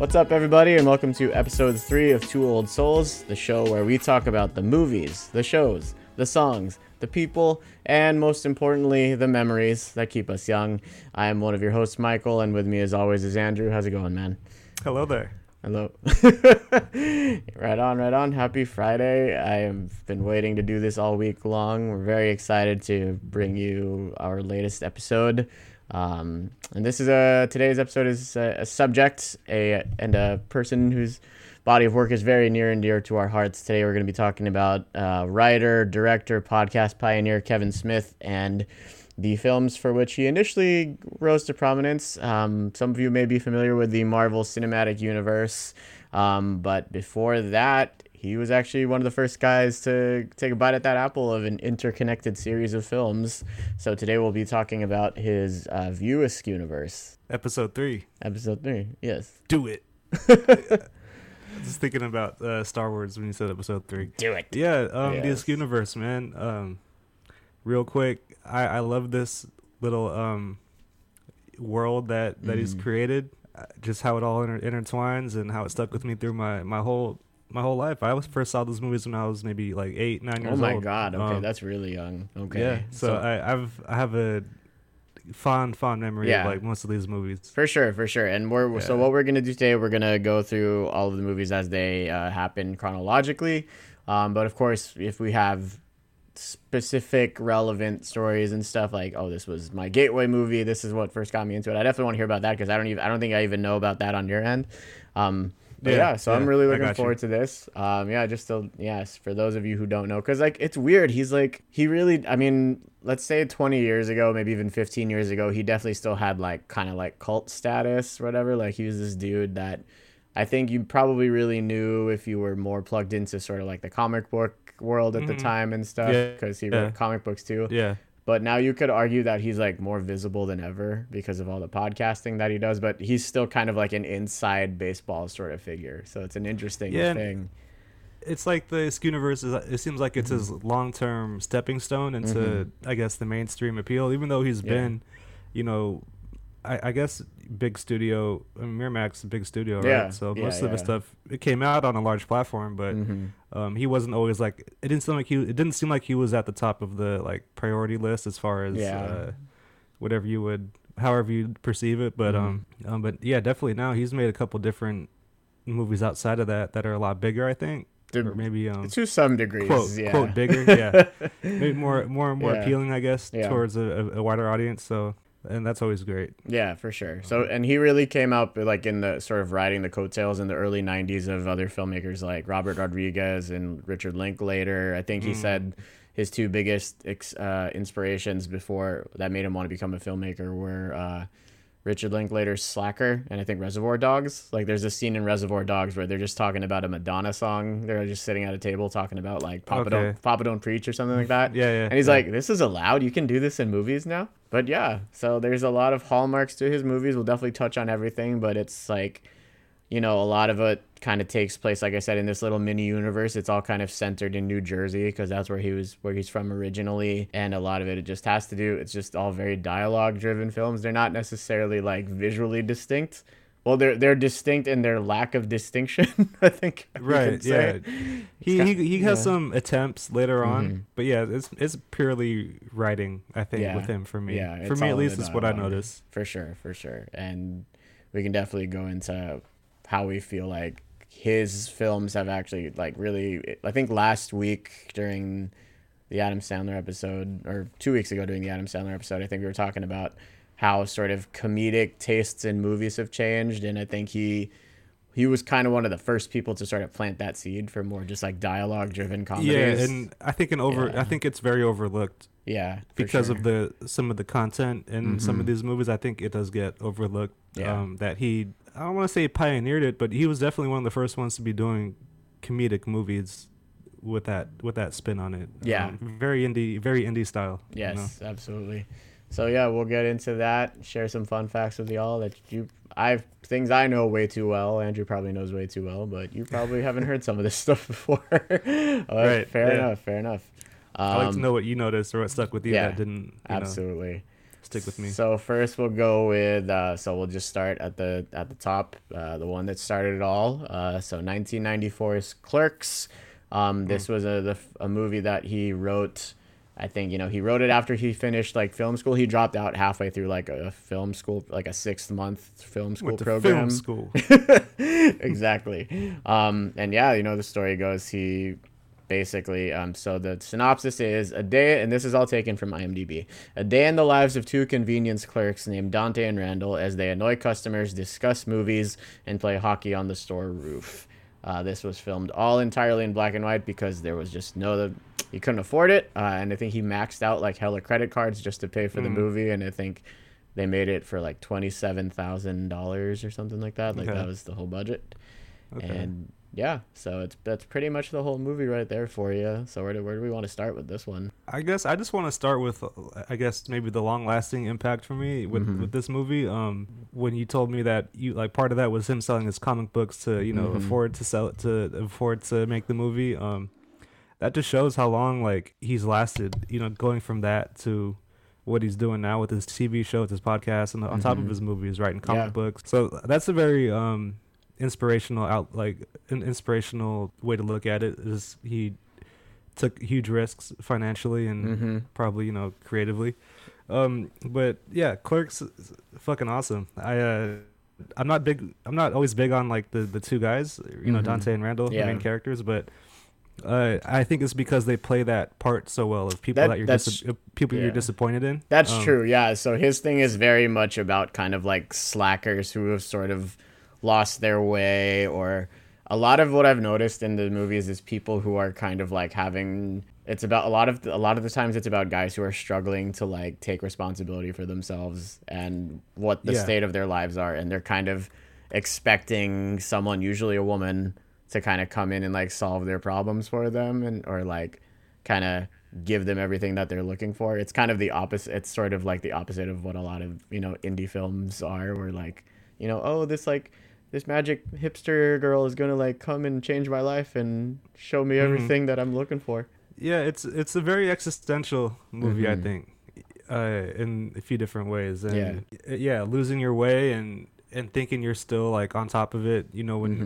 What's up, everybody, and welcome to episode three of Two Old Souls, the show where we talk about the movies, the shows, the songs, the people, and most importantly, the memories that keep us young. I am one of your hosts, Michael, and with me, as always, is Andrew. How's it going, man? Hello there. Hello. right on, right on. Happy Friday. I have been waiting to do this all week long. We're very excited to bring you our latest episode. Um, and this is a today's episode is a, a subject a and a person whose body of work is very near and dear to our hearts. Today we're going to be talking about uh, writer, director, podcast pioneer Kevin Smith and the films for which he initially rose to prominence. Um, some of you may be familiar with the Marvel Cinematic Universe, um, but before that, he was actually one of the first guys to take a bite at that apple of an interconnected series of films. So today we'll be talking about his uh, View Askew universe. Episode three. Episode three, yes. Do it. Just thinking about uh, Star Wars when you said episode three. Do it. Yeah, um, Yes. Askew universe, man. Um, real quick, I, I love this little um, world that, that he's Mhm. created. Uh, Just how it all inter- intertwines and how it stuck with me through my, my whole my whole life. I was first saw those movies when I was maybe like eight, nine years old. Oh old. my god. Okay, Um, that's really young. Okay. Yeah, so, I, I've I have a fond fond memory Yeah. of like most of these movies. For sure, for sure. And we're so what we're gonna do today, we're gonna go through all of the movies as they uh, happen chronologically. Um, but of course, if we have specific relevant stories and stuff like, oh, this was my gateway movie. This is what first got me into it. I definitely want to hear about that because I don't even I don't think I even know about that on your end. Um, but yeah, Yeah, so I'm really looking got you. forward to this. Um, yeah, just to yes, for those of you who don't know, because like it's weird. He's like he really. I mean, let's say 20 years ago, maybe even 15 years ago, he definitely still had like kind of like cult status, whatever. Like he was this dude that I think you probably really knew if you were more plugged into sort of like the comic book world at the Mhm. time and stuff, Yeah, because he yeah. wrote comic books too. Yeah, But now you could argue that he's like more visible than ever because of all the podcasting that he does. But he's still kind of like an inside baseball sort of figure. So it's an interesting Yeah, thing. it's like the Askew universe is. It seems like it's his Mm-hmm. long term stepping stone into, Mhm. I guess, the mainstream appeal. Even though he's Yeah. been, you know, I, I guess big studio. I mean, Miramax's big studio, Yeah, right? So yeah, most of his yeah. stuff it came out on a large platform, but hmm um, he wasn't always like. It didn't seem like he. It didn't seem like he was at the top of the like priority list as far as Yeah. uh, whatever you would, however you perceive it. But Mhm. um, um, but yeah, definitely now he's made a couple different movies outside of that that are a lot bigger. I think, or maybe um, to some degrees, quote yeah. quote bigger, yeah, maybe more more more Yeah. appealing, I guess, Yeah. towards a, a wider audience. So, and that's always great. Yeah, for sure. So, and he really came up like in the sort of riding the coattails in the early '90s of other filmmakers like Robert Rodriguez and Richard Linklater. I think he Mm. said his two biggest uh, inspirations before that made him want to become a filmmaker were uh, Richard Linklater's Slacker and I think Reservoir Dogs. Like, there's a scene in Reservoir Dogs where they're just talking about a Madonna song. They're just sitting at a table talking about like Papa Okay. don't Papa don't preach or something like that. Yeah, yeah. And he's yeah. like, this is allowed. You can do this in movies now. But yeah, so there's a lot of hallmarks to his movies. We'll definitely touch on everything, but it's like, you know, a lot of it kind of takes place, like I said, in this little mini universe. It's all kind of centered in New Jersey because that's where he was, where he's from originally. And a lot of it, it just has to do. It's just all very dialogue driven films. They're not necessarily like visually distinct. Well, they're they're distinct in their lack of distinction. I think. right say. yeah he, got- he he has yeah. some attempts later on Mhm. but yeah it's it's purely writing i think Yeah. with him for me Yeah, for me at least is what i notice. for sure for sure and we can definitely go into how we feel like his films have actually like really i think last week during the adam sandler episode or two weeks ago during the adam sandler episode i think we were talking about how sort of comedic tastes in movies have changed and i think he he was kind of one of the first people to sort of plant that seed for more just like dialogue driven comedies yeah and i think an over Yeah. i think it's very overlooked yeah because sure. of the some of the content in some Mhm. of these movies i think it does get overlooked Yeah. um that he i don't want to say pioneered it but he was definitely one of the first ones to be doing comedic movies with that with that spin on it Yeah. Um, very indie very indie style you know? Yes, absolutely. So yeah, we'll get into that. Share some fun facts with y'all that you I've things I know way too well. Andrew probably knows way too well, but you probably haven't heard some of this stuff before. Uh, Right, Fair yeah. enough. Fair enough. Um, i like to know what you noticed or what stuck with you yeah, that didn't you know, absolutely. Stick with me. So first we'll go with uh, so we'll just start at the at the top, uh, the one that started it all. Uh, so 1994's Clerks. Um, this was a the, a movie that he wrote. I think you know he wrote it after he finished like film school. He dropped out halfway through like a film school, like a six month film school program. film school. exactly. Um, and yeah, you know the story goes. He basically, um, so the synopsis is a day, and this is all taken from IMDb. A day in the lives of two convenience clerks named Dante and Randall as they annoy customers, discuss movies, and play hockey on the store roof. Uh, this was filmed all entirely in black and white because there was just no he couldn't afford it, uh, and I think he maxed out like hella credit cards just to pay for the Mm. movie, and I think they made it for like twenty seven thousand dollars or something like that. Like Okay. that was the whole budget, Okay. and yeah, so it's that's pretty much the whole movie right there for you. So where do where do we want to start with this one? I guess I just want to start with, I guess maybe the long-lasting impact for me with Mhm. with this movie. Um, when you told me that you like part of that was him selling his comic books to you know Mhm. afford to sell it to afford to make the movie. Um, that just shows how long like he's lasted. You know, going from that to what he's doing now with his TV show, with his podcast, and on top of Mhm. his movies, writing comic Yeah. books. So that's a very um inspirational out like an inspirational way to look at it. Is he took huge risks financially and Mm-hmm. probably you know creatively um but yeah clerks fucking awesome i uh i'm not big i'm not always big on like the the two guys you know Mhm. dante and randall Yeah. the main characters but uh, I think it's because they play that part so well of people That- that, you're dis- people yeah. you're disappointed in. That's Um, true. Yeah. So his thing is very much about kind of like slackers who have sort of lost their way or a lot of what I've noticed in the movies is people who are kind of like having it's about a lot of a lot of the times it's about guys who are struggling to like take responsibility for themselves and what the Yeah. state of their lives are and they're kind of expecting someone usually a woman to kind of come in and like solve their problems for them and or like kind of give them everything that they're looking for. It's kind of the opposite. It's sort of like the opposite of what a lot of you know indie films are, where like you know oh this like this magic hipster girl is gonna like come and change my life and show me Mhm. everything that I'm looking for. Yeah, it's it's a very existential movie, I Mhm. think, uh, in a few different ways. And Yeah. yeah. yeah, losing your way and and thinking you're still like on top of it. You know, when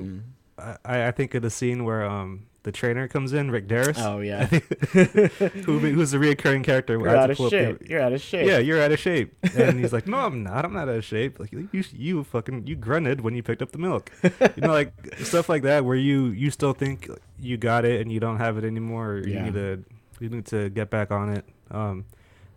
Mhm. I, I think of the scene where um the trainer comes in, Rick Derris. Oh yeah, who, who's a reoccurring character. you're out of shape. the- You're out of shape. yeah, you're out of shape. And he's like, no, I'm not. I'm not out of shape. Like you, you fucking, you grunted when you picked up the milk. You know, like stuff like that, where you you still think you got it and you don't have it anymore. Or you need to you need to get back on it. Um,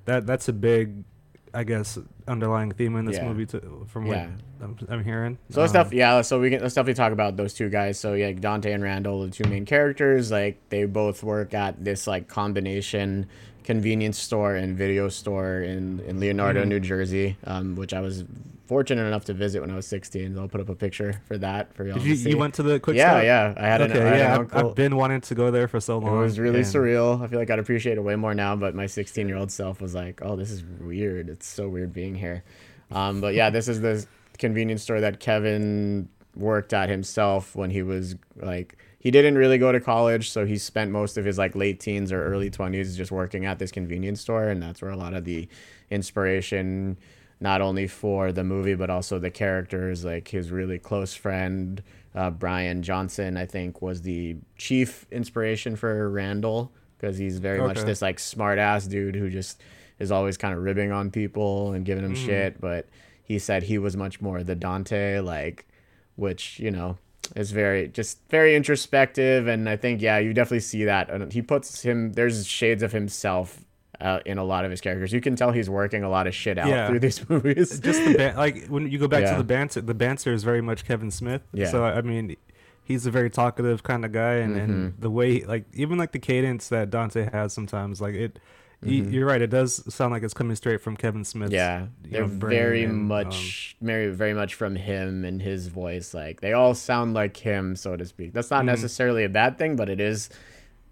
that that's a big, I guess, underlying theme in this Yeah. movie. To, from what Yeah. I'm, I'm hearing. So let's Um, def- yeah, so we can let's definitely talk about those two guys. So yeah, Dante and Randall, the two main characters, like they both work at this like combination convenience store and video store in in Leonardo, Mhm. New Jersey, um, which I was fortunate enough to visit when I was 16. So I'll put up a picture for that for y'all. You you went to the quick yeah, stop? yeah. I had an, okay, I had yeah, an I've. I've been wanting to go there for so long. it was really and- surreal. I feel like I'd appreciate it way more now, but my 16 year old self was like, "Oh, this is weird. It's so weird being here." Um, but yeah, this is the convenience store that Kevin worked at himself when he was like he didn't really go to college, so he spent most of his like late teens or early 20s just working at this convenience store, and that's where a lot of the inspiration not only for the movie but also the characters like his really close friend uh, bryan johnson i think was the chief inspiration for randall because he's very much this like smart ass dude who just is always kind of ribbing on people and giving them Mhm. shit but he said he was much more the dante like which you know is very just very introspective and i think yeah you definitely see that and he puts him there's shades of himself uh, in a lot of his characters you can tell he's working a lot of shit out Yeah. through these movies just the ban- like when you go back Yeah. to the banter, the banter is very much Kevin Smith. Yeah. So I mean, he's a very talkative kind of guy, and, and Mhm. the way like even like the cadence that Dante has sometimes, like it. Mhm. You're right. It does sound like it's coming straight from Kevin Smith. yeah they're know, very and, um, much very very much from him and his voice like they all sound like him so to speak that's not Mhm. necessarily a bad thing but it is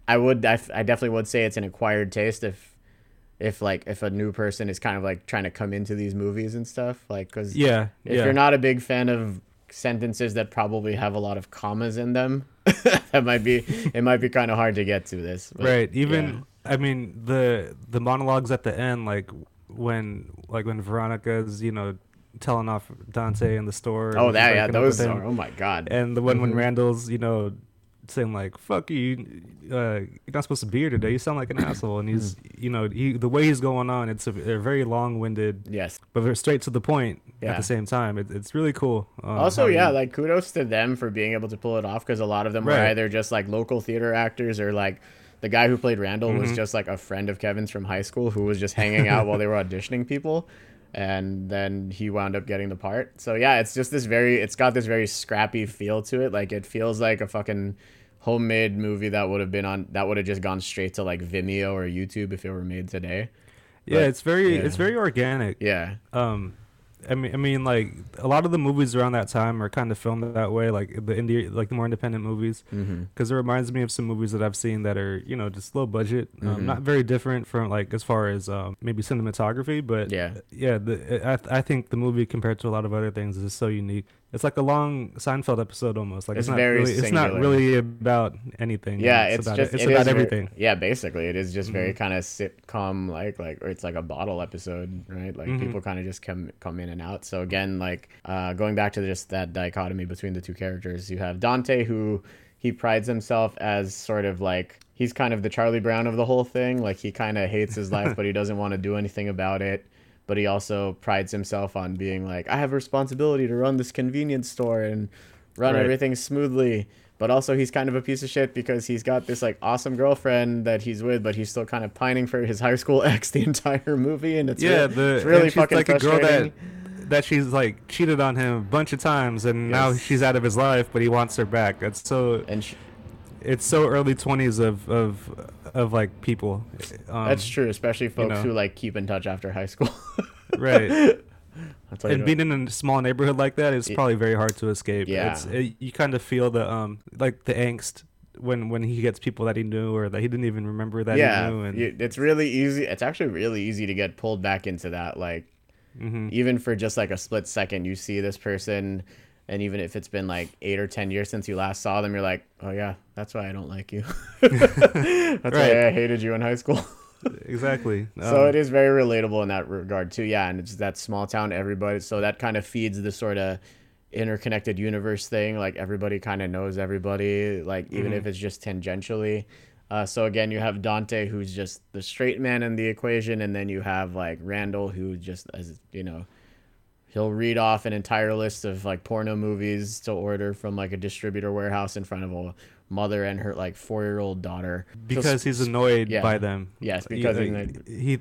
i would I definitely would say it's an acquired taste if if like if a new person is kind of like trying to come into these movies and stuff like because Yeah. if yeah. you're not a big fan of sentences that probably have a lot of commas in them that might be it might be kind of hard to get to this but, right. Even yeah. I mean the the monologues at the end, like when like when Veronica's you know telling off Dante in the store. Oh, that yeah, those are. Oh my god. And the one when Mhm. Randall's you know saying like "fuck you," uh, you're not supposed to be here today. You sound like an asshole. And he's you know he the way he's going on, it's a, a very long-winded, yes. but very straight to the point at the same time. It, it's really cool. um, also, yeah, he- like kudos to them for being able to pull it off because a lot of them were either just like local theater actors or like the guy who played Randall was Mhm. just like a friend of Kevin's from high school who was just hanging out while they were auditioning people. And then he wound up getting the part. So yeah, it's just this very it's got this very scrappy feel to it. Like it feels like a fucking homemade movie that would have been on that would have just gone straight to like Vimeo or YouTube if it were made today. yeah, but- it's very yeah. it's very organic. Yeah. um I mean, I mean, like a lot of the movies around that time are kind of filmed that way, like the indie, like the more independent movies, Mm-hmm. because it reminds me of some movies that I've seen that are, you know, just low budget, um, not very different from like as far as um, maybe cinematography, but Yeah. yeah, the, I I think the movie compared to a lot of other things is so unique. It's like a long Seinfeld episode almost. Like it's, It's not very really, it's not really about anything. Yeah, it's, about just it's it about everything. yeah, basically, it is just very Mhm. kind of sitcom like, like or it's like a bottle episode, right? Like Mhm. people kind of just come come in and out. So again, like uh, going back to just that dichotomy between the two characters, you have Dante who he prides himself as sort of like he's kind of the Charlie Brown of the whole thing. Like he kind of hates his life, but he doesn't want to do anything about it. But he also prides himself on being like, I have a responsibility to run this convenience store and run Right. everything smoothly. But also, he's kind of a piece of shit because he's got this like awesome girlfriend that he's with, but he's still kind of pining for his high school ex the entire movie, and it's yeah, really, the it's really fucking like a girl that frustrating. that she's like cheated on him a bunch of times, and now she's out of his life, but he wants her back. That's so and sh- it's so early twenties of of of like people. Um, that's true, especially folks know. who like keep in touch after high school. right? That's and being in a small neighborhood like that is probably very hard to escape. Yeah. it's, it, you kind of feel the um like the angst when when he gets people that he knew or that he didn't even remember that yeah, he knew, and it's really easy. It's actually really easy to get pulled back into that. Like mhm. even for just like a split second, you see this person, and even if it's been like eight or ten years since you last saw them, you're like, oh yeah, that's why I don't like you. that's Right. why I hated you in high school. exactly. so Um, it is very relatable in that regard too. Yeah, and it's that small town everybody. So that kind of feeds the sort of interconnected universe thing. Like everybody kind of knows everybody. Like even Mhm. if it's just tangentially. Uh, so again, you have Dante, who's just the straight man in the equation, and then you have like Randall, who just as you know, he'll read off an entire list of like porno movies to order from like a distributor warehouse in front of a mother and her like four year old daughter. Because he's annoyed yeah. by them. Yes, because he, he's like, he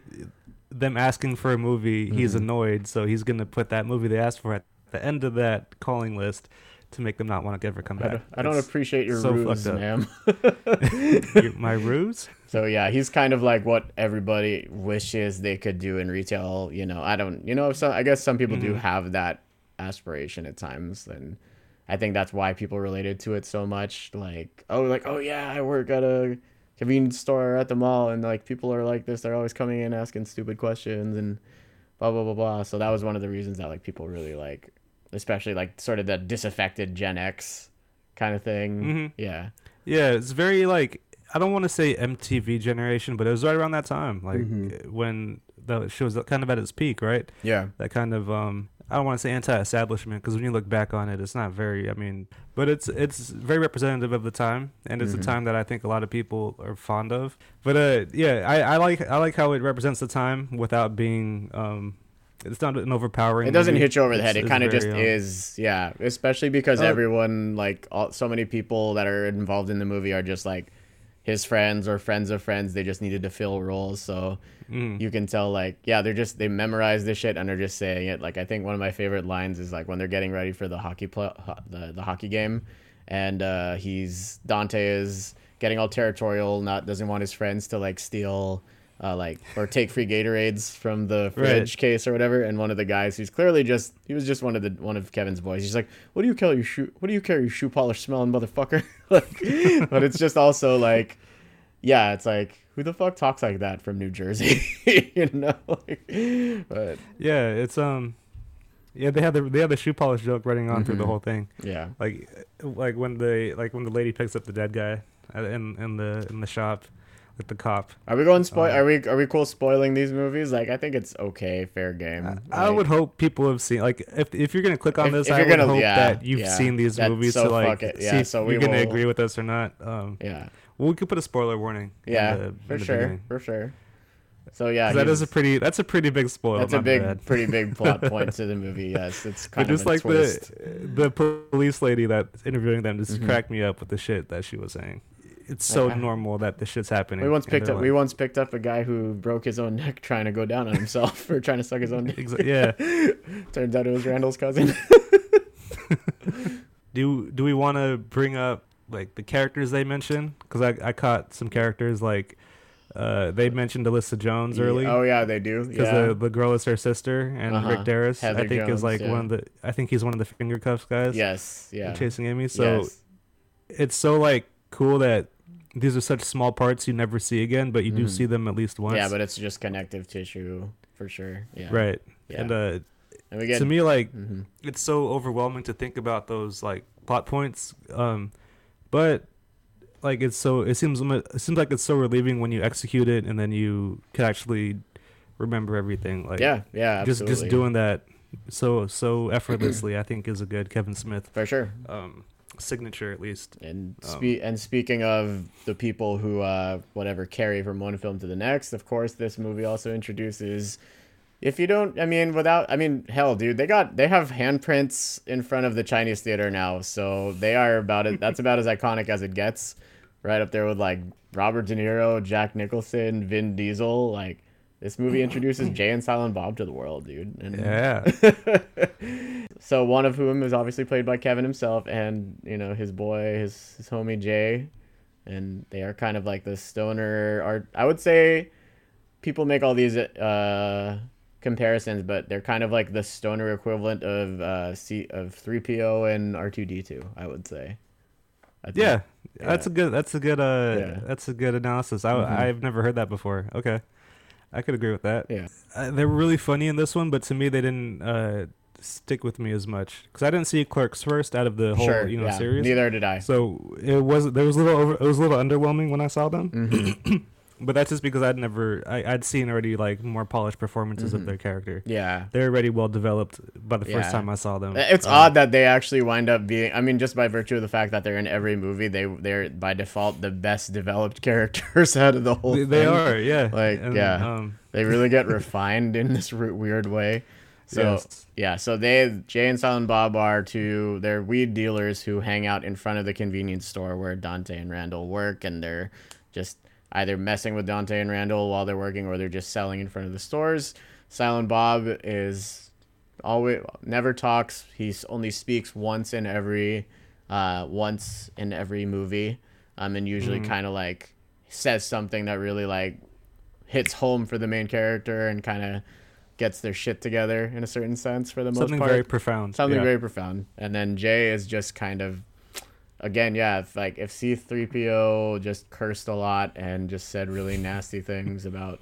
them asking for a movie, he's Mhm. annoyed, so he's gonna put that movie they asked for at the end of that calling list to make them not want to ever come I back. don't, I don't appreciate your so ruse, ma'am. your- my ruse. So yeah, he's kind of like what everybody wishes they could do in retail. You know, I don't. You know, so I guess some people do Mhm. have that aspiration at times, and I think that's why people related to it so much. Like, oh, like oh yeah, I work at a convenience store at the mall, and like people are like this. They're always coming in asking stupid questions and blah blah blah blah. So that was one of the reasons that like people really like, especially like sort of the disaffected Gen X kind of thing. Mhm. Yeah. Yeah, it's very like I don't want to say MTV generation, but it was right around that time, like Mhm. when the show was kind of at its peak, right? Yeah. That kind of um, I don't want to say anti-establishment because when you look back on it, it's not very. I mean, but it's it's very representative of the time, and it's Mhm. a time that I think a lot of people are fond of. But uh, yeah, I, I like I like how it represents the time without being um, it's not an overpowering. It doesn't movie. hit you over the It's- head. It kind of just very, um, is, yeah. Especially because Oh. everyone, like, all, so many people that are involved in the movie are just like his friends or friends of friends. They just needed to fill roles, so mm. you can tell, like, yeah, they're just they memorize this shit and they're just saying it. Like, I think one of my favorite lines is like when they're getting ready for the hockey play, ho- the the hockey game, and uh, he's Dante is getting all territorial, not doesn't want his friends to like steal. Uh, like or take free Gatorades from the fridge case or whatever, and one of the guys who's clearly just he was just one of the one of Kevin's boys. He's like, "What do you carry your shoe? What do you carry your shoe polish smelling motherfucker?" like, but it's just also like, yeah, it's like who the fuck talks like that from New Jersey, you know? Like, but Yeah, it's um, yeah, they had the they had the shoe polish joke running on through the Mhm. whole thing. yeah, like like when the like when the lady picks up the dead guy in in the in the shop with the cop. Are we going spoil? Um, are we are we cool spoiling these movies? Like, I think it's okay, fair game. I Like, would hope people have seen like if if you're gonna click on If- this, if I would gonna- hope yeah, that you've yeah. seen these movies so to like fuck it. Yeah, see if so you're gonna agree with us or not. Um, Yeah, well, we could put a spoiler warning. yeah, the- for sure, beginning. for sure. So yeah, that is a pretty that's a pretty big spoiler. that's a big, bad. pretty big plot point to the movie. Yes, it's But kind just of a like twist. the the police lady that's interviewing them just Mhm. cracked me up with the shit that she was saying. It's so Okay. normal that this shit's happening. We once picked they're up. We once picked up a guy who broke his own neck trying to go down on himself or trying to suck his own dick. Yeah. Turns out it was Randall's cousin. Do do we want to bring up like the characters they mentioned? Because I I caught some characters like uh they mentioned Alyssa Jones early. Oh yeah, they do. because Yeah. the, the girl is her sister, and Uh-huh. Rick Derris, Heather I think, Jones, is like yeah. one of the. I think he's one of the finger cuffs guys. yes. Yeah. Chasing Amy. So yes. it's so like cool that these are such small parts you never see again, but you do Mhm. see them at least once. Yeah, but it's just connective tissue for sure. Yeah. right. Yeah. And uh, And get to me, like hmm it's so overwhelming to think about those like plot points. Um, but like it's so it seems it seems like it's so relieving when you execute it and then you can actually remember everything. Like yeah, yeah, just absolutely. just doing that so so effortlessly, I think is a good Kevin Smith for sure. um, signature at least. And Um, and speaking of the people who uh whatever carry from one film to the next, of course this movie also introduces if you don't I mean without I mean hell dude, they got they have handprints in front of the Chinese theater now. So they are about it that's about as iconic as it gets. Right up there with like Robert De Niro, Jack Nicholson, Vin Diesel, like this movie introduces Jay and Silent Bob to the world, dude. And Yeah. so one of whom is obviously played by Kevin himself, and you know his boy, his his homie Jay, and they are kind of like the stoner art. I would say people make all these uh, comparisons, but they're kind of like the stoner equivalent of uh, C of three PO and R two D two. I would say. I yeah. That's a good that's a good uh Yeah. that's a good analysis. I Mhm. I've never heard that before. Okay. I could agree with that. Yeah. Uh, they were really funny in this one, but to me they didn't uh stick with me as much cuz I didn't see Clerks first out of the whole, sure. you know, yeah. series. Neither did I. So it was there was a little over, it was a little underwhelming when I saw them. Mhm. But that's just because I'd never I, I'd seen already like more polished performances Mhm. of their character. Yeah. They're already well developed by the first Yeah. time I saw them. It's Um, odd that they actually wind up being. I mean, just by virtue of the fact that they're in every movie, they they're by default the best developed characters out of the whole. They, they are, yeah. Like, yeah. Um, They really get refined in this weird way. So yes. yeah, so they Jay and Silent Bob are two. They're weed dealers who hang out in front of the convenience store where Dante and Randall work, and they're just either messing with Dante and Randall while they're working, or they're just selling in front of the stores. Silent Bob is always never talks. He only speaks once in every uh, once in every movie, um, and usually Mhm. kind of like says something that really like hits home for the main character and kind of gets their shit together in a certain sense for the most part. Something very profound. Something yeah. very profound. And then Jay is just kind of again, yeah, if like if C3PO just cursed a lot and just said really nasty things about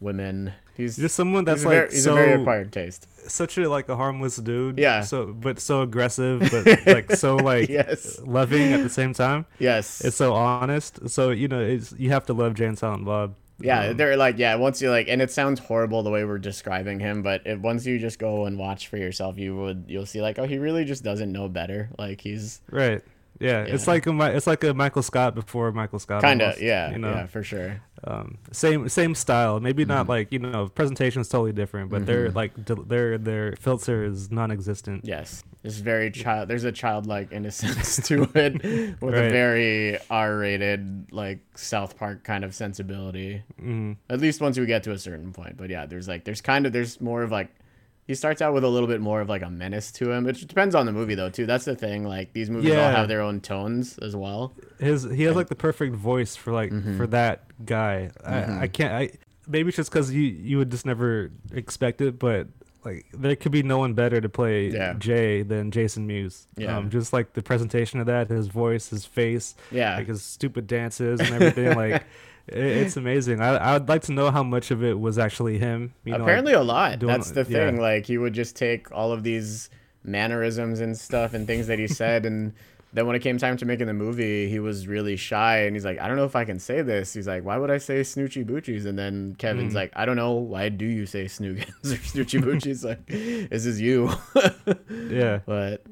women. He's Just someone that's like very, he's so a very acquired taste. such a like a harmless dude. Yeah. So but so aggressive, but like so like yes. loving at the same time. Yes. It's so honest. So you know, it's you have to love Jay and Silent Bob. Yeah, Um, they're like yeah. Once you like, and it sounds horrible the way we're describing him, but if, once you just go and watch for yourself, you would you'll see like, oh, he really just doesn't know better. Like he's right. Yeah, it's like a, it's like a Michael Scott before Michael Scott. kind of yeah, you know, yeah, for sure. um, same same style. Maybe not Mhm. like you know, presentation is totally different, but their Mhm. like their their filter is non-existent. Yes, there's very child. There's a childlike innocence to it, with a very R-rated like South Park kind of sensibility. Mm, At least once we get to a certain point. But yeah, there's like there's kind of there's more of like he starts out with a little bit more of like a menace to him. It depends on the movie though too. That's the thing. Like these movies all have their own tones as well. his he has like the perfect voice for like Mhm. for that guy. Mhm. I, I can't. I maybe it's just because you you would just never expect it, but like there could be no one better to play Yeah. Jay than Jason Mewes. Yeah. Um, just like the presentation of that, his voice, his face, Yeah. like his stupid dances and everything. like it's amazing. I I would like to know how much of it was actually him. You know, like- Apparently a lot. doing- That's the yeah. thing. Like he would just take all of these mannerisms and stuff and things that he said and then when it came time to making the movie, he was really shy and he's like, I don't know if I can say this. He's like, why would I say Snoochie Boochies? And then Kevin's Mm. like, I don't know. Why do you say Snoogans or Snoochie Boochies? like, this is you. Yeah. but,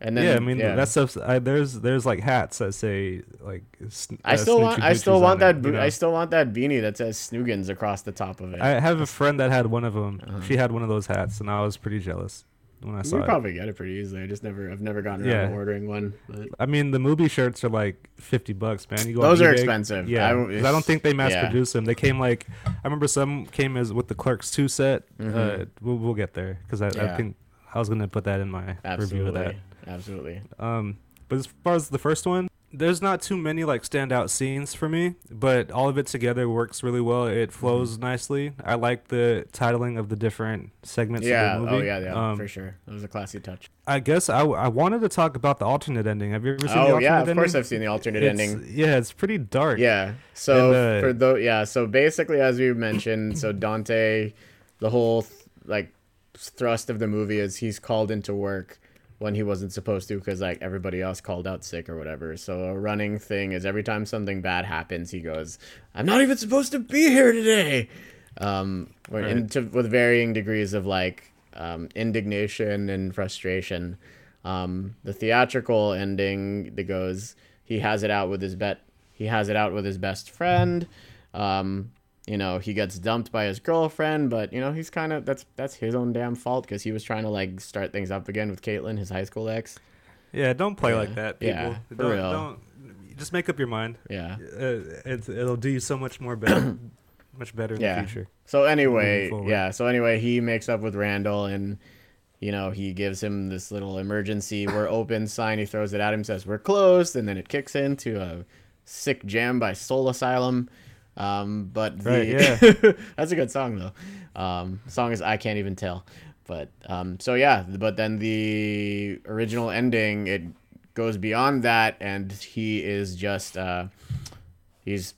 and then, yeah, I mean yeah. that stuff's. I, there's there's like hats that say like. sn- I uh, still want, I still want that, it, you know? I still want that beanie that says Snoogans across the top of it. I have a friend that had one of them. Uh-huh. She had one of those hats, and I was pretty jealous when I you saw it. probably get it pretty easily. I just never, I've never gotten around Yeah. to ordering one. But I mean, the movie shirts are like fifty bucks, man. You go those are eBay, expensive. Yeah, I, I, don't think they mass yeah. produce them. They came like I remember some came as with the Clerks two set. Uh, Mhm. we'll, we'll get there because I, I think I was gonna put that in my review of that. Absolutely. Um, but as far as the first one, there's not too many like standout scenes for me, but all of it together works really well. It flows Mm-hmm. nicely. I like the titling of the different segments Yeah. of the movie. Oh, yeah. Yeah. Um, for sure. That was a classy touch. I guess I, I wanted to talk about the alternate ending. Have you ever seen the Oh, yeah. Of ending? course, I've seen the alternate It's- ending. Yeah, it's pretty dark. Yeah. So And, uh, for the yeah, so basically as we mentioned, so Dante, the whole th- like thrust of the movie is he's called into work when he wasn't supposed to because like everybody else called out sick or whatever. So a running thing is every time something bad happens, he goes, "I'm not even supposed to be here today." Um, Right. into, with varying degrees of like um, indignation and frustration. Um, the theatrical ending that goes, he has it out with his bet. He has it out with his best friend. Um, you know, he gets dumped by his girlfriend, but you know he's kind of that's that's his own damn fault because he was trying to like start things up again with Caitlin, his high school ex. Yeah, don't play Yeah. like that, people. Yeah, for don't, real. don't just make up your mind. Yeah. Uh, it's, it'll do you so much more better, much better in Yeah. the future. So anyway, yeah. So anyway, he makes up with Randall, and you know he gives him this little emergency "we're open" sign. He throws it at him, says "we're closed," and then it kicks into a sick jam by Soul Asylum. Um, but the, Right, that's a good song though. Um, song is "I Can't Even Tell," but um, so yeah. But then the original ending it goes beyond that, and he is just uh, he's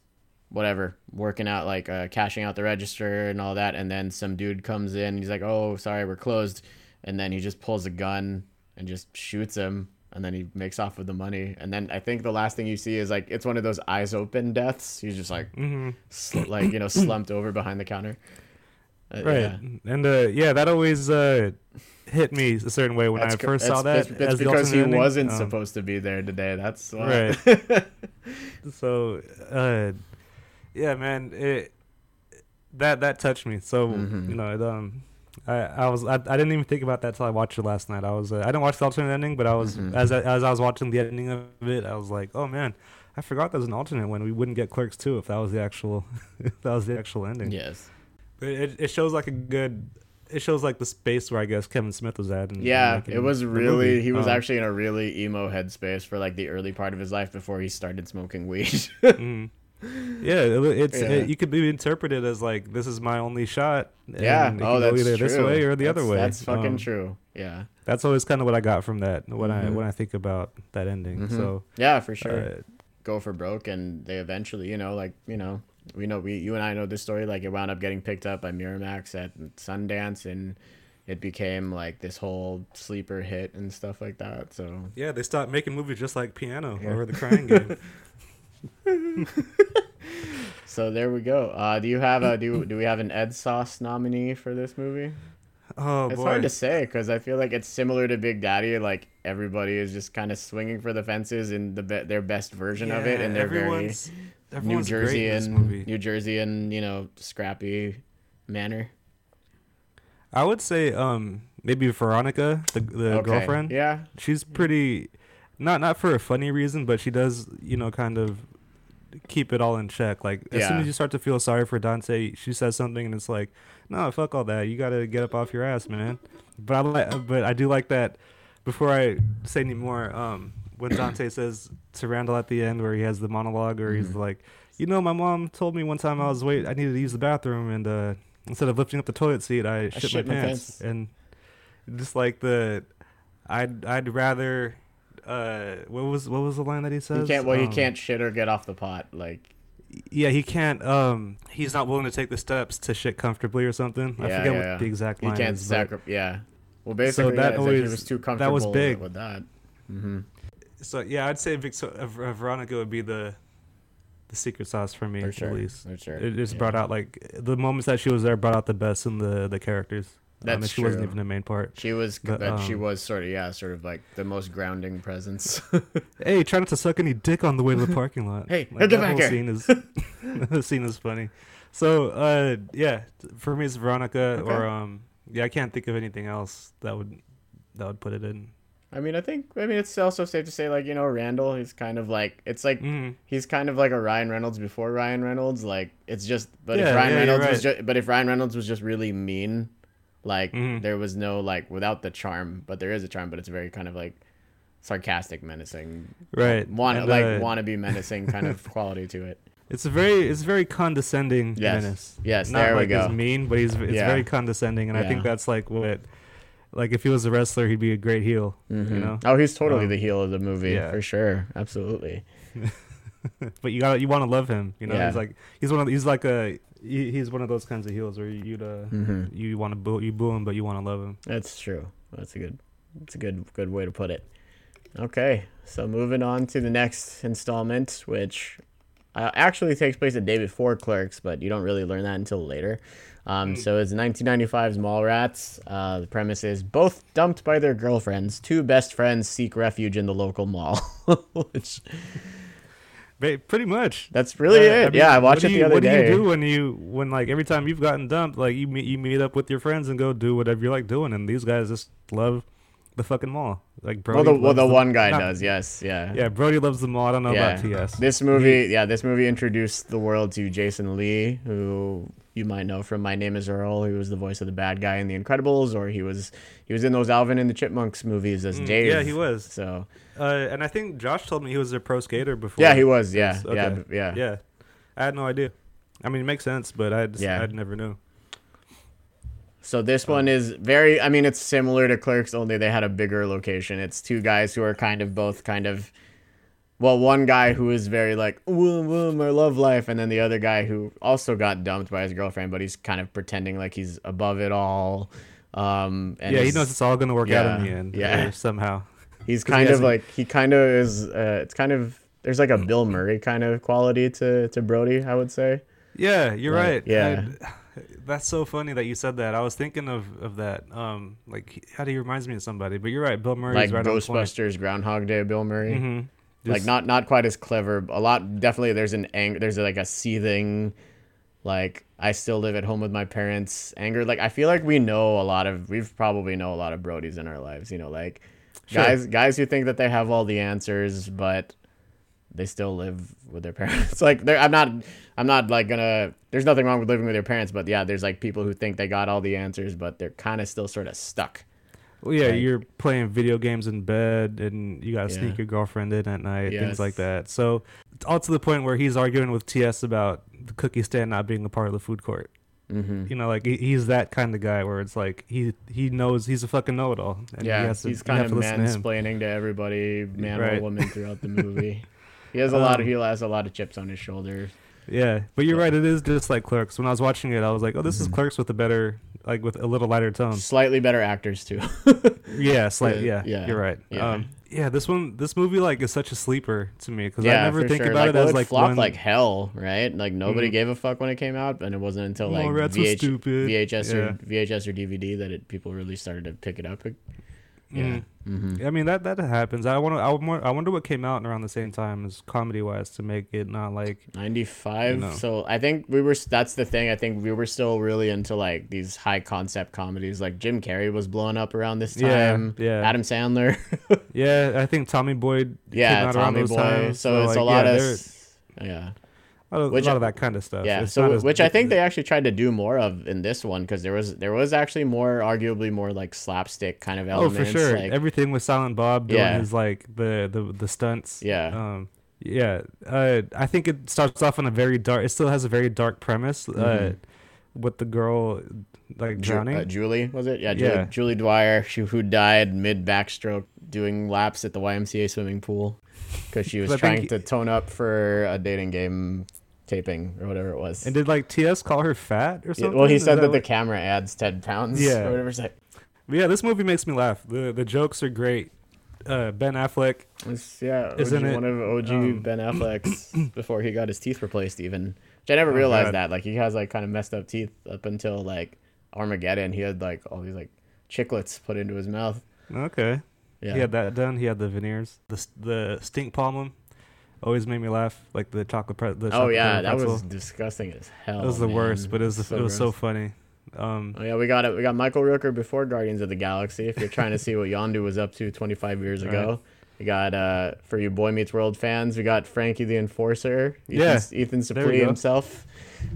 whatever working out like uh, cashing out the register and all that and then some dude comes in he's like oh sorry we're closed and then he just pulls a gun and just shoots him and then he makes off with the money and then i think the last thing you see is like it's one of those eyes open deaths he's just like hmm sl- like you know slumped over behind the counter Uh, Right, yeah. and uh, yeah, that always uh, hit me a certain way when That's I first saw that. it's, it's as because he ending. wasn't Um, supposed to be there today that's why. Right. So, uh, yeah, man, it that that touched me. So Mhm. you know, it, um, I I was I, I didn't even think about that till I watched it last night. I was uh, I didn't watch the alternate ending, but I was Mhm. as I, as I was watching the ending of it, I was like, oh man, I forgot there was an alternate one. We wouldn't get Clerks two if that was the actual if that was the actual ending. yes But it it shows like a good. It shows like the space where I guess Kevin Smith was at. And, Yeah, it was really he was Um, actually in a really emo headspace for like the early part of his life before he started smoking weed. Mhm. Yeah, it, it's Yeah. It, you could be interpreted as like this is my only shot. yeah, oh that's either true. this way or the other way. That's fucking Um, true. Yeah. That's always kind of what I got from that when I Mhm. when I think about that ending. Mhm. So Yeah, for sure. uh, Go for broke and they eventually, you know, like, you know, we know we you and I know this story like it wound up getting picked up by Miramax at Sundance and it became like this whole sleeper hit and stuff like that. So yeah, they stopped making movies just like Piano Yeah. or The Crying Game. so there we go. Uh, do you have a do do we have an Ed Sauce nominee for this movie? oh it's boy, hard to say because I feel like it's similar to Big Daddy. Like everybody is just kind of swinging for the fences in the be- their best version of it, Yeah, and they're very New Jersey and. New Jersey and you know scrappy manner. I would say um maybe Veronica, the the Okay. girlfriend. Yeah. she's pretty not not for a funny reason but she does you know kind of keep it all in check like as soon as you start to feel sorry for dante she says something and it's like no fuck all that you gotta get up off your ass man but i like but i do like that before i say any more um when dante says to randall at the end where he has the monologue where he's Mhm. like you know my mom told me one time i was wait i needed to use the bathroom and uh instead of lifting up the toilet seat i, shit, shit my, my pants. pants. and just like the I'd I'd rather uh what was what was the line that he says? He can't. Well, he Um, can't shit or get off the pot. Like Yeah, he can't um he's not willing to take the steps to shit comfortably or something. I forget yeah, what yeah. the exact he line can't is. but- sacrifice. Yeah. Well, basically, that yeah, like always- was too comfortable. that was big. with that. hmm So yeah, I'd say Victor- uh, Veronica would be the the secret sauce for me For at least. For sure. It just Yeah. brought out like the moments that she was there brought out the best in the the characters. Um, That's she wasn't even the main part. She was, But, she um, was sort of, yeah, sort of like the most grounding presence. Hey, try not to suck any dick on the way to the parking lot. Hey, like, get that back whole here. Scene is, the scene is funny. So, uh, yeah, for me it's Veronica Okay. or um, yeah, I can't think of anything else that would that would put it in. I mean, I think, I mean, it's also safe to say, like, you know, Randall, he's kind of like, it's like, Mhm. he's kind of like a Ryan Reynolds before Ryan Reynolds. Like, it's just, but if Ryan yeah, Reynolds was right. just, but if Ryan Reynolds was just really mean, like, Mhm. there was no, like, without the charm, but there is a charm, but it's very kind of like sarcastic, menacing, Right. want And, like uh, wanna be menacing kind of quality to it. It's a very it's very condescending Yes. menace. Yes, Not there we like go. he's mean, but he's it's Yeah. very condescending, and I think that's like what, like if he was a wrestler, he'd be a great heel. Mhm. You know, Oh, he's totally Um, the heel of the movie yeah. for sure. Absolutely. but you got you want to love him. You know, Yeah. he's like he's one of he's like a he, he's one of those kinds of heels where you'd uh hmm you want to boo you boo him, but you want to love him. That's true. That's a good. That's a good good way to put it. Okay, so moving on to the next installment, which uh, actually takes place a day before Clerks, but you don't really learn that until later. Um, Mm. So it's 1995's Mallrats. Uh, the premise is both dumped by their girlfriends. Two best friends seek refuge in the local mall. Which Pretty much. that's really Uh, I it. mean, yeah, I watched it the you- other what day. What do you do when you when like every time you've gotten dumped, like you meet you meet up with your friends and go do whatever you like doing, and these guys just love the fucking mall. Like Brody. well, the, well, loves the one guy not- does. Yes, yeah. Yeah, Brody loves the mall. I don't know Yeah. about TS. This movie, yeah, this movie introduced the world to Jason Lee, who you might know from My Name Is Earl, who was the voice of the bad guy in The Incredibles, or he was he was in those Alvin and the Chipmunks movies as Mm, Dave. Yeah, he was. So Uh, and I think Josh told me he was a pro skater before. yeah, he was. Yeah, Yes, yeah, yeah, Yeah, I had no idea. I mean, it makes sense, but I just, Yeah. I never knew. So this one is very. I mean, it's similar to Clerks, only they had a bigger location. It's two guys who are kind of both kind of. Well, one guy who is very like, woo, woo, my love life, and then the other guy who also got dumped by his girlfriend, but he's kind of pretending like he's above it all. Um, and yeah, he knows it's all gonna work out in the end. yeah. somehow. He's 'Cause he kind of like he kind of is. Uh, it's kind of there's like a Bill Murray kind of quality to to Brody, I would say. Yeah, you're Like, right. yeah. I- that's so funny that you said that. I was thinking of, of that. Um, like how do he reminds me of somebody? But you're right. Bill Murray's like right on point. Ghostbusters, Groundhog Day, Bill Murray. hmm like not not quite as clever. A lot definitely. There's an anger. There's like a seething, like I still live at home with my parents. Anger. Like I feel like we know a lot of. We've probably know a lot of Brodies in our lives. You know, like Sure. guys guys who think that they have all the answers, but they still live with their parents. like they're, I'm not. I'm not like gonna. There's nothing wrong with living with your parents, but yeah, there's like people who think they got all the answers, but they're kind of still sort of stuck. Well, yeah, Like- you're playing video games in bed, and you gotta Yeah. sneak your girlfriend in at night, Yes. things like that. So, it's all to the point where he's arguing with TS about the cookie stand not being a part of the food court. Hmm You know, like he- he's that kind of guy where it's like he he knows he's a fucking know-it-all. And yeah, he has to, he's kind of listen to mansplaining to everybody, man or woman, throughout the movie. he has a lot of Um, he has a lot of chips on his shoulders. Yeah, but you're But- right. It is just like Clerks. When I was watching it, I was like, "Oh, this is Mhm. Clerks with a better, like with a little lighter tone." Slightly better actors too. Yeah, slightly. Yeah, Yeah, yeah, you're right. yeah. Um, yeah, this one, this movie, like, is such a sleeper to me because yeah, I never think sure. about like, it well, as like flopped one. like hell, right? Like nobody Mhm. gave a fuck when it came out, and it wasn't until like VH. VHS Yeah. or VHS or DVD that it, people really started to pick it up. Yeah. Mhm. hmm I mean that that happens. I want to. I, wonder- I wonder what came out around the same time as comedy wise to make it not like 95 You know. so i think we were that's the thing i think we were still really into like these high concept comedies like jim carrey was blowing up around this time yeah. adam sandler yeah. I think Tommy Boy yeah came out around tommy those boy times. so, it's like, a lot yeah, of there- yeah a lot of, which a lot of that kind of stuff. yeah It's so as- which i think they actually tried to do more of in this one because there was there was actually more arguably more like slapstick kind of Oh, for sure. like, Everything with Silent Bob doing Yeah. his like the the the stunts. yeah Um, yeah. Uh, I think it starts off on a very dark. It still has a very dark premise. Uh, Mhm. with the girl like drowning. uh, Julie was it? Yeah, Julie, Yeah. Julie Dwyer, she, who died mid backstroke doing laps at the YMCA swimming pool because she was trying think- to tone up for a dating game taping or whatever it was. and did like TS call her fat or Yeah, something? well, he Is said that, the what- camera adds ten pounds. Yeah. or whatever. It's like, yeah, this movie makes me laugh. the The jokes are great. uh, Ben Affleck. It's, yeah, Isn't it, one of OG um, Ben Affleck's before he got his teeth replaced. Even which I never Oh, realized God. that. Like he has like kind of messed up teeth up until like Armageddon. He had like all these like chiclets put into his mouth. Okay. Yeah, He had that done. He had the veneers. The the stink palm always made me laugh. Like the chocolate pre- the oh chocolate yeah, that was disgusting as hell. It was the man. worst, but it was it was so funny. Um, Oh yeah, we got it. We got Michael Rooker before Guardians of the Galaxy. If you're trying to see what Yondu was up to 25 years ago, Right. we got uh for you Boy Meets World fans, we got Frankie the Enforcer. Yeah, Ethan, Ethan Suplee himself.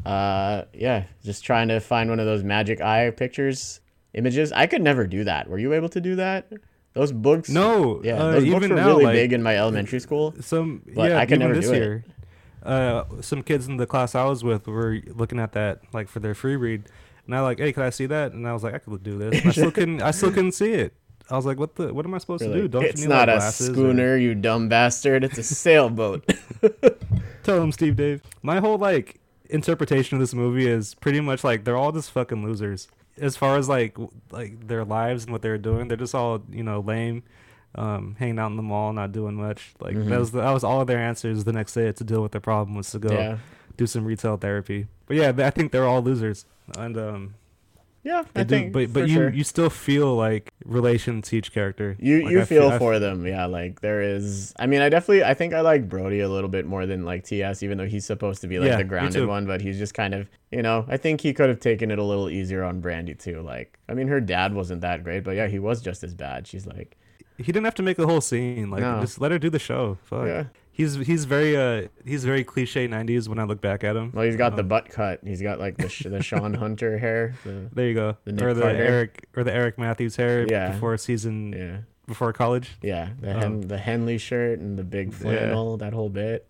Uh, yeah, just trying to find one of those magic eye pictures images. I could never do that. Were you able to do that? Those books. no, Yeah, uh, those books even were now, really like, big in my elementary school. some But yeah, I could never this do it. year. Uh, some kids in the class I was with were looking at that like for their free read, and I was like, hey, can I see that? And I was like, I could do this. And I still couldn't. I still couldn't see it. I was like, what the? What am I supposed You're to do? like, Don't it's you need not like, a glasses or- schooner, you dumb bastard. It's a sailboat. Tell him, Steve Dave. My whole like interpretation of this movie is pretty much like they're all just fucking losers. As far as like like their lives and what they're doing, they're just all you know lame, um, hanging out in the mall, not doing much. Like Mhm. that was the, that was all of their answers the next day to deal with their problem was to go yeah. do some retail therapy. But yeah, I think they're all losers, and um, Yeah, they I do, think. but but for you sure. you still feel like relation to each character. You Like, you I feel I for them, yeah. Like there is, I mean, I definitely, I think I like Brody a little bit more than like TS, even though he's supposed to be like Yeah, the grounded one, but he's just kind of, you know, I think he could have taken it a little easier on Brandi too. Like, I mean, her dad wasn't that great, but yeah, he was just as bad. She's like, He didn't have to make the whole scene. Like No. just let her do the show. Fuck. yeah. He's he's very uh he's very cliche '90s when I look back at him. Well, he's got the Um, butt cut. He's got like the sh- the Shawn Hunter hair. The, There you go. The or the Carter. Eric or the Eric Matthews hair Yeah. before season yeah, before college. yeah. The Um, Hen- the Henley shirt and the big Yeah. flannel. That whole bit.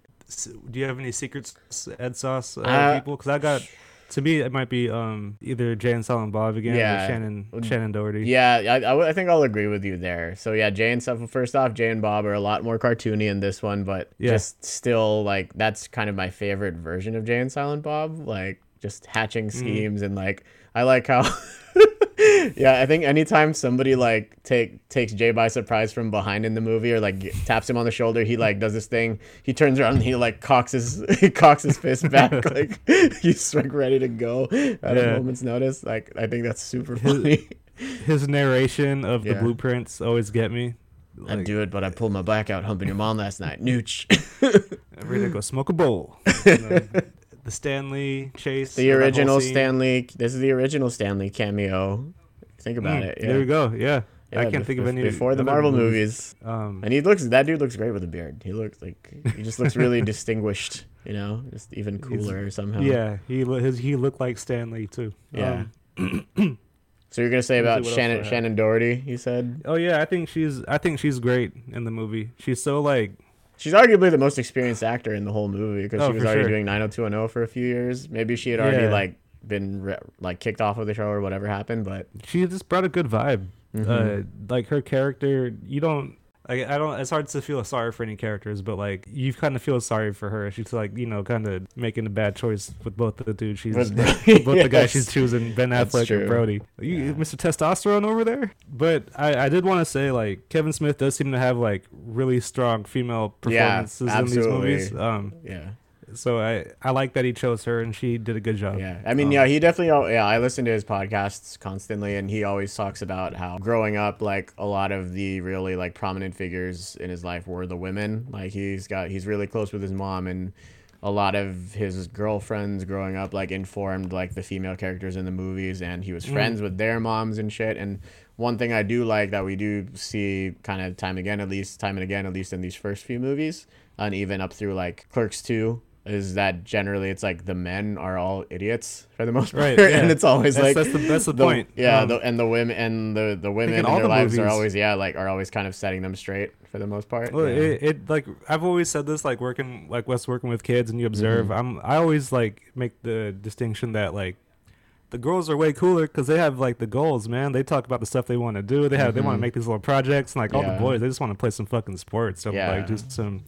Do you have any secrets, Ed Sauce uh, Uh, people? Because I got to me it might be um either Jay and Silent Bob again Yeah. or Shannen Shannen Doherty. Yeah, I think I'll agree with you there. So yeah, Jay and stuff. First off, Jay and Bob are a lot more cartoony in this one, but Yeah. just still like that's kind of my favorite version of Jay and Silent Bob. Like just hatching Mm-hmm. schemes and like I like how. yeah, I think anytime somebody like take takes Jay by surprise from behind in the movie or like taps him on the shoulder, he like does this thing. He turns around and he like cocks his he cocks his fist back like he's like ready to go at a moment's notice. Like I think that's super funny. His narration of the Yeah. blueprints always get me. I'd do it, but I pulled my back out humping your mom last night. Nooch. I'm ready to go smoke a bowl. You know, the Stan Lee chase. the original. Stan Lee. This is the original Stan Lee cameo. Think about Mm, it. Yeah. There we go. Yeah. I can't bef- think of any before the Marvel movies. Um, And he looks. That dude looks great with a beard. He looks like he just looks really distinguished. You know, just even cooler somehow. yeah, he his, he looked like Stan Lee too. Yeah. Um, So you're gonna say Let me see about Shannen Shannen Doherty? You said oh yeah, I think she's I think she's great in the movie. She's so like she's arguably the most experienced actor in the whole movie because Oh, she was already sure. doing 90210 for a few years. Maybe she had already Yeah. like been re- like kicked off of the show or whatever happened, but she just brought a good vibe. Mhm. Uh, like her character, you don't. I, I don't. It's hard to feel sorry for any characters, but like you kind of feel sorry for her. She's like you know kind of making a bad choice with both the dudes. She's With both Brody, the guys yes. she's choosing, Ben Affleck and Brody. You, Yeah. Mr. Testosterone over there. But I, I did want to say like Kevin Smith does seem to have like really strong female Yeah, performances in these movies. Um, yeah. So I I like that he chose her and she did a good job. Yeah, I mean, Um, yeah, he definitely. Yeah, I listen to his podcasts constantly, and he always talks about how growing up, like a lot of the really like prominent figures in his life were the women. Like he's got, he's really close with his mom, and a lot of his girlfriends growing up like informed like the female characters in the movies, and he was Mm. friends with their moms and shit. And one thing I do like that we do see kind of time again, at least time and again, at least in these first few movies, and even up through like Clerks two. Is that generally it's like the men are all idiots for the most part, Right, yeah. and it's always That's- like that's the- that's the point. Yeah, Um, the, and the women and the the women in their the lives are always yeah like are always kind of setting them straight for the most part. Well, yeah. it, it like I've always said this like working like Wes working with kids and you observe. Mhm. I'm I always like make the distinction that like the girls are way cooler because they have like the goals, man. They talk about the stuff they want to do. They have they want to make these little projects. And, like all Yeah. the boys, they just want to play some fucking sports. So Yeah. like do some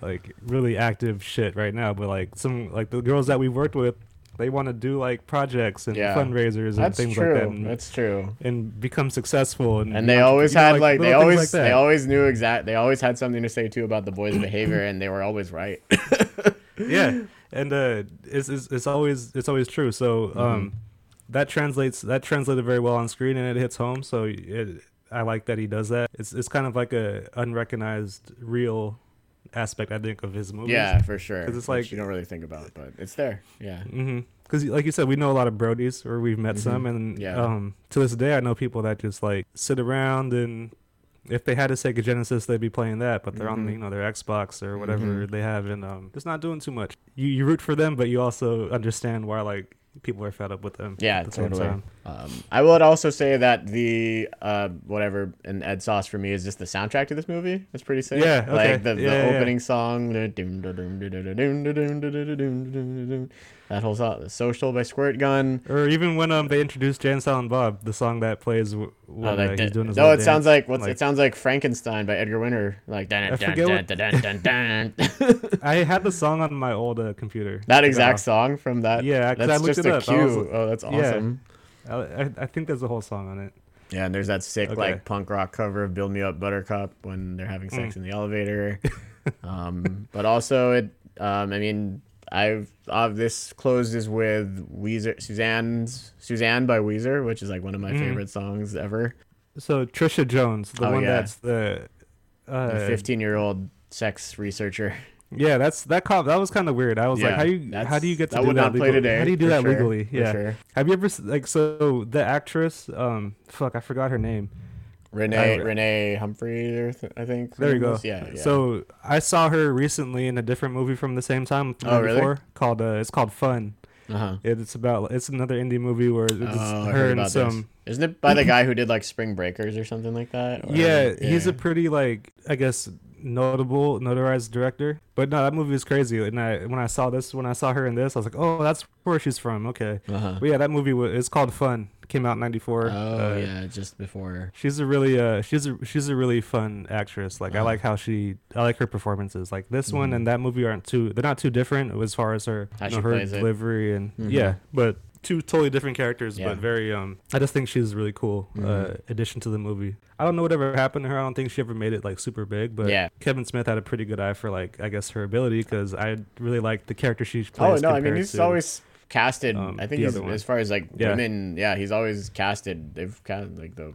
like really active shit right now. But like some like the girls that we've worked with, They want to do like projects and Yeah. fundraisers and That's things true. like that, and, That's true. and become successful. And, And they always know, had like, they always like they always knew exact. They always had something to say too about the boys' behavior, and they were always right. yeah, and uh, it's, it's it's always it's always true. So Mm-hmm. um, that translates that translated very well on screen, and it hits home. So it, I like that he does that. It's it's kind of like a unrecognized real aspect I think of his movies. yeah, for sure. Because it's which like- you don't really think about, it, but it's there. Yeah. Because, like you said, we know a lot of Brodies, or we've met some, and Mm-hmm. Yeah. um, to this day, I know people that just like sit around and if they had a Sega Genesis, they'd be playing that, but they're on Mhm. you know their Xbox or whatever Mhm. they have, and um, just not doing too much. You you root for them, but you also understand why like people are fed up with them. Yeah, the totally. Um, I would also say that the uh, whatever an Ed Sauce for me is just the soundtrack to this movie. It's pretty sick. Yeah, okay. like the, the Yeah, yeah, yeah. opening song. That whole song, "Social" by Squirtgun. Or even when um they introduced Jan Silent Bob, the song that plays Oh, when like uh, he's doing his no, it sounds like what's like- it sounds like Frankenstein by Edgar Winter. Like dun, I dun, dun, dun, dun, dun, dun. I had the song on my old uh, computer. that exact song from that. Yeah, 'cause I that's looked just it a up. I was- cue. Oh, that's awesome. I, I, I think there's a whole song on it. Yeah, and there's that sick Okay. like punk rock cover of "Build Me Up, Buttercup" when they're having sex Mm. in the elevator. um, but also it, um, I mean, I've uh, this closes with Weezer, Suzanne's Suzanne by Weezer, which is like one of my Mhm. favorite songs ever. So Tricia Jones, the Oh, one yeah. that's the, uh, 15 year old sex researcher. yeah, that's that. Cop, that was kind of weird. I was like, how do you how do you get to that do would that not play legally? today? How do you do that sure, legally? Yeah. sure. Have you ever like so the actress? Um, fuck, I forgot her name. Renee Renee Humphrey, or th- I think. There you go. Yeah, yeah. So I saw her recently in a different movie from the same time. Oh, really? before, Called uh, it's called Fun. uh-huh. It's about it's another indie movie where it's Oh, her and some. this. Isn't it by the guy who did like Spring Breakers or something like that? Or- Yeah, he's a pretty like I guess notable notarized director. But no, that movie is crazy. And I when I saw this, when I saw her in this, I was like, oh, that's where she's from. Okay. Uh-huh. But yeah, that movie was it's called Fun. Came out in '94. Oh Uh, yeah, just before. She's a really uh she's a she's a really fun actress. Like I Uh-huh. like how she I like her performances. Like this one Mhm. and that movie aren't too they're not too different as far as her you know, her plays it. delivery and Mhm. yeah, but two totally different characters, Yeah. but very um I just think she's a really cool uh Mhm. addition to the movie. I don't know whatever happened to her. I don't think she ever made it like super big, but Yeah. Kevin Smith had a pretty good eye for like I guess her ability because I really like the character she plays. Oh no, I mean he's to- always casted. um, I think he's as far as like Yeah. women. Yeah, he's always casted. They've cast like the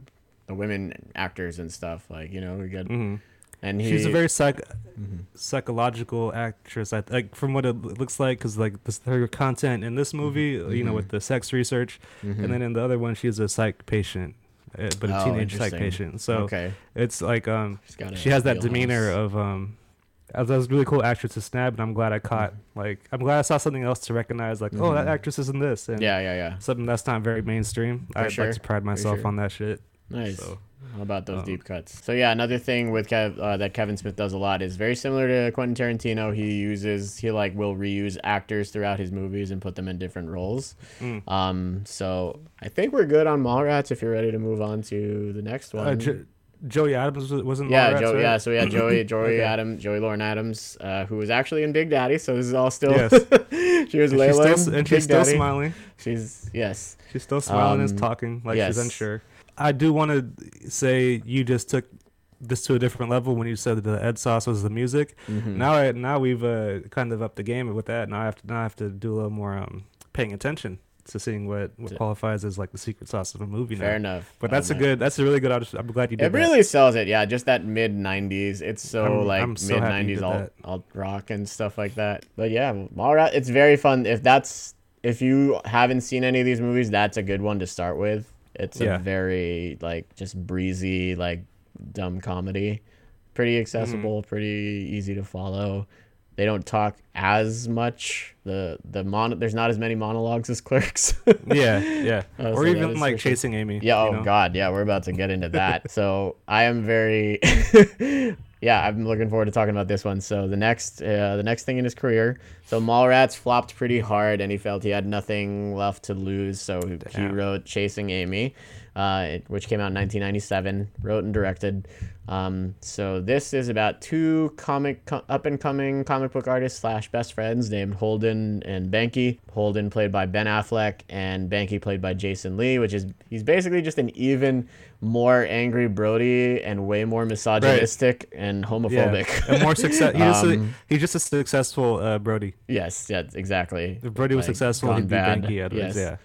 the women actors and stuff. Like you know, we got Mhm. And he. She's a very psych Mhm. psychological actress. I like from what it looks like, because like this, her content in this movie, you know, with the sex research, Mhm. and then in the other one, she's a psych patient, uh, but a Oh, teenage psych patient. So okay, it's like um, She's got a she has that demeanor of um. That was a really cool actress to snap, and I'm glad I caught. Like, I'm glad I saw something else to recognize. Like, oh, that Mhm. actress is in this, and Yeah, yeah, yeah. something that's not very mainstream. For I'd sure, like to pride myself sure. on that shit. Nice. So, How about those Um, deep cuts? So yeah, another thing with Kev, uh, that Kevin Smith does a lot is very similar to Quentin Tarantino. He uses he like will reuse actors throughout his movies and put them in different roles. mm. Um, so I think we're good on Mallrats. If you're ready to move on to the next one. uh, jo- Joey Adams was- wasn't. yeah, Mallrats, Joe, right? yeah. So we had Joey, Joey Okay. Adams, Joey Lauren Adams, uh, who was actually in Big Daddy. So this is all still. Yes. she was And she's still, and she's still Daddy. smiling. She's yes. She's still smiling and Um, talking like yes. she's unsure. I do want to say you just took this to a different level when you said that the Ed Sauce was the music. Mhm. Now, I, now we've uh, kind of upped the game with that. Now I have to now I have to do a little more um, paying attention to seeing what, what qualifies as like the secret sauce of a movie. Fair now. enough. But that's a Um, good. That's a really good. I'm glad you did It that. really sells it, yeah. Just that mid '90s. It's so I'm- like I'm so mid happy you '90s did alt, alt rock and stuff like that. But yeah, Mallrat. It's very fun. If that's if you haven't seen any of these movies, that's a good one to start with. It's Yeah. a very like just breezy like dumb comedy, pretty accessible, Mm-hmm. pretty easy to follow. They don't talk as much. The the mon there's not as many monologues as Clerks. yeah, yeah. Uh, or so even like chasing Amy. Yeah. Oh know? God. Yeah. We're about to get into that. so I am very. yeah, I'm looking forward to talking about this one. So the next, uh, the next thing in his career. So Mallrats flopped pretty hard, and he felt he had nothing left to lose. So he- he wrote Chasing Amy, uh, which came out in 1997, wrote and directed. Um, so this is about two comic co- up and coming comic book artists slash best friends named Holden and Banky. Holden played by Ben Affleck and Banky played by Jason Lee, which is he's basically just an even more angry Brody and way more misogynistic and homophobic. Yeah, and more success. He's, just a, Um, he's just a successful uh, Brody. yes, yeah, exactly. If Brody was Like, successful, he'd be bad. Banky Edwards. Yes. Yeah.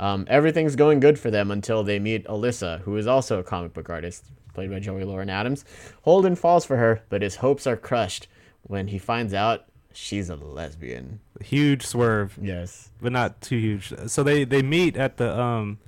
Um, everything's going good for them until they meet Alyssa, who is also a comic book artist, played by Joey Lauren Adams. Holden falls for her, but his hopes are crushed when he finds out she's a lesbian. Huge swerve, Yes. but not too huge. So they they meet at the um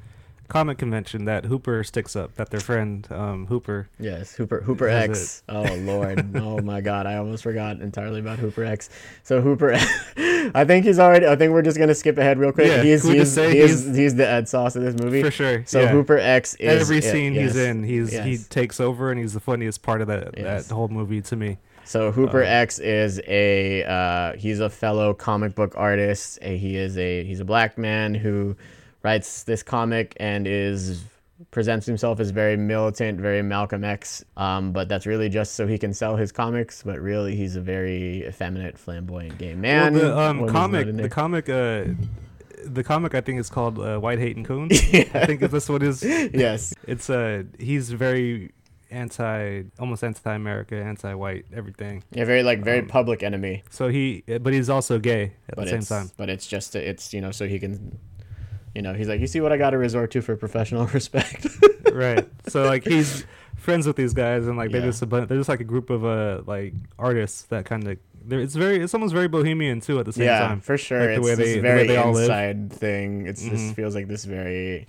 comic convention that Hooper sticks up. That their friend um Hooper. Yes, Hooper Hooper Is X. Oh lord. oh my god, I almost forgot entirely about Hooper X. So Hooper I think he's already I think we're just gonna skip ahead real quick. Yeah, he's he's, just say he's, he's- he's the Ed Sauce of this movie. For sure. So yeah. Hooper X is Every it, scene he's yes. in, he's he takes over, and he's the funniest part of that Yes. that whole movie to me. So Hooper Uh, X is a uh, he's a fellow comic book artist. He is a he's a black man who writes this comic and is presents himself as very militant, very Malcolm X. Um, but that's really just so he can sell his comics. But really, he's a very effeminate, flamboyant gay man. well, the um, when he's not comic, the comic, uh, the comic I think is called uh, White-Hating Coon. yeah. I think that's what is. yes. It's uh, he's very anti, almost anti-America, anti-white, everything. Yeah, very like very Um, public enemy. So he, but he's also gay at the same time. but it's just it's you know so he can. You know, he's like, you see what I got to resort to for professional respect. right. So like he's friends with these guys, and like they're Yeah. just a bunch, they're just like a group of uh like artists that kind of. It's very. It's almost very bohemian too at the same yeah, time. for sure. Like the it's way this they- the very way they all live. thing. It's this Mhm. feels like this very,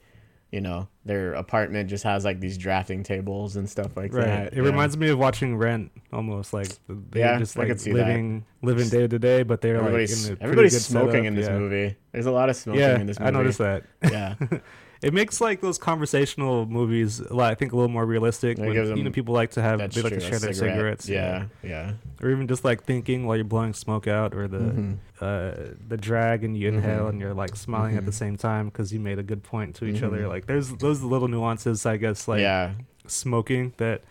you know, their apartment just has like these drafting tables and stuff like Right. that. It yeah. reminds me of watching Rent almost like they're Yeah, just like see that. living living day to day, but they're everybody's like in everybody's good smoking setup, in this yeah. movie. There's a lot of smoking in this movie. I noticed that. Yeah, It makes like those conversational movies, a lot, I think, a little more realistic. When, you know, people like to have they like true. to share their cigarette. cigarettes, Yeah, yeah. or even just like thinking while you're blowing smoke out, or the Mhm. uh, the drag and you inhale Mhm. and you're like smiling at the Mhm. same time because you made a good point to each other. Mhm. Like there's those little nuances, I guess, like yeah. smoking that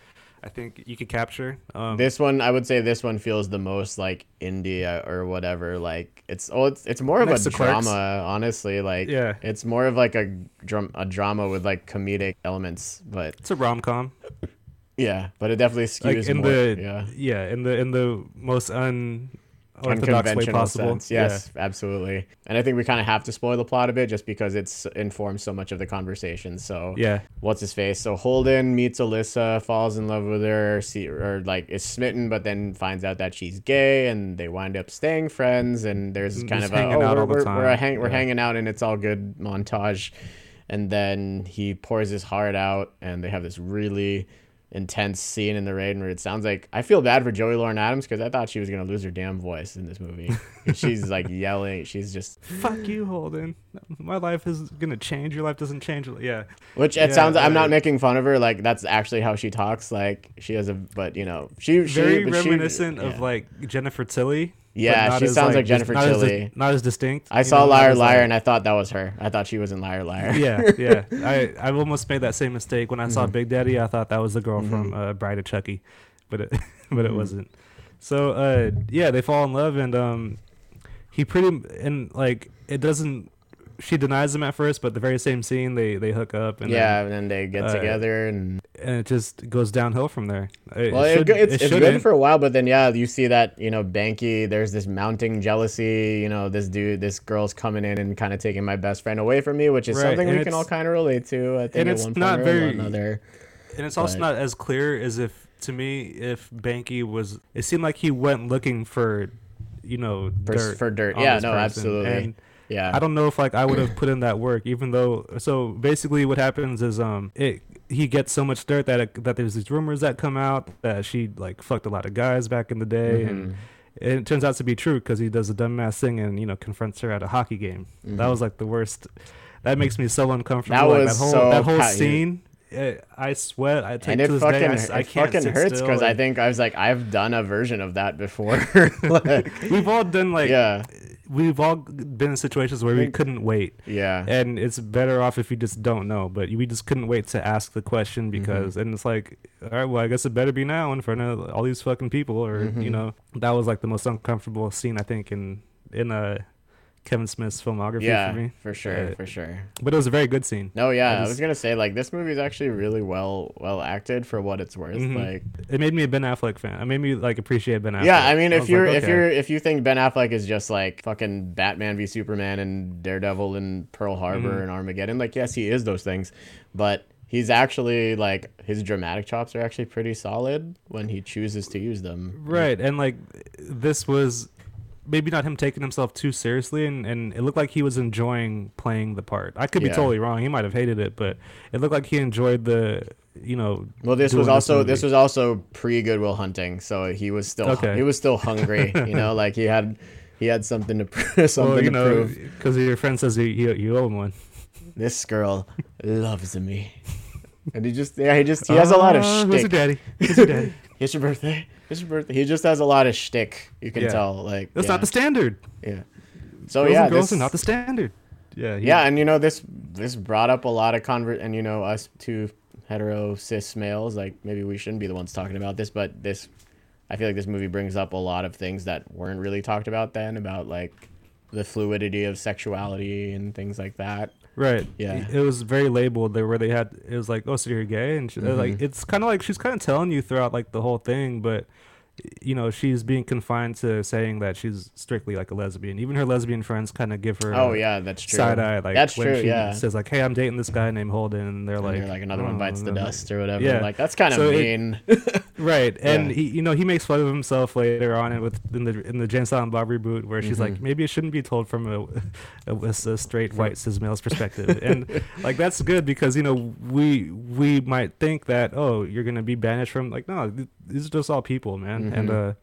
I think you could capture. Um, this one, I would say, this one feels the most like India or whatever. Like it's oh, it's it's more of a drama, honestly. Like yeah, it's more of like a drum a drama with like comedic elements, but it's a rom com. yeah, but it definitely Like skews in more. the yeah. yeah in the in the most way unconventional possible. sense. Yes, absolutely. And I think we kind of have to spoil the plot a bit just because it's informed so much of the conversation. So Yeah. yeah. what's his face? So Holden meets Alyssa, falls in love with her, see, or like is smitten, but then finds out that she's gay, and they wind up staying friends. And there's Mm, kind just of a oh, out we're, all the we're, time. we're, hang, we're Yeah. hanging out, and it's all good montage. And then he pours his heart out, and they have this really intense scene in the rain where it sounds like I feel bad for Joey Lauren Adams because I thought she was gonna lose her damn voice in this movie. she's like yelling. She's just Fuck you, Holden. My life is gonna change. Your life doesn't change. Yeah. which it Yeah, sounds. I'm uh, not making fun of her. Like that's actually how she talks. Like she has a, but you know, she she Very she- reminiscent of yeah. like Jennifer Tilly. Yeah, she as, sounds like dis- Jennifer not as Tilly. not as distinct. I saw know, Liar Liar like- and I thought that was her. I thought she was in Liar Liar. yeah, yeah. I I almost made that same mistake when I saw Mhm. Big Daddy. I thought that was the girl from Mhm. uh, Bride of Chucky, but it but it Mhm. wasn't. So uh, yeah, they fall in love, and um, he pretty and like it doesn't. She denies him at first, but the very same scene they they hook up, and yeah, then, and then they get uh, together and and it just goes downhill from there. It, well, should- it's, it it's good for a while, but then yeah, you see that you know Banky. There's this mounting jealousy. You know, this dude, this girl's coming in and kind of taking my best friend away from me, which is Right, something and we can all kind of relate to. I think and at it's one not point or very- another. And it's also not as clear as if to me if Banky was. It seemed like he went looking for, you know, For, dirt for dirt, yeah, no, person. absolutely, And yeah. I don't know if like I would have put in that work, even though. So basically, what happens is um, it he gets so much dirt that it, that there's these rumors that come out that she like fucked a lot of guys back in the day, and, Mhm, and it turns out to be true because he does a dumbass thing and you know confronts her at a hockey game. That mhm. was like the worst. That makes me so uncomfortable. That like, was that whole so that whole scene. It, I sweat. I take and to it this fucking day. I, I fucking hurts because I think I was like I've done a version of that before. like, we've all done like yeah, we've all been in situations where we couldn't wait, Yeah. and it's better off if you just don't know. But we just couldn't wait to ask the question Mm-hmm. because, and it's like, all right, well, I guess it better be now in front of all these fucking people, or Mhm. you know, that was like the most uncomfortable scene I think in in uh, Kevin Smith's filmography yeah, for me. for sure, for sure. But it was a very good scene. No, yeah, I I, was gonna say like this movie is actually really well well acted for what it's worth. Mhm. Like, It made me a Ben Affleck fan. It made me like appreciate Ben Affleck. yeah, I mean, if you're like, if you're if you think Ben Affleck is just like fucking Batman v Superman and Daredevil and Pearl Harbor Mhm. and Armageddon, like yes, he is those things, but he's actually like his dramatic chops are actually pretty solid when he chooses to use them. Right, and like this was maybe not him taking himself too seriously, and, and it looked like he was enjoying playing the part. I could be Yeah. totally wrong. He might have hated it, but it looked like he enjoyed the, you know. Well, this was also this, movie. was also pre Good Will Hunting, so he was still Okay. he was still hungry. you know, like he had he had something to pr- something well, you to know, prove. because your friend says you, you you owe him one. This girl loves me, and he just yeah he just he has a lot of Ah, Who's your shtick. daddy? Who's your daddy? It's your birthday. It's your birthday. He just has a lot of shtick. You can Yeah. tell. Like That's yeah, not the standard. yeah. So Girls yeah, and girls this, are not the standard. Yeah, he- yeah, and you know this this brought up a lot of convert, and you know us two hetero cis males, like maybe we shouldn't be the ones talking about this, but this, I feel like this movie brings up a lot of things that weren't really talked about then about like the fluidity of sexuality and things like that. Right. Yeah. It was very labeled there where they had it was like, oh, so you're gay, and she, uh, like it's kind of like she's kind of telling you throughout like the whole thing, but you know she's being confined to saying that she's strictly like a lesbian. Even her lesbian friends kind of give her Oh yeah, that's true. side eye like That's when true, she yeah. says like, hey, I'm dating this guy named Holden, and they're And like, like another one "Oh, bites the no, no." dust or whatever. Yeah. Like that's kind of So it- mean. Right, and Yeah. he, you know, he makes fun of himself later on with in the in the Jane Silent Bob reboot, where she's like, Mhm. maybe it shouldn't be told from a a, a, a straight white cis male's perspective, and like that's good because you know we we might think that oh you're gonna be banished from like no th- these are just all people man, and Mhm. uh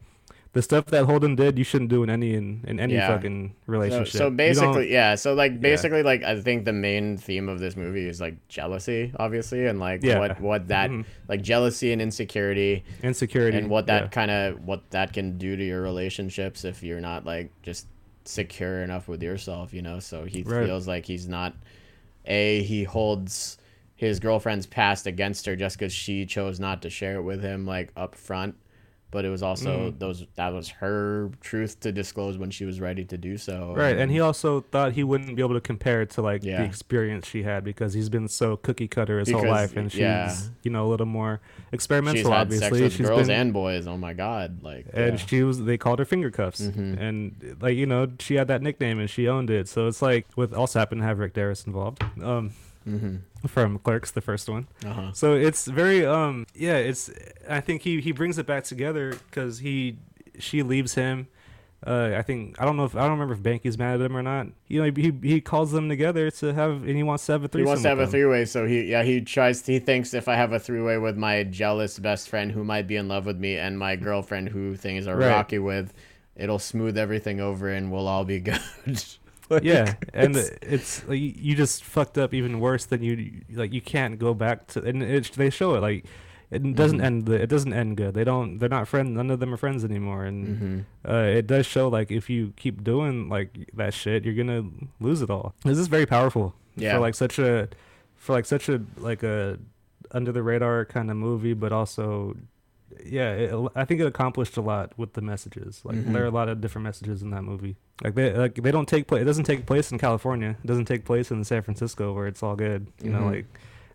the stuff that Holden did you shouldn't do in any in, in any Yeah. fucking relationship. so don't- basically, yeah. So like basically, like I think the main theme of this movie is like jealousy, obviously, and like Yeah. what what that Mhm. like jealousy and insecurity, insecurity and what that yeah. kind of what that can do to your relationships if you're not like just secure enough with yourself, you know. So he Right. feels like he's not a he holds his girlfriend's past against her just because she chose not to share it with him like up front but it was also Mhm. those that was her truth to disclose when she was ready to do so Right, and he also thought he wouldn't be able to compare it to like Yeah. the experience she had because he's been so cookie cutter his whole life, and she's yeah. you know a little more experimental. she's had obviously, sex with she's girls been, and boys oh my god like and yeah. she was they called her finger cuffs, Mhm. and like you know she had that nickname and she owned it. So it's like with also happened to have Rick Derris involved. Um, mm-hmm. From Clerks, the first one. uh-huh So it's very um yeah, it's I think he he brings it back together because he she leaves him. Uh, I think I don't know if I don't remember if Banky's mad at him or not. You know, he he calls them together to have and he wants to have a three. he wants to have a three-way so he yeah he tries he thinks if i have a three-way with my jealous best friend who might be in love with me and my girlfriend who things are Right. rocky with it'll smooth everything over and we'll all be good yeah, and It's- it's like you just fucked up even worse than you like. You can't go back to and it, they show it like it doesn't Mhm. end. It doesn't end good. They don't. They're not friends. None of them are friends anymore. And mm-hmm. uh, it does show like if you keep doing like that shit, you're gonna lose it all. This is very powerful Yeah. for like such a for like such a like a under the radar kind of movie, but also yeah, it, I think it accomplished a lot with the messages. Like Mhm. there are a lot of different messages in that movie. Like they like they don't take place. It doesn't take place in California. It doesn't take place in San Francisco where it's all good. You know, Mhm. like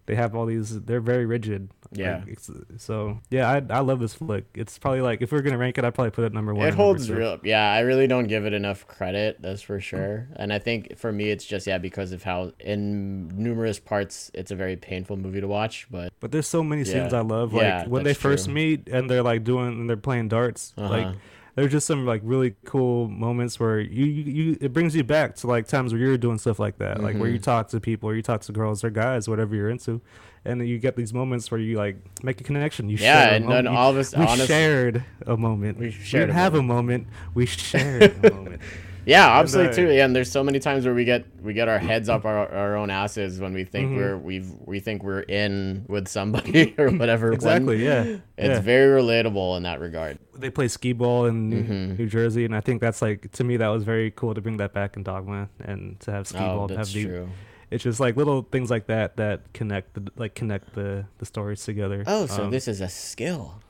they have all these. They're very rigid. Yeah. Like, so yeah, I I love this flick. It's probably like if we are gonna rank it, I'd probably put it number one. It holds two. real. Yeah, I really don't give it enough credit. That's for sure. And I think for me, it's just yeah because of how in numerous parts it's a very painful movie to watch. But But there's so many scenes Yeah. I love. Yeah, Like when they first true. meet and they're like doing and they're playing darts. Like uh-huh. there's just some like really cool moments where you, you you it brings you back to like times where you're doing stuff like that, like where you Mhm. talk to people, or you talk to girls or guys, whatever you're into, and then you get these moments where you like make a connection. You yeah, share and then all of us we honestly, shared a moment. We We shared didn't a have a moment. We shared a moment. Yeah, absolutely uh, too. Yeah, and there's so many times where we get we get our heads up our, our own asses when we think Mhm. we're we've we think we're in with somebody or whatever. when Exactly. Yeah. It's yeah. very relatable in that regard. they play skee ball in New, Mhm. New Jersey, and I think that's like to me that was very cool to bring that back in Dogma and to have skee Oh, ball. To have that's the, true. It's just like little things like that that connect the like connect the the stories together. Oh, so Um, this is a skill.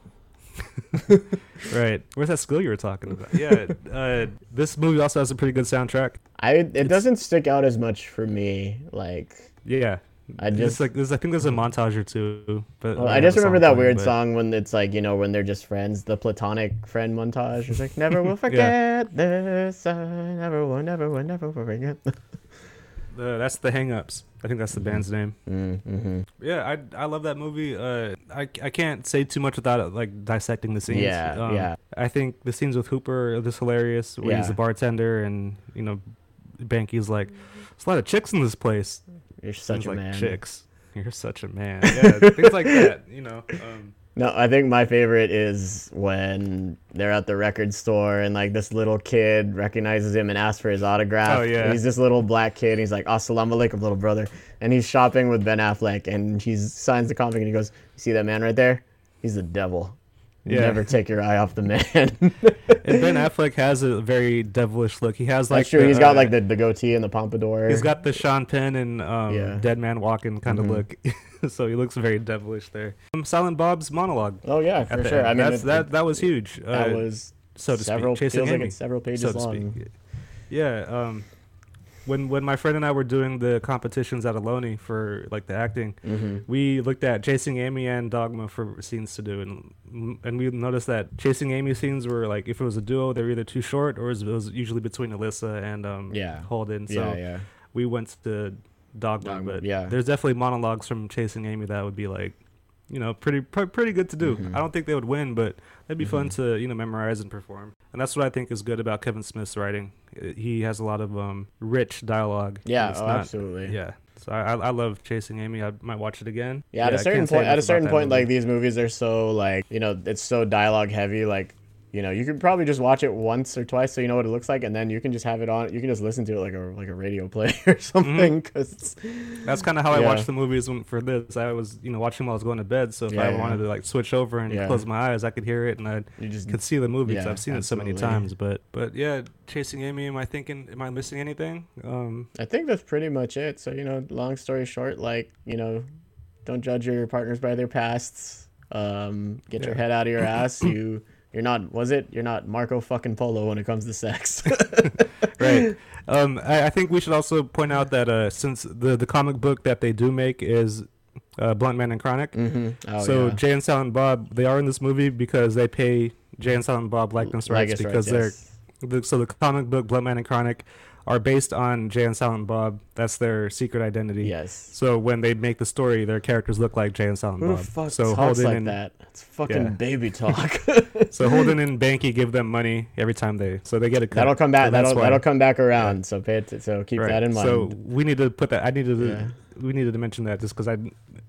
right? Where's that skill you were talking about? Yeah, uh, this movie also has a pretty good soundtrack. I it doesn't stick out as much for me. Like Yeah, I just just like there's I think there's a montage or two. But well, I just remember that weird but- song when it's like you know when they're just friends, the platonic friend montage. It's like never will forget this. I never will, never will, never will forget. Uh, that's the Hangups. I think that's the band's name. mm-hmm. Yeah, I I love that movie. Uh, I I can't say too much without like dissecting the scenes. Yeah, Um, yeah. I think the scenes with Hooper are just hilarious. Where he's Yeah. the bartender and you know, Banky's like, there's a lot of chicks in this place. You're He's such a like, man. Chicks. You're such a man. Yeah, things like that. You know. Um, No, I think my favorite is when they're at the record store and like this little kid recognizes him and asks for his autograph. Oh, yeah. He's this little black kid. He's like, Assalamu alaikum, little brother. And he's shopping with Ben Affleck and he signs the comic and he goes, You see that man right there? He's the devil. You Yeah. Never take your eye off the man. and Ben Affleck has a very devilish look. He has like That's true. the, He's got uh, like the, the goatee and the pompadour. He's got the Sean Penn and um, Yeah. Dead Man Walking kind of Mhm. look, so he looks very devilish there. Um, Silent Bob's monologue. Oh yeah, for sure. end. I mean, that's, it- that that was huge. that uh, was so to several speak, chasing feels like it's several pages so long. Yeah. Um, when when my friend and I were doing the competitions at Aloni for like the acting, hmm we looked at Chasing Amy and Dogma for scenes to do, and and we noticed that Chasing Amy scenes were like if it was a duo, they were either too short or it was, it was usually between Alyssa and um Yeah. Holden. So Yeah, yeah. we went to Dogma, Dogma, but yeah. there's definitely monologues from Chasing Amy that would be like, you know, pretty pr- pretty good to do. Mhm. I don't think they would win, but it'd be fun Mhm. to you know memorize and perform. And that's what I think is good about Kevin Smith's writing. Uh, He has a lot of um, rich dialogue. Yeah, it's oh, not- absolutely. Yeah, so I, I love Chasing Amy. I might watch it again. Yeah, at a certain point, at a certain point, like these movies are so like you know it's so dialogue heavy. Like you know you could probably just watch it once or twice so you know what it looks like, and then you can just have it on. You can just listen to it like a like a radio play or something. Because That's kind of how I Yeah. watched the movies when, for this. I was, you know, watching while I was going to bed. So if Yeah, I yeah. wanted to like switch over and close my eyes, I could hear it and I you just could see the movie I've seen it so many times. But but yeah, chasing Amy. Am I thinking? Am I missing anything? Um, I think that's pretty much it. So you know, long story short, like you know, don't judge your partners by their pasts. Um, get your head out of your ass. You you're not was it? You're not Marco fucking Polo when it comes to sex. right. Um, I, I think we should also point out that uh, since the the comic book that they do make is uh, Blunt Man and Chronic. mm-hmm. Oh, so yeah. Jay and Silent Bob, they are in this movie because they pay Jay and Silent Bob likeness rights because rights, they're yes. the, so the comic book Blunt Man and Chronic are based on Jay and Silent Bob. That's their secret identity. yes. So when they make the story, their characters look like Jay and Silent Who Bob. fuck so talks Holden like and that? It's fucking Yeah. baby talk. so Holden and Banky give them money every time they so they get a cut. that'll come back. So that'll why. that'll come back around. So pay it. So keep Right. that in mind. So we need to put that. I needed to. Yeah. We needed to mention that just because I,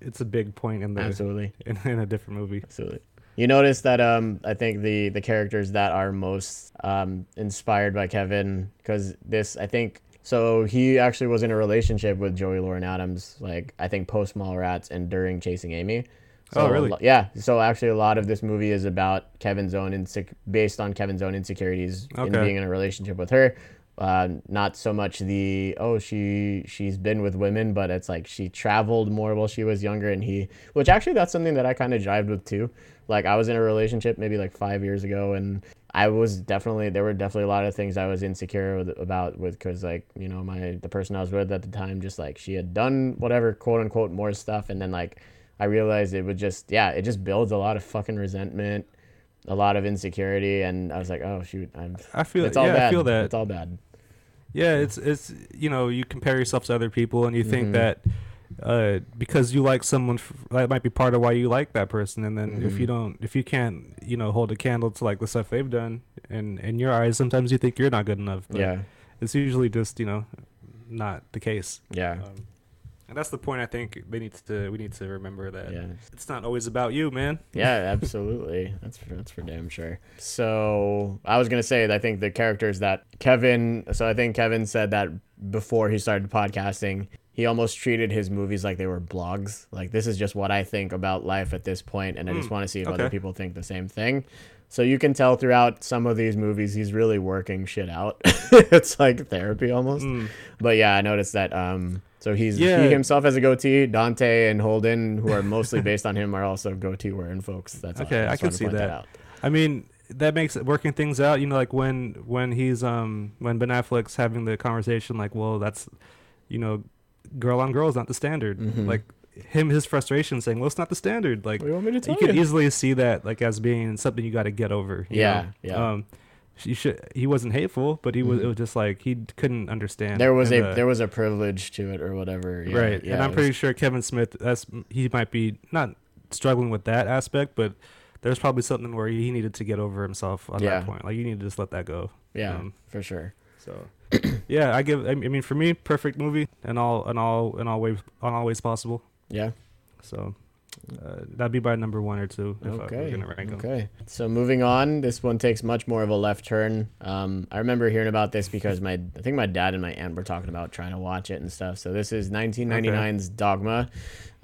it's a big point in the Absolutely. in, in a different movie. Absolutely. You notice that um I think the the characters that are most um inspired by Kevin because this I think so he actually was in a relationship with Joey Lauren Adams like I think post Mallrats and during Chasing Amy. So Oh, really? yeah. So actually, a lot of this movie is about Kevin's own insec- based on Kevin's own insecurities in being in a relationship with her. Uh, not so much the oh she she's been with women, but it's like she traveled more while she was younger, and he which actually that's something that I kind of jived with too. Like I was in a relationship maybe like five years ago, and I was definitely there were definitely a lot of things I was insecure with, about with because like you know my the person I was with at the time just like she had done whatever quote unquote more stuff, and then like I realized it would just yeah it just builds a lot of fucking resentment, a lot of insecurity, and I was like oh shoot I'm I feel. it's all yeah, bad I feel that. it's all bad Yeah, it's it's you know you compare yourself to other people and you Mhm. think that uh, because you like someone f- that might be part of why you like that person, and then if you don't, if you can't, you know, hold a candle to like the stuff they've done, and in your eyes, sometimes you think you're not good enough. But yeah it's usually just you know not the case. yeah Um, And that's the point. I think they need to. We need to remember that Yeah. it's not always about you, man. Yeah, absolutely. That's for, that's for damn sure. So I was gonna say, I think the characters that Kevin. So I think Kevin said that before he started podcasting, he almost treated his movies like they were blogs. Like this is just what I think about life at this point, and I just Hmm, want to see if other people think the same thing. So you can tell throughout some of these movies, he's really working shit out. it's like therapy almost. Mm. But yeah, I noticed that. Um, so he's Yeah. he himself has a goatee. Dante and Holden, who are mostly based on him, are also goatee wearing folks. That's. Okay, just I can see point that. out. I mean, that makes working things out. You know, like when when he's um when Ben Affleck's having the conversation, like, well, that's you know, girl on girl is not the standard. Mhm. Like him, his frustration saying, well, it's not the standard. Like What do you want me to tell you you? could easily see that like as being something you got to get over. you Yeah, know? yeah. Um, you should. He wasn't hateful, but he was. Mhm. It was just like he couldn't understand. there was a uh, there was a privilege to it or whatever. Yeah, right, Yeah, and I'm it pretty was- sure Kevin Smith. That's he might be not struggling with that aspect, but there's probably something where he needed to get over himself on Yeah. that point. Like you need to just let that go. yeah, um, for sure. So, yeah, I give. I mean, for me, perfect movie, and all, and all, and all ways, on all ways possible. Yeah. So, uh, that'd be by number one or two if I Okay. gonna rank 'em. Okay. So moving on, this one takes much more of a left turn. Um, I remember hearing about this because my I think my dad and my aunt were talking about trying to watch it and stuff. So this is 1999's Dogma.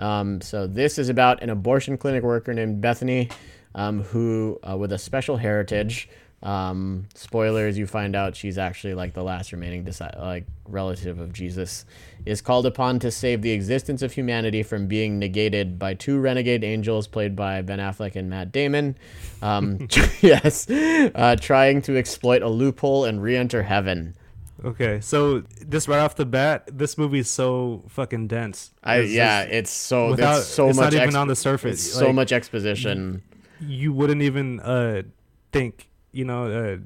Um, so this is about an abortion clinic worker named Bethany, um, who uh, with a special heritage. Um, spoilers: you find out she's actually like the last remaining disi- like relative of Jesus, is called upon to save the existence of humanity from being negated by two renegade angels played by Ben Affleck and Matt Damon. Um, yes, uh, trying to exploit a loophole and re-enter heaven. Okay, so just right off the bat, this movie is so fucking dense. I It's yeah, just- it's so without- that's so it's much not even ex- on the surface. It's so much exposition. You wouldn't even uh think. You know, uh,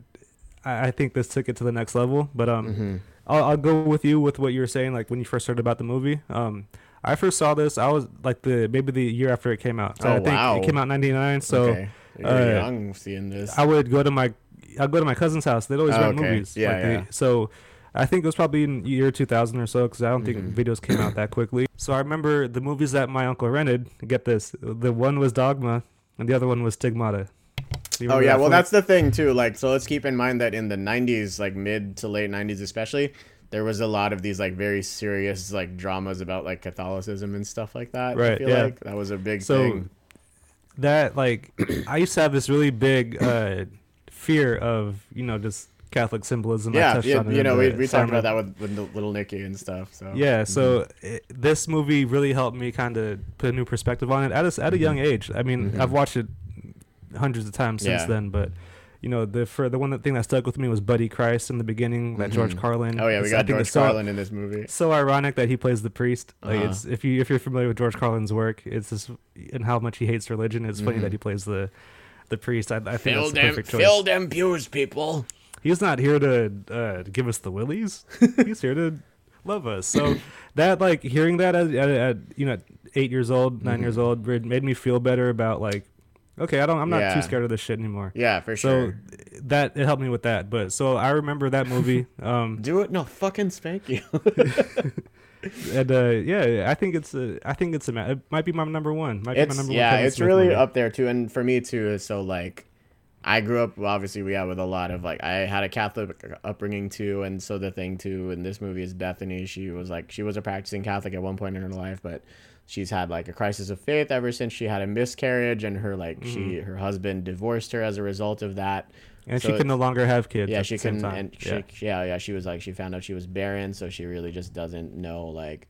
I, I think this took it to the next level. But um, Mhm. I'll, I'll go with you with what you were saying. Like when you first heard about the movie, um, I first saw this. I was like the maybe the year after it came out. So Oh, I think wow. it came out '99. So okay. You're uh, young seeing this. I would go to my I'd go to my cousin's house. They'd always Oh, rent okay. movies. Yeah, like they- yeah. so I think it was probably in year 2000 or so because I don't think Mhm. videos came out that quickly. So I remember the movies that my uncle rented. Get this: the one was Dogma, and the other one was Stigmata. You Oh yeah, well that's the thing too. Like, so let's keep in mind that in the '90s, like mid to late '90s, especially, there was a lot of these like very serious like dramas about like Catholicism and stuff like that. I Right, feel yeah. like that was a big So, thing. that like I used to have this really big uh, fear of you know just Catholic symbolism. Yeah, yeah you know, we, we talked about that with, with little Nicky and stuff. So Yeah, so Mm-hmm. it, this movie really helped me kind of put a new perspective on it at a, at a young age. I mean, Mhm. I've watched it hundreds of times since Yeah. then, but you know, the for the one that thing that stuck with me was Buddy Christ in the beginning, that George Mhm. Carlin. oh yeah, we It's- I got think George it's so- Carlin in this movie. So ironic that he plays the priest. Like Uh-huh. it's if you if you're familiar with George Carlin's work, it's just and how much he hates religion. It's funny Mhm. that he plays the the priest. I, I think Fill that's the them, perfect choice. fill them pews, people. He's not here to uh, give us the willies. He's here to love us. So that like hearing that at, at, at you know eight years old, 9 Mhm. years old, made me feel better about like okay, I don't I'm not Yeah. too scared of this shit anymore. Yeah, for So sure. So that it helped me with that. But so I remember that movie. Um, Do it, no, fucking spank you. and uh, yeah, I think it's a, I think it's a, it might be my number one. Might be my it's number yeah, one. It's Smith really movie. up there too, and for me too. So like, I grew up obviously we have with a lot of like I had a Catholic upbringing too, and so the thing too in this movie is Bethany. She was like she was a practicing Catholic at one point in her life, but she's had like a crisis of faith ever since she had a miscarriage, and her like she Mm-hmm. her husband divorced her as a result of that. and so she can no longer have kids. Yeah, at she the can, and yeah. she, yeah, yeah, she was like she found out she was barren, so she really just doesn't know like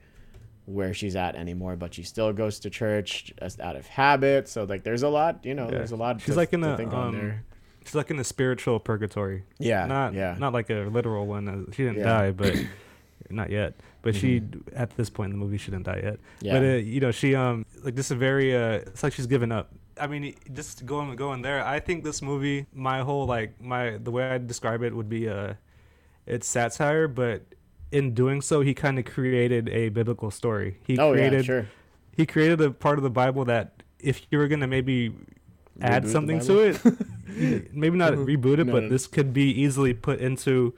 where she's at anymore. But she still goes to church just out of habit. So like, there's a lot, you know, Yeah. there's a lot. She's to, like in to a, think on um, there. She's like in a spiritual purgatory. Yeah, not yeah, not like a literal one. uh, She didn't Yeah. die, but not yet. But she Mhm. at this point in the movie she didn't die yet. yeah. But uh, you know she um like this is very uh it's like she's given up. I mean just going going there. I think this movie my whole like my the way I describe it would be uh it's satire, but in doing so he kind of created a biblical story. He oh created yeah, sure. he created a part of the Bible that if you were gonna maybe add Reboot something to it, maybe not reboot it, No, but no. this could be easily put into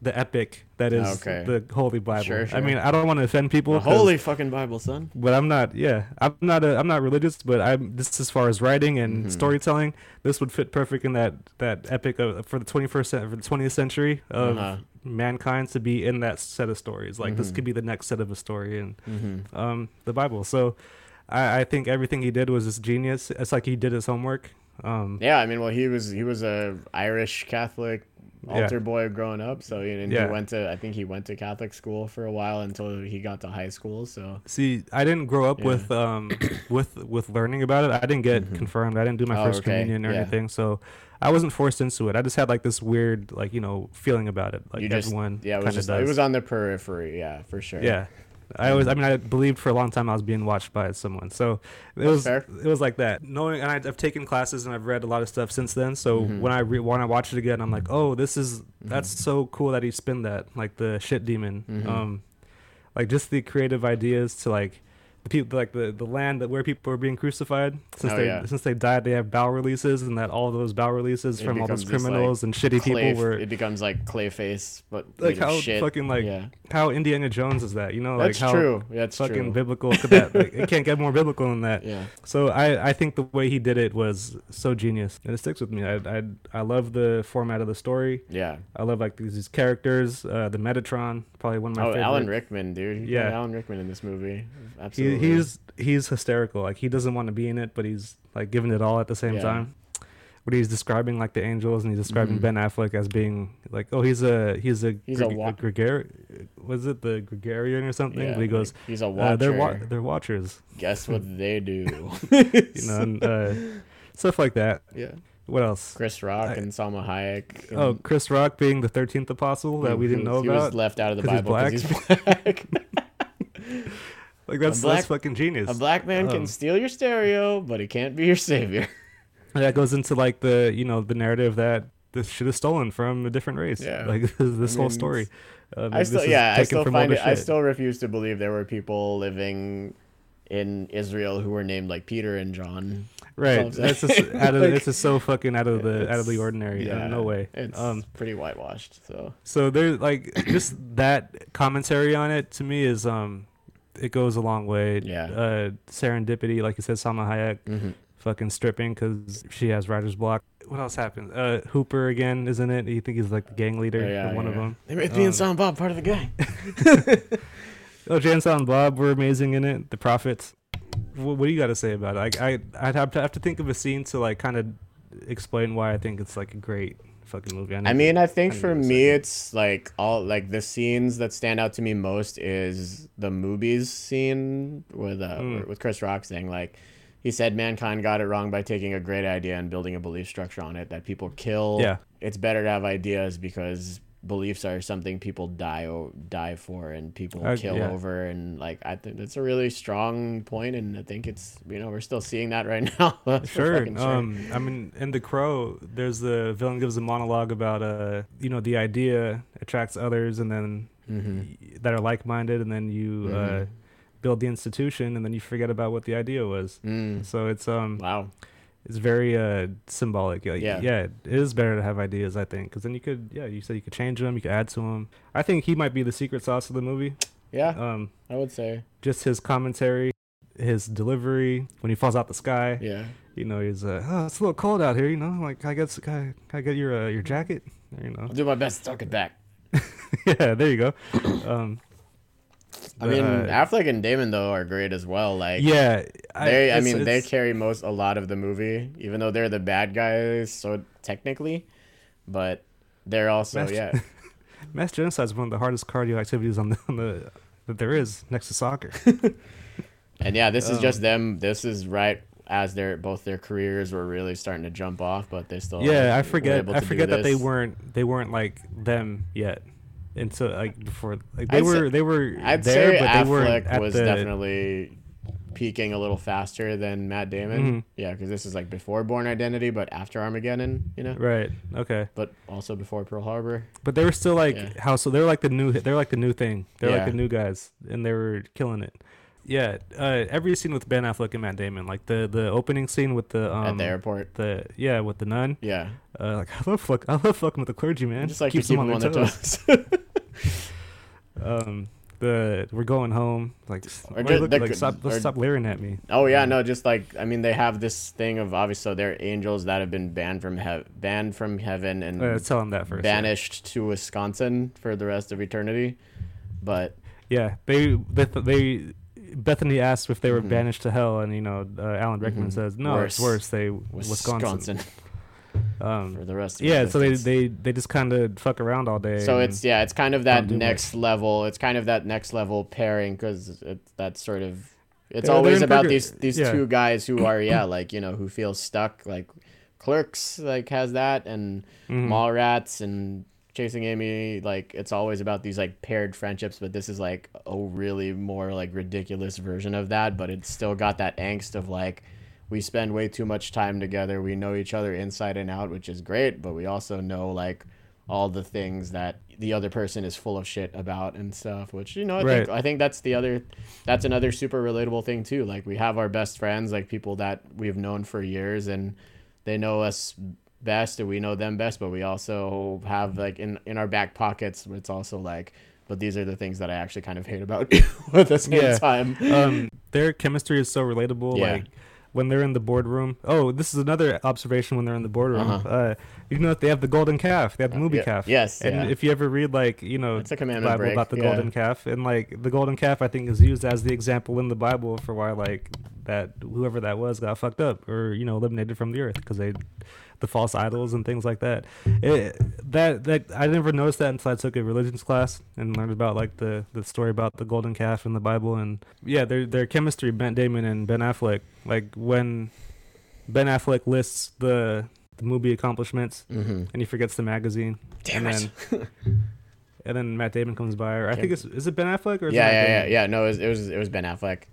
the epic that is Okay. the Holy Bible. Sure, I mean, I don't want to offend people. Holy fucking Bible, son. but I'm not. Yeah, I'm not. A, I'm not religious, but I'm. This as far as writing and Mhm. storytelling, this would fit perfect in that that epic of, for the 21st for the 20th century of Uh-huh. mankind to be in that set of stories. Like this Mhm. could be the next set of a story in Mm-hmm. um the Bible. So, I, I think everything he did was just genius. It's like he did his homework. Um, Yeah, I mean, well, he was he was a Irish Catholic Yeah. altar boy growing up, so and Yeah. he went to I think he went to Catholic school for a while until he got to high school. So See, I didn't grow up Yeah. with um with with learning about it. I didn't get Mhm. confirmed. I didn't do my Oh, first okay. communion or Yeah. anything, so I wasn't forced into it. I just had like this weird like you know feeling about it, like you just everyone yeah, it was just it was on the periphery, yeah, for sure. yeah. I always, I mean, I believed for a long time I was being watched by someone, so it That's was fair. it was like that. Knowing, and I, I've taken classes and I've read a lot of stuff since then. So Mhm. when I re- when I watch it again, I'm like, oh, this is that's Mm-hmm. so cool that he spin that like the shit demon. Mhm. Um, like just the creative ideas to like the people like the the land that where people are being crucified since Oh, they yeah. since they died they have bow releases and that all those bow releases It from all those this, like, criminals and shitty Clay, people were it becomes like Clayface, but like how shit. fucking like yeah, how Indiana Jones is that you know that's like how true. That's fucking true. biblical could that like, it can't get more biblical than that yeah, so I, I think the way he did it was so genius and it sticks with me I, I I love the format of the story yeah. I love like these, these characters uh, the Metatron probably one of my Oh, favorite Alan Rickman, dude. Yeah. Alan Rickman in this movie. he, Absolutely. he's he's hysterical like he doesn't want to be in it but he's like giving it all at the same Yeah. time when he's describing like the angels and he's describing Mhm. Ben Affleck as being like oh he's a he's a He's a Gre- wa- Gregari- was it the Gregarian or something yeah, but he goes he's a uh, watcher. they're wa- they're watchers Guess what they do? you know and, uh, stuff like that yeah. what else Chris Rock I- and Salma Hayek. oh Chris Rock being the 13th apostle that we didn't know he about was left out of the Bible because black. he's black. like that's black- that's fucking genius a black man Um, can steal your stereo, but he can't be your savior. And that goes into like the you know the narrative that this shit is stolen from a different race. Yeah. Like this I whole story. Um, I still, yeah, I still find it. I still refuse to believe there were people living in Israel who were named like Peter and John. right. That's just out of Like, it's just so fucking out of the out of the ordinary. Yeah, no way. It's Um, pretty whitewashed. So so there's like just that commentary on it to me is um it goes a long way. Yeah. Uh, serendipity, like you said, Salma Hayek mm-hmm. fucking stripping because she has writer's block. What else happened? Uh, Hooper again, isn't it? You think he's like the gang leader, Oh, yeah, or one of them. they made me Um, and Silent Bob part of the gang. Oh, Jansen and Bob were amazing in it. The prophets. What, what do you got to say about it? I, I, I'd have to have to think of a scene to like kind of explain why I think it's like a great fucking movie. I need mean, I think need for me, say. it's like all like the scenes that stand out to me most is the movies scene with uh, Mm. with Chris Rock saying like he said mankind got it wrong by taking a great idea and building a belief structure on it that people kill. Yeah. it's better to have ideas because beliefs are something people die o- die for and people Uh, kill yeah. over and like I think that's a really strong point and I think it's you know we're still seeing that right now. For Sure. Um, I mean, in The Crow, there's the villain gives a monologue about uh, you know, the idea attracts others, and then Mhm. that are like-minded, and then you uh, Mhm. build the institution, and then you forget about what the idea was. Mm. So it's um, Wow. It's very uh symbolic. Like, Yeah. yeah, it is better to have ideas, I think, because then you could, yeah, you said you could change them, you could add to them. I think he might be the secret sauce of the movie. Yeah, Um, I would say. just his commentary, his delivery when he falls out the sky. Yeah. You know, he's uh, oh, it's a little cold out here. You know, like I can I, can I get your uh, your jacket? You know, I'll do my best to talk it back. yeah, there you go. Um, I mean, uh, Affleck and Damon though are great as well. Like, yeah, they. I, mean, they carry most a lot of the movie, even though they're the bad guys. So technically, but they're also Master- yeah. mass genocide is one of the hardest cardio activities on the, on the that there is next to soccer. And yeah, this is Um, just them. This is right as their both their careers were really starting to jump off, but they still yeah, I were forget. I forget that they weren't they weren't like them yet. Until like before, like they I'd say- were they were I'd there, say but they Affleck was the. definitely peaking a little faster than Matt Damon. Mhm. Yeah, because this is like before Bourne Identity, but after Armageddon, you know, Right. Okay. but also before Pearl Harbor. But they were still like Yeah. how so they're like the new they're like the new thing. They're like the new guys and they were killing it. Yeah, uh, every scene with Ben Affleck and Matt Damon, like the the opening scene with the um, at the airport. the yeah with the nun. Yeah, Uh, like I love fuck, I love fucking with the clergy man. just like Keeps to keep them them on their toes. toes. Um, the we're going home. Like, just- look- like stop, or- stop leering at me. oh yeah, no, just like I mean, they have this thing of obviously they're angels that have been banned from he- banned from heaven and Uh, tell them that first. yeah. banished to Wisconsin for the rest of eternity. But Yeah, they they they Bethany asked if they were Mhm. banished to hell, and you know uh, Alan Rickman Mhm. says no, it's Worse. worse. They Wisconsin. Wisconsin, for Um, the rest. of yeah, so they, they they just kind of fuck around all day. So it's yeah, it's kind of that next level. It's kind of that next level pairing because it's that sort of. It's Yeah, always about purga- these these yeah. two guys who are yeah like you know who feel stuck like Clerks like has that and Mhm. Mallrats and Chasing Amy like it's always about these like paired friendships but this is like a really more like ridiculous version of that but it's still got that angst of like we spend way too much time together we know each other inside and out which is great but we also know like all the things that the other person is full of shit about and stuff which you know I think I think that's the other that's another super relatable thing too like we have our best friends like people that we've known for years and they know us best and we know them best but we also have like in in our back pockets it's also like but these are the things that I actually kind of hate about you at the same Yeah. time um, their chemistry is so relatable. Yeah. Like when they're in the boardroom. Oh, this is another observation when they're in the boardroom. Uh-huh. uh you know that they have the golden calf. They have the movie Yeah. calf. yes And yeah. if you ever read like you know it's a commandment Bible break about the yeah. golden calf, and like the golden calf, I think is used as the example in the Bible for why like that whoever that was got fucked up or you know eliminated from the earth because they the false idols and things like that. It, that that I never noticed that until I took a religions class and learned about like the the story about the golden calf in the Bible. And yeah, their their chemistry, Ben Damon and Ben Affleck. Like when Ben Affleck lists the the movie accomplishments mm-hmm. and he forgets the magazine. Damn and it. then and then Matt Damon comes by, or I think it's is it Ben Affleck or is yeah it yeah yeah. Yeah no it was, it was it was Ben Affleck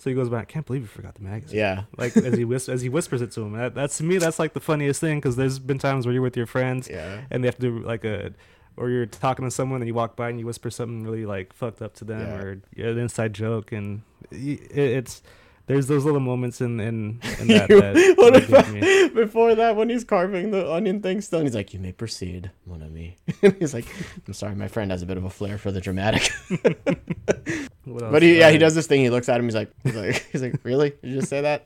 So he goes back. I can't believe you forgot the magazine. yeah Like as he whis- as he whispers it to him. That, that's to me that's like the funniest thing because there's been times where you're with your friends yeah and they have to do like a or you're talking to someone and you walk by and you whisper something really like fucked up to them Yeah. or an inside joke and it, it's there's those little moments in in, in that, that, what about before that when he's carving the onion thing still he's like you may proceed mon ami and he's like i'm sorry my friend has a bit of a flair for the dramatic What else? but he, yeah he does this thing he looks at him he's like he's like he's like really did you just say that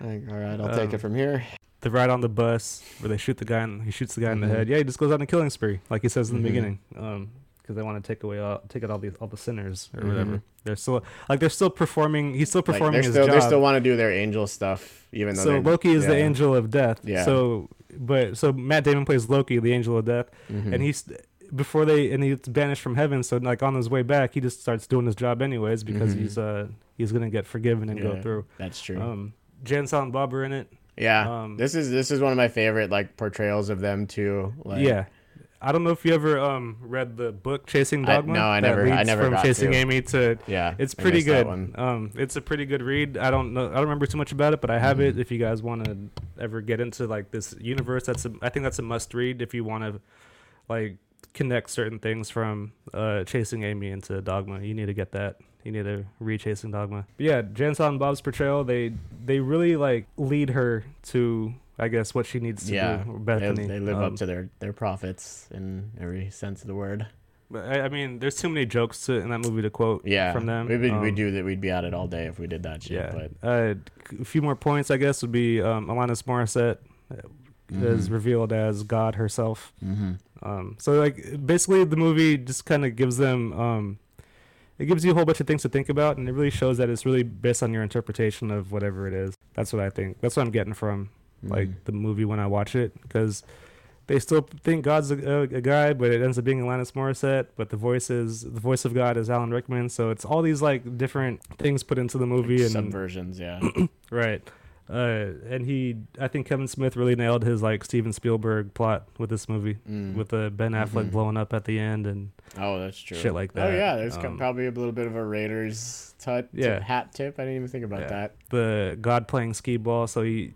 like, all right i'll take Um, it from here the ride on the bus where they shoot the guy and he shoots the guy in the Mhm. head. Yeah, he just goes on a killing spree, like he says in the Mhm. beginning, because they want to take away all, take out all the all the sinners or Mhm. whatever. They're still like they're still performing. He's still performing they're his still job. they still want to do their angel stuff even though so Loki is the angel of death. Yeah. So, but so Matt Damon plays Loki, the angel of death, Mhm. and he's before they and he's banished from heaven. So like on his way back, he just starts doing his job anyways because Mhm. he's uh he's gonna get forgiven and go through. that's true Um, Jan Silent Bob are in it. yeah um, this is this is one of my favorite like portrayals of them too like yeah. I don't know if you ever um read the book Chasing I- Dogma. no, I never- I never from Chasing to. Amy to yeah it's pretty good. Um, it's a pretty good read. I don't know. I don't remember too much about it, but I have Mhm. it. If you guys want to ever get into like this universe, that's a, I think that's a must read if you want to like connect certain things from uh, Chasing Amy into Dogma. You need to get that. You need to read Chasing Dogma. But yeah, Jan Silent Bob's portrayal. They they really like lead her to I guess what she needs to yeah do. they, Bethany. they live Um, up to their their prophets in every sense of the word But I, I mean, there's too many jokes to, in that movie to quote yeah from them. we would we Um, do that we'd be at it all day if we did that shit Yeah. but Uh, a few more points, I guess, would be um, Alanis Morissette is Mhm. revealed as God herself. Mhm. Um, so like basically, the movie just kind of gives them. Um, it gives you a whole bunch of things to think about, and it really shows that it's really based on your interpretation of whatever it is. That's what I think. That's what I'm getting from like Mhm. the movie when I watch it, because they still think God's a, a, a guy, but it ends up being Alanis Morissette. But the voice is the voice of God is Alan Rickman. So it's all these like different things put into the movie, and subversions yeah Right. Uh, and he, I think Kevin Smith really nailed his like Steven Spielberg plot with this movie, Mm. with the Ben Affleck Mhm. blowing up at the end, and oh that's true shit like that. oh yeah there's Um, probably a little bit of a raiders tut Yeah. hat tip i didn't even think about Yeah. that the God playing skee ball. So he,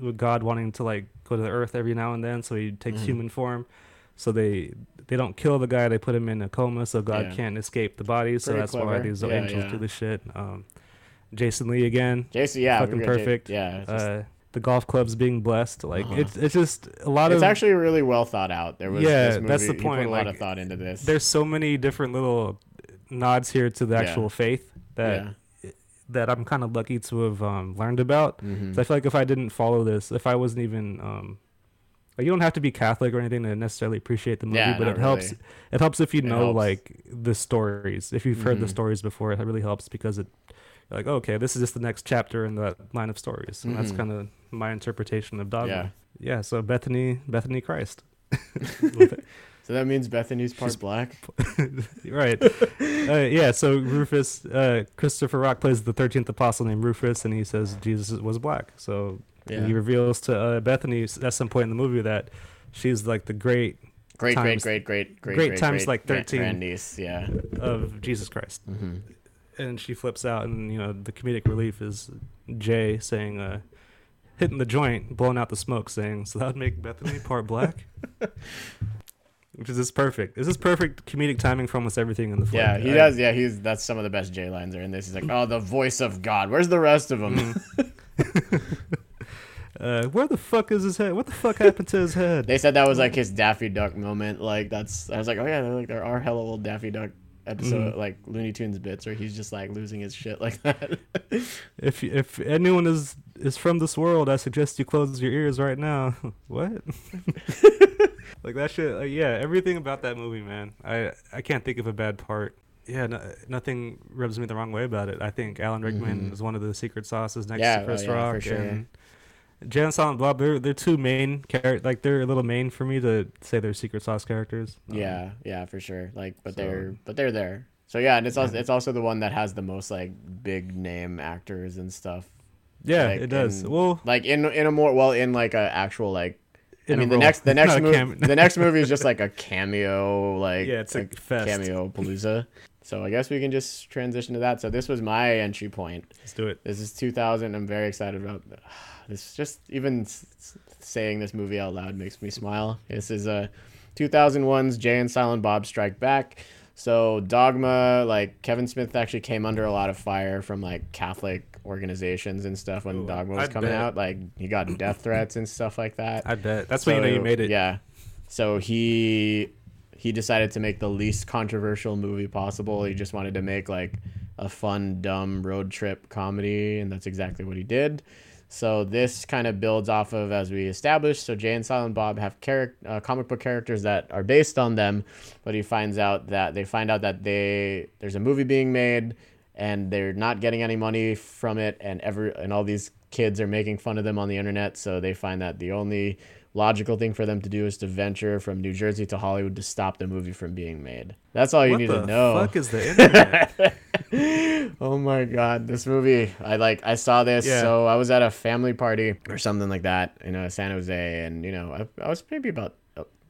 with God wanting to like go to the Earth every now and then, so he takes Mhm. human form. So they they don't kill the guy; they put him in a coma, so God Yeah. can't escape the body. So Pretty that's why these Yeah, angels yeah. do the shit. Um, Jason Lee again. Jason, yeah, Fucking got J- perfect. yeah, just- Uh, the golf clubs being blessed. Like Uh-huh. it's it's just a lot it's of. It's actually really well thought out. There was Yeah, this movie, that's the point, a lot of thought into this. there's so many different little nods here to the Yeah. actual faith that yeah. that I'm kind of lucky to have um, learned about. Mhm. So I feel like if I didn't follow this, if I wasn't even, um, like you don't have to be Catholic or anything to necessarily appreciate the movie, Yeah, but it helps. really. It helps if you It know helps. like the stories. If you've heard the Mhm. stories before, it really helps because it, like, okay, this is just the next chapter in that line of stories, and that's Mhm. kind of my interpretation of dogma. Yeah. Yeah. So Bethany, Bethany Christ. So that means Bethany's part She's- black. right. uh, yeah. So Rufus, uh, Christopher Rock plays the thirteenth apostle named Rufus, and he says Jesus was black. So Yeah. he reveals to uh, Bethany at some point in the movie that she's like the great Great, great, times- great, great, great, great great, times great like gran- 13. grandniece. Yeah. of Jesus Christ. hmm And she flips out, and you know the comedic relief is Jay saying, uh, hitting the joint, blowing out the smoke, saying, "So that would make Bethany part black." Which is just perfect. This is perfect comedic timing for almost everything in the flick. Yeah, he I- does. Yeah, he's that's some of the best Jay lines are in this. He's like, "Oh, the voice of God. Where's the rest of them?" Mhm. uh, where the fuck is his head? What the fuck happened to his head? They said that was like his Daffy Duck moment. Like that's. I was like, "Oh yeah, like there are hella old Daffy Duck episode Mhm. like Looney Tunes bits where he's just like losing his shit like that." If if anyone is is from this world, I suggest you close your ears right now. what? like that shit. Like, yeah, everything about that movie, man. I I can't think of a bad part. Yeah, no, nothing rubs me the wrong way about it. I think Alan Rickman Mhm. is one of the secret sauces next Yeah, to Chris oh, yeah, Rock for sure. and Jay and Silent Bob. They're they're two main characters. Like they're a little main for me to say they're secret sauce characters. Um, yeah, yeah, for sure. Like, but so- they're but they're there. So yeah, and it's also it's also the one that has the most like big name actors and stuff. yeah, like, it does. in- well, Like in in a more well in like a actual like I mean the role, next the next movie cam- the next movie is just like a cameo like yeah, it's like cameo palooza. So I guess we can just transition to that. So this was my entry point. Let's do it. This is 2000. I'm very excited about this. Just even saying this movie out loud makes me smile. This is a 2001's Jay and Silent Bob Strike Back. So Dogma, like Kevin Smith actually came under a lot of fire from like Catholic organizations and stuff when Ooh, Dogma was I coming bet. out. Like he got death threats and stuff like that. I bet that's when you know you made it. Yeah. So he he decided to make the least controversial movie possible. He just wanted to make like a fun, dumb road trip comedy, and that's exactly what he did. So this kind of builds off of as we established. So Jay and Silent Bob have uh, comic book characters that are based on them, but he finds out that they find out that they there's a movie being made, and they're not getting any money from it, and every and all these kids are making fun of them on the internet. So they find that the only logical thing for them to do is to venture from New Jersey to Hollywood to stop the movie from being made. That's all you what need to know. What the fuck is the internet? oh my god, this movie! I like I saw this. Yeah. So I was at a family party or something like that in uh, San Jose, and you know I, I was maybe about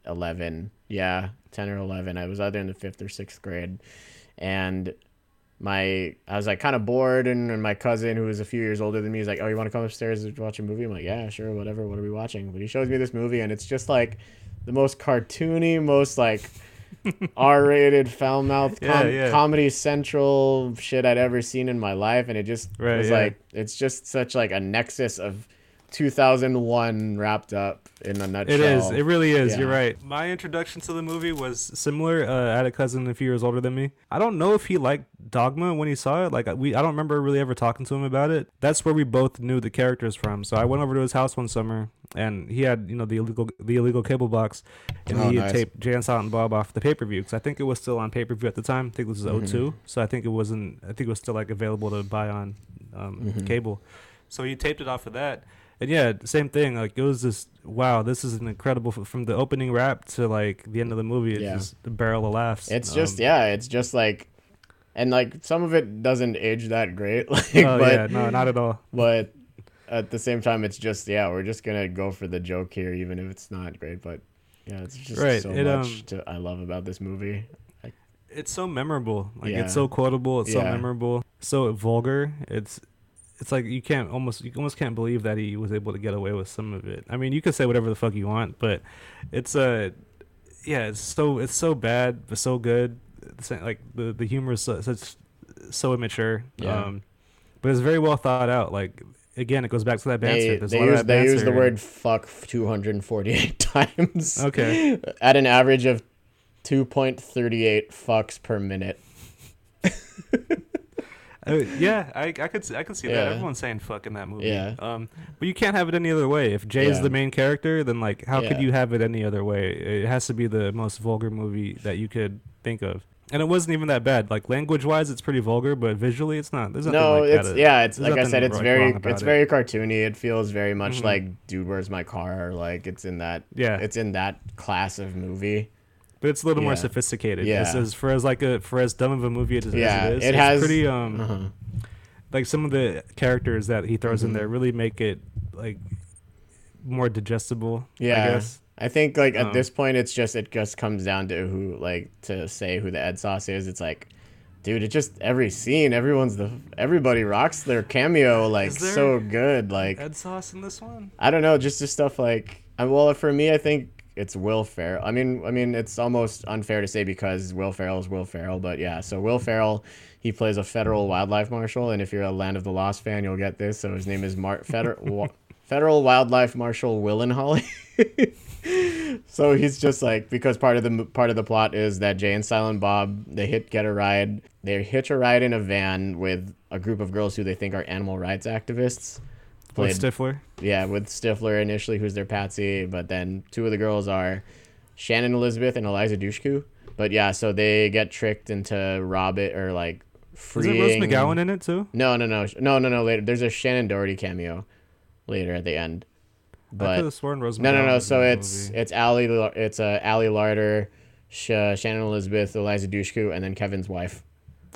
eleven, yeah, ten or eleven. I was either in the fifth or sixth grade, and my I was like kind of bored, and, and my cousin who was a few years older than me is like, "Oh, you want to come upstairs and watch a movie?" I'm like, "Yeah, sure, whatever. What are we watching?" But he shows me this movie, and it's just like the most cartoony, most like R-rated, foul-mouthed com- Yeah, yeah. Comedy Central shit I'd ever seen in my life, and it just Right, was yeah. like it's just such like a nexus of 2001 wrapped up in a nutshell. It is. It really is. You're right. My introduction to the movie was similar. Uh, I had a cousin a few years older than me. I don't know if he liked Dogma when he saw it. Like we, I don't remember really ever talking to him about it. That's where we both knew the characters from. So I went over to his house one summer, and he had you know the illegal the illegal cable box, and Oh, he had nice. taped Jay and Silent Bob off the pay per view because I think it was still on pay per view at the time. I think this was Mhm. 02. so I think it wasn't. I think it was still like available to buy on um, Mhm. cable. So he taped it off of that. And yeah, same thing. Like it was just wow. This is an incredible from the opening rap to like the end of the movie. It's Yeah. just a barrel of laughs. It's just Um, yeah, it's just like, and like some of it doesn't age that great. Like, Oh but yeah, no, not at all. but at the same time, it's just yeah, we're just gonna go for the joke here, even if it's not great. But yeah, it's just Right, so it, much um, to I love about this movie. It's so memorable. Like Yeah. it's so quotable. It's so memorable. So vulgar. It's it's like you can't almost you almost can't believe that he was able to get away with some of it. I mean, you can say whatever the fuck you want, but it's a yeah, it's so it's so bad but so good. It's like the the humor is so, such so immature. Yeah. Um, but it's very well thought out. Like again, it goes back to that They, banter. They of use they use the word fuck 248 times. Okay. At an average of 2.38 fucks per minute. Uh, yeah, I, I could see, I could see that. Everyone's saying "fuck" in that movie. Yeah. Um, but you can't have it any other way. If Jay Yeah. the main character, then like, how could you have it any other way? It has to be the most vulgar movie that you could think of. And it wasn't even that bad. Like language-wise, it's pretty vulgar, but visually, it's not. There's nothing No, like it's that. yeah, it's there's like I said, it's very it's it. very cartoony. It feels very much Mhm. like Dude, Where's My Car? Like it's in that Yeah, it's in that class of movie. But it's a little more sophisticated. Yeah. As, as for as like a for as dumb of a movie as, Yeah, as it is, it it's has- pretty um Uh-huh. like some of the characters that he throws in Mhm. there really make it like more digestible. Yeah. I guess. I think like at Um, this point it's just it just comes down to who like to say who the Ed Sauce is. It's like dude, it just every scene, everyone's the everybody rocks their cameo like so good. Like Ed Sauce in this one. I don't know, just just stuff like I well for me I think it's Will Ferrell. I mean I mean it's almost unfair to say because Will Ferrell is Will Ferrell, but yeah, so Will Ferrell he plays a federal wildlife marshal and if you're a Land of the Lost fan, you'll get this. So his name is Mar- Feder- Federal Wildlife Marshal Willenholly. so he's just like because part of the part of the plot is that Jay and Silent Bob they hit get a ride. They hitch a ride in a van with a group of girls who they think are animal rights activists. With Stifler. yeah, with Stifler initially, who's their patsy, but then two of the girls are Shannon Elizabeth and Eliza Dushku. But yeah, so they get tricked into rob it or like Is freeing. it Rose McGowan in it too? No, no, no, no, no, no. Later, there's a Shannen Doherty cameo later at the end. I But could have sworn Rose no, no, McGowan no. was So it's movie. it's Ali, it's uh, Ali Larter, Sh- Shannon Elizabeth, Eliza Dushku, and then Kevin's wife.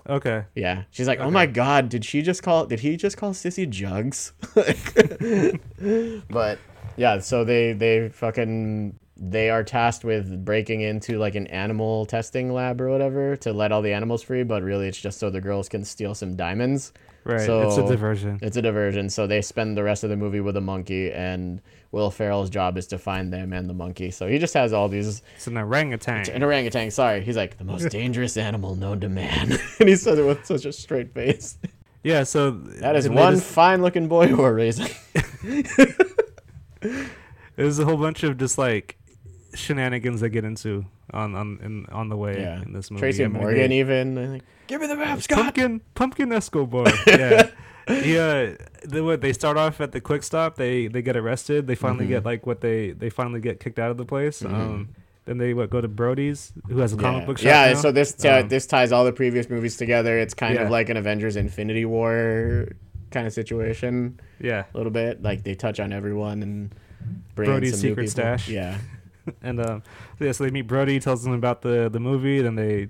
Okay. Yeah, she's like, oh my god, did she just call? Did he just call Sissy Jugs? but yeah, so they they fucking they are tasked with breaking into like an animal testing lab or whatever to let all the animals free, but really it's just so the girls can steal some diamonds. Right. So it's a diversion. It's a diversion. So they spend the rest of the movie with a monkey, and Will Ferrell's job is to find them and the monkey. So he just has all these It's an orangutan. an orangutan. Sorry, he's like the most dangerous animal known to man, and he says it with such a straight face. Yeah. So That is one just- fine-looking boy who are raising. There's a whole bunch of just like shenanigans they get into on on in, on the way Yeah. in this movie. Tracy I mean, Morgan they- even. Like, Give me the map, Scott. Pumpkin Pumpkin Escobar. yeah. Yeah, they what they start off at the quick stop. They they get arrested. They finally Mhm. get like what they they finally get kicked out of the place. Mhm. Um, then they what go to Brodie's, who has a comic yeah. book shop. Yeah, now. so this uh, Um, this ties all the previous movies together. It's kind Yeah. of like an Avengers Infinity War kind of situation, yeah, a little bit. Like they touch on everyone and bring Brodie's secret stash. Yeah, and um, so yeah, so they meet Brodie, tells them about the the movie. Then they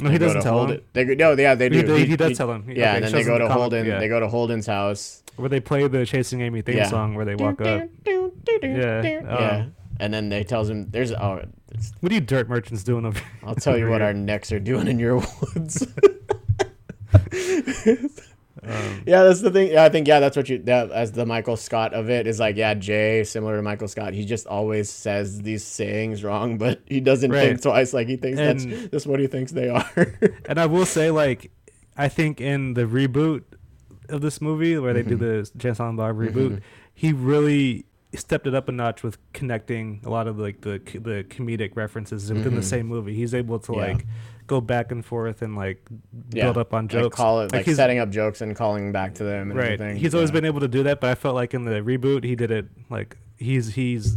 no, They he doesn't tell Holden- him. They go, no, yeah, they do. He, they- he does tell him. He- Yeah, okay, and then they go to the Holden. yeah. They go to Holden's house. where they play the Chasing Amy theme Yeah. song where they walk up. Yeah, Yeah, um, and then they tells him, "There's oh, it's- What are you dirt merchants doing over? I'll tell you what here? our necks are doing in your woods." Um, Yeah, that's the thing. Yeah, I think yeah, that's what you that as the Michael Scott of it is like yeah, Jay similar to Michael Scott. He just always says these sayings wrong, but he doesn't Right. think twice. Like he thinks that's And- that's what he thinks they are. and I will say, like, I think in the reboot of this movie where they do Mhm. the Silent Bob reboot, Mhm. he really stepped it up a notch with connecting a lot of like the the comedic references within the Mhm. same movie. He's able to Yeah. like go back and forth and like Yeah. build up on Like, jokes. call it like, he's- setting up jokes and calling back to them. And right. everything. He's always been able to do that, but I felt like in the reboot he did it like he's he's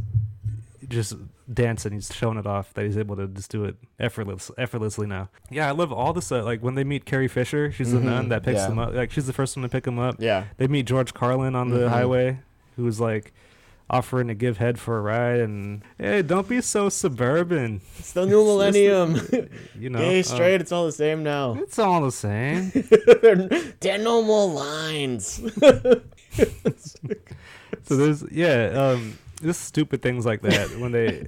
just dancing. He's showing it off that he's able to just do it effortless effortlessly now. Yeah, I love all this. Uh, like when they meet Carrie Fisher, she's the Mhm, nun that picks yeah. them up. Like she's the first one to pick them up. Yeah. They meet George Carlin on the Mhm. highway, who's like offering to give head for a ride, and hey, don't be so suburban. It's the new millennium. You know, Gay, um, straight, it's all the same now. it's all the same. there, there are no more lines. so there's yeah, um, just stupid things like that when they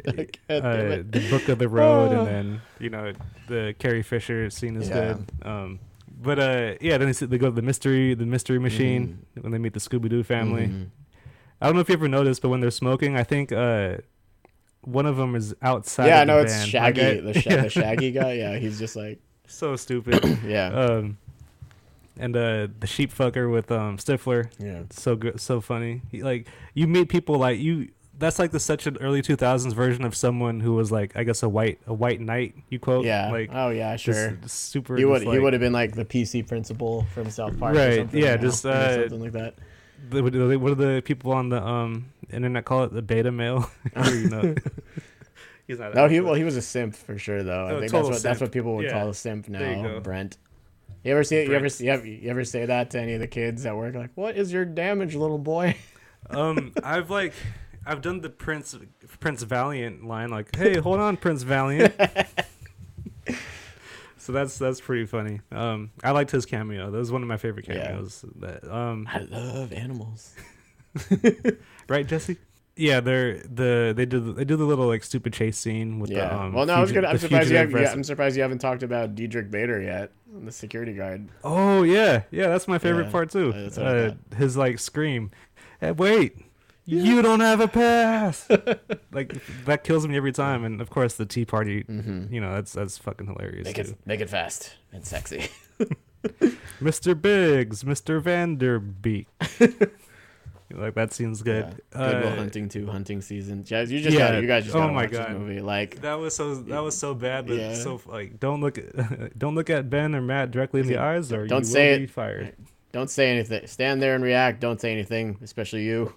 uh, the book of the road, Ah. and then you know the Carrie Fisher scene is Yeah. good. Um, but uh, yeah, then they, they go to the mystery, the mystery machine when they meet the Scooby Doo family. Mhm. I don't know if you ever noticed, but when they're smoking, I think uh, one of them is outside. yeah, the no, it's. Shaggy, Like, I- the, Sha- the Shaggy guy. Yeah, he's just like, so stupid. yeah, um, and uh, the sheep fucker with um Stifler, yeah, so good, so funny. He, like you meet people like you. That's like the such an early two thousands version of someone who was like I guess a white a white knight. You quote yeah. like oh yeah, just sure. super. He would just, he would have been like the PC principal from South Park, or Right, yeah, know, just, uh, something like that. The, what do they- what do the people on the um internet call it? The beta male. Or, you know, he's not. No, he well, he was a simp for sure though. I think that's total what that's what people would Yeah. call a simp There you now. Brent. You ever see you ever see you ever, you ever say that to any of the kids at work? Like, what is your damage, little boy? um, I've like, I've done the Prince Prince Valiant line. Like, hey, hold on, Prince Valiant. so that's that's pretty funny. Um, I liked his cameo. That was one of my favorite Yeah. cameos. That um, I love animals. right, Jesse? Yeah, they're the they do the, they do the little like stupid chase scene with Yeah. the um. well, no, I was fugi- gonna. I'm surprised you have, yeah, I'm surprised you haven't talked about Diedrich Bader yet, the security guard. Oh yeah, yeah, that's my favorite Yeah, part too. uh, that's what I Uh, thought. his like scream, hey, "Wait, you don't have a pass!" like that kills me every time. And of course, the Tea Party, Mm-hmm. you know, that's that's fucking hilarious Make too. it make it fast and sexy. Mr. Biggs, Mr. Van Der Beek. like that seems good. Yeah. Good Will Uh, Hunting too. Hunting season. Guys, you just yeah, got. You guys just oh gotta my watch this God. movie. Like, That was so that was so bad, but Yeah. so like don't look at don't look at Ben or Matt directly in the eyes, or Don't you say will it. be fired. Don't say anything. Stand there and react. Don't say anything, especially you.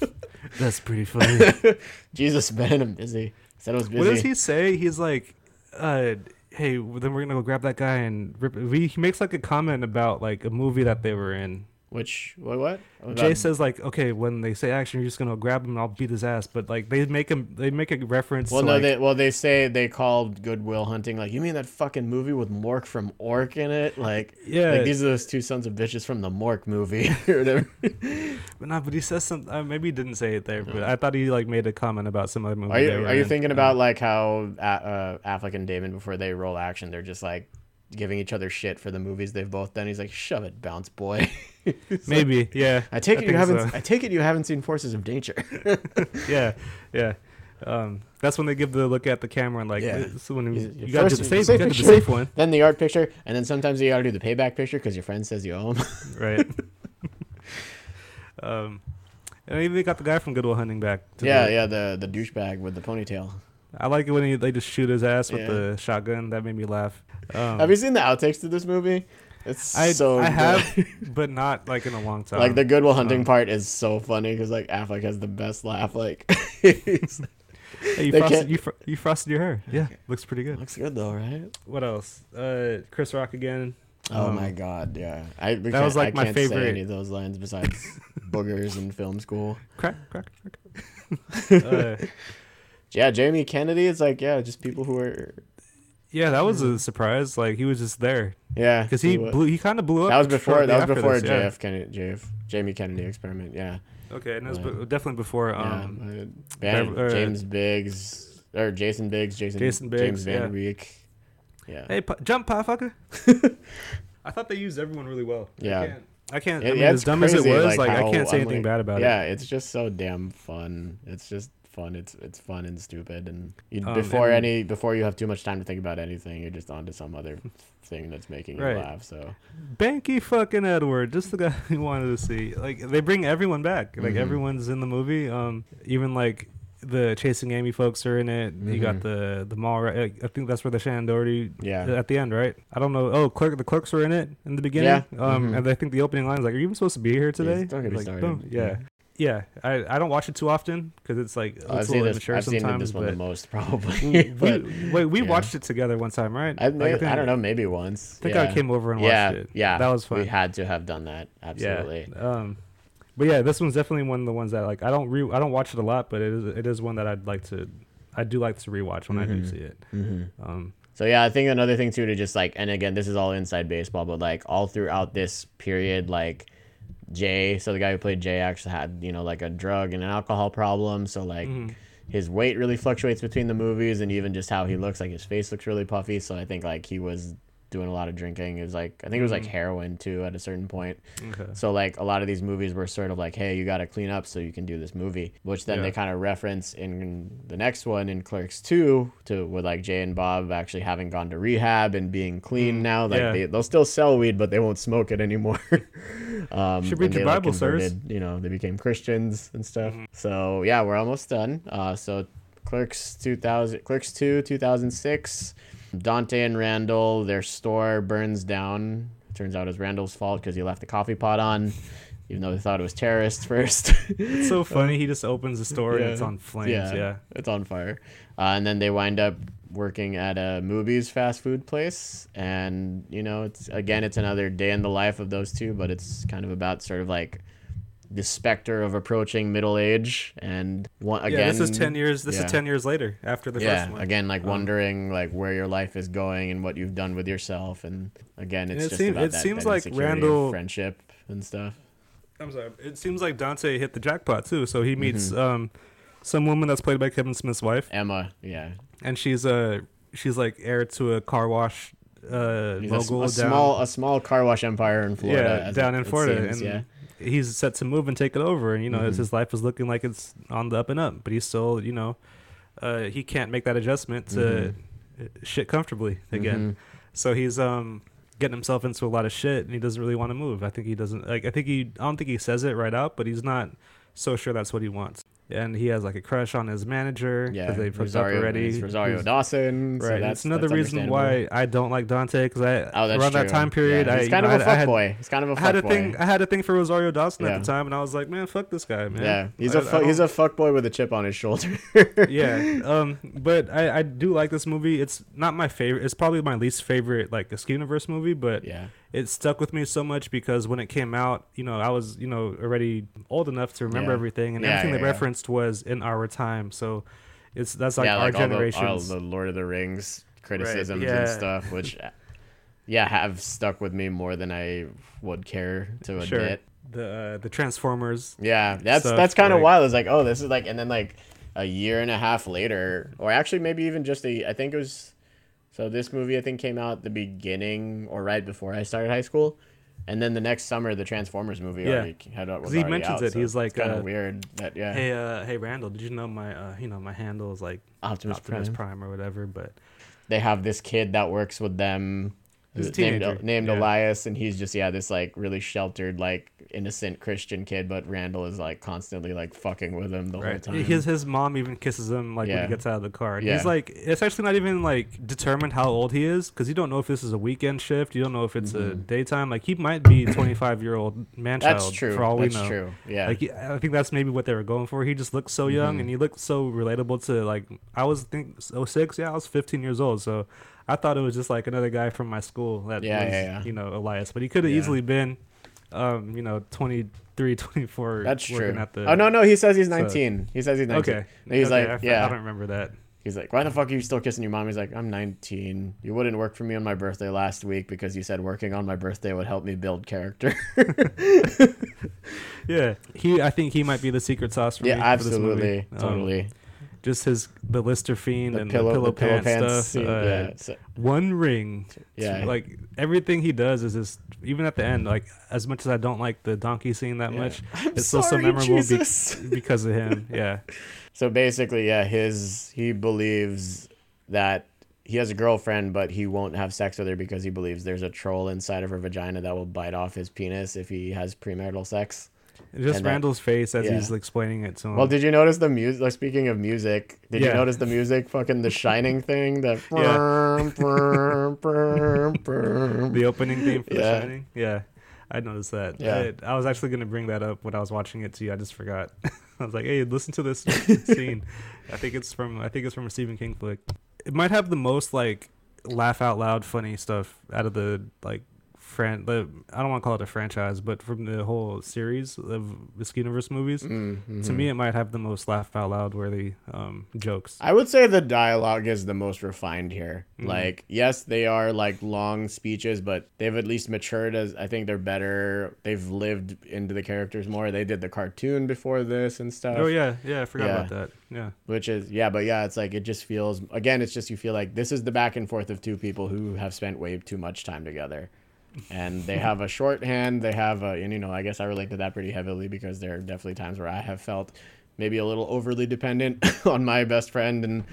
That's pretty funny. Jesus, man, I'm busy. Said I was busy. What does he say? He's like, uh, "Hey, then we're gonna go grab that guy and rip." It. He makes like a comment about like a movie that they were in. Which what? What? Jay says like, "Okay, when they say action, you're just gonna grab him and I'll beat his ass." But like they make him, they make a reference. Well, to, no, like, they well they say they called Good Will Hunting like you mean that fucking movie with Mork from Ork in it? Like, yeah, like these are those two sons of bitches from the Mork movie or whatever. but not. But he says something. Uh, maybe he didn't say it there, but I thought he like made a comment about some other movie. Are you are you in. thinking Uh, about like how uh, Affleck and Damon before they roll action, they're just like giving each other shit for the movies they've both done? He's like, "Shove it, bounce boy." It's like, Maybe, yeah. I take I it you haven't. so. I take it you haven't seen Forces of Danger. yeah, yeah. Um, that's when they give the look at the camera and like, Yeah. this is when You- you, gotta do the safe, gotta do the safe one, then the art picture, and then sometimes you gotta do the payback picture because your friend says you owe him. right? um, and even they got the guy from Good Will Hunting back. to yeah, it. yeah, the the douchebag with the ponytail. I like it when he, they just shoot his ass with Yeah. the shotgun. That made me laugh. Um, Have you seen the outtakes to this movie? It's I so I good. have, but not like in a long time. like the Good Will Hunting um, part is so funny because like Affleck has the best laugh. Like, hey, you, frosted, you, fr- you frosted your hair. Yeah, looks pretty good. looks good though, right? What else? Uh, Chris Rock again. Oh Um, my god, yeah. I that was, like, I my can't say favorite- any of those lines besides boogers in film school. Crack, crack, crack. uh, Yeah, Jamie Kennedy. is like yeah, just people who are yeah, that was a surprise. Like he was just there yeah because he wa- blew. He kind of blew up. that was before that was before this, yeah. JF Kennedy, JF Jamie Kennedy experiment. Yeah, Okay, and it was Right. be- definitely before. Um, yeah. uh, Van- Bev- uh, James Biggs or Jason Biggs, Jason Jason James Biggs, yeah. Van Rieck. Yeah, Hey, pu- jump, fucker! I thought they used everyone really well. Yeah. I can't. I, can't, Yeah, I mean, yeah, as it's dumb as it was, like, like, I can't say I'm anything like- bad about it. yeah, it's just so damn fun. It's just fun. It's it's fun and stupid. And you, Um, before and- any before you have too much time to think about anything, you're just on to some other thing that's making you laugh. So. Banky fucking Edward, just the guy we wanted to see. Like they bring everyone back. Like Mhm. everyone's in the movie. Um, even like the Chasing Amy folks are in it. You got Mhm. the the mall. Right? I think that's where the Shannen Doherty yeah, at the end, right? I don't know. Oh, clerk, the clerks were in it in the beginning. Yeah. Um, Mhm. and I think the opening line is like, "Are you even supposed to be here today?" don't get me like, started. boom. Yeah. Yeah, I, I don't watch it too often because it's like it's I've a seen this. I've seen this one the but most probably. we, wait, we yeah. watched it together one time, right? I, Like, I, think- don't know, maybe once. I think yeah. I came over and yeah, watched it. yeah, that was fun. We had to have done that. Absolutely. Yeah. Um, but yeah, this one's definitely one of the ones that like I don't re I don't watch it a lot, but it is it is one that I'd like to I do like to rewatch when I do Mhm. see it. hmm Um, So yeah, I think another thing too to just like, and again, this is all inside baseball, but like all throughout this period, like Jay, so the guy who played Jay actually had you know like a drug and an alcohol problem, so like mhm. his weight really fluctuates between the movies, and even just how he looks, like his face looks really puffy. So I think like he was doing a lot of drinking. It was like I think it was like Mhm. heroin too at a certain point. Okay. So like a lot of these movies were sort of like, hey, you got to clean up so you can do this movie, which then Yeah. they kind of reference in the next one in Clerks two to with like Jay and Bob actually having gone to rehab and being clean Mm, now. Like yeah. they they'll still sell weed, but they won't smoke it anymore. um, Should read your they, like, Bible, sirs. You know, they became Christians and stuff. Mhm. So yeah, we're almost done. Uh, so Clerks two thousand, Clerks two two thousand six. Dante and Randall, their store burns down. Turns out it was Randall's fault because he left the coffee pot on, even though they thought it was terrorists first. It's so funny. He just opens the store and it's on flames. Yeah. Yeah. it's on fire. Uh, and then they wind up working at a movies fast food place. And, you know, it's again, it's another day in the life of those two, but it's kind of about sort of like the specter of approaching middle age. And one, again, yeah. This is ten years. This yeah. is ten years later after the yeah first one. again like Um, wondering like where your life is going and what you've done with yourself and again it's it just about it that, seems that like Randall- friendship and stuff I'm sorry. It seems like Dante hit the jackpot too. So he meets Mhm. um some woman that's played by Kevin Smith's wife, emma yeah and she's uh she's like heir to a car wash uh a, mogul a down, small a small car wash empire in florida yeah down it- in Florida, seems, and yeah he's set to move and take it over. And you know, Mhm. his life is looking like it's on the up and up, but he's still you know uh he can't make that adjustment to Mhm. shit comfortably again. Mhm. So he's um getting himself into a lot of shit and he doesn't really want to move. I think he doesn't like I think he I don't think he says it right out, but he's not so sure that's what he wants. And he has like a crush on his manager yeah because they've hooked up rosario, already. it's rosario who's- dawson so Right. that's That's another that's reason why I don't like Dante because I oh around true. that time period yeah. I he's you kind know, of a I- I had- fuckboy he's kind of a I had a fuckboy thing. I had a thing for Rosario Dawson Yeah. at the time, and I was like, "Man, fuck this guy, man." yeah he's a a fu- he's a fuckboy with a chip on his shoulder yeah. Um, but I, I do like this movie. It's not my favorite. It's probably my least favorite like Escape Universe movie, but yeah it stuck with me so much because when it came out, you know, I was you know already old enough to remember Yeah. everything, and Yeah, everything yeah, they referenced was in our time. So it's that's like yeah, our like all the, all the Lord of the Rings criticisms yeah. and stuff, which, yeah, have stuck with me more than I would care to Sure. admit. the uh, the Transformers. Yeah, that's Stuff, that's kind of like- wild. It's like, oh, this is like, and then like a year and a half later, or actually maybe even just a, I think it was, so this movie I think came out the beginning or right before I started high school. And then the next summer, the Transformers movie Yeah. already had was 'Cause he mentions out, it. so He's like, kind of uh, weird that yeah, Hey, uh, hey, Randall, did you know my, uh, you know, my handle is like Optimus, Optimus Prime. Prime or whatever, but they have this kid that works with them He's named, named yeah. Elias and he's just yeah this like really sheltered like innocent Christian kid but Randall is like constantly like fucking with him the whole time His his mom even kisses him like when he gets out of the car. Yeah. He's like, it's actually not even like determined how old he is because you don't know if this is a weekend shift. You don't know if it's a Mhm. daytime. Like he might be 25 year old man that's child true for all that's we know. true yeah Like he, I think that's maybe what they were going for. He just looked so young Mhm. and he looked so relatable to like I was think 06, yeah, I was 15 years old, so I thought it was just like another guy from my school that Yeah, was, yeah, yeah. you know, Elias, but he could have Yeah. easily been um, you know, 23, 24 that's working true at the oh no no he says he's so- 19 he says he's 19 Okay. He's Okay, like, I, yeah. I don't remember that. he's like why the fuck are you still kissing your mom he's like I'm 19 you wouldn't work for me on my birthday last week because you said working on my birthday would help me build character Yeah, he. I think he might be the secret sauce for yeah me. movie. absolutely Um, totally just his the Lister fiend the and pillow, the pillow, the pillow pants, pants stuff. scene, uh, yeah so- One ring. yeah Like everything he does is just even at the end. Like as much as I don't like the donkey scene that Yeah. much, I'm it's still so memorable be- because of him. Yeah. So basically, yeah, his he believes that he has a girlfriend, but he won't have sex with her because he believes there's a troll inside of her vagina that will bite off his penis if he has premarital sex. Just And that- Randall's face as yeah. he's explaining it to him. Well, did you notice the music? Like, speaking of music, did you notice the music? Fucking the Shining thing. That Yeah. the opening theme for Yeah. The Shining. Yeah. I noticed that. Yeah. I, I was actually gonna bring that up when I was watching it too. I just forgot. I was like, "Hey, listen to this scene." I think it's from I think it's from a Stephen King flick. It might have the most like laugh out loud funny stuff out of the like fran the I don't want to call it a franchise, but from the whole series of Universe movies, Mm-hmm. to me it might have the most laugh out loud worthy um, jokes. I would say the dialogue is the most refined here. Mhm. Like, yes, they are like long speeches, but they've at least matured as I think they're better. They've lived into the characters more. They did the cartoon before this and stuff. Oh yeah, yeah, I forgot Yeah. about that. Yeah, Which is yeah, but yeah, it's like it just feels again, it's just you feel like this is the back and forth of two people who have spent way too much time together. And they have a shorthand, they have a and you know, I guess I relate to that pretty heavily because there are definitely times where I have felt maybe a little overly dependent on my best friend and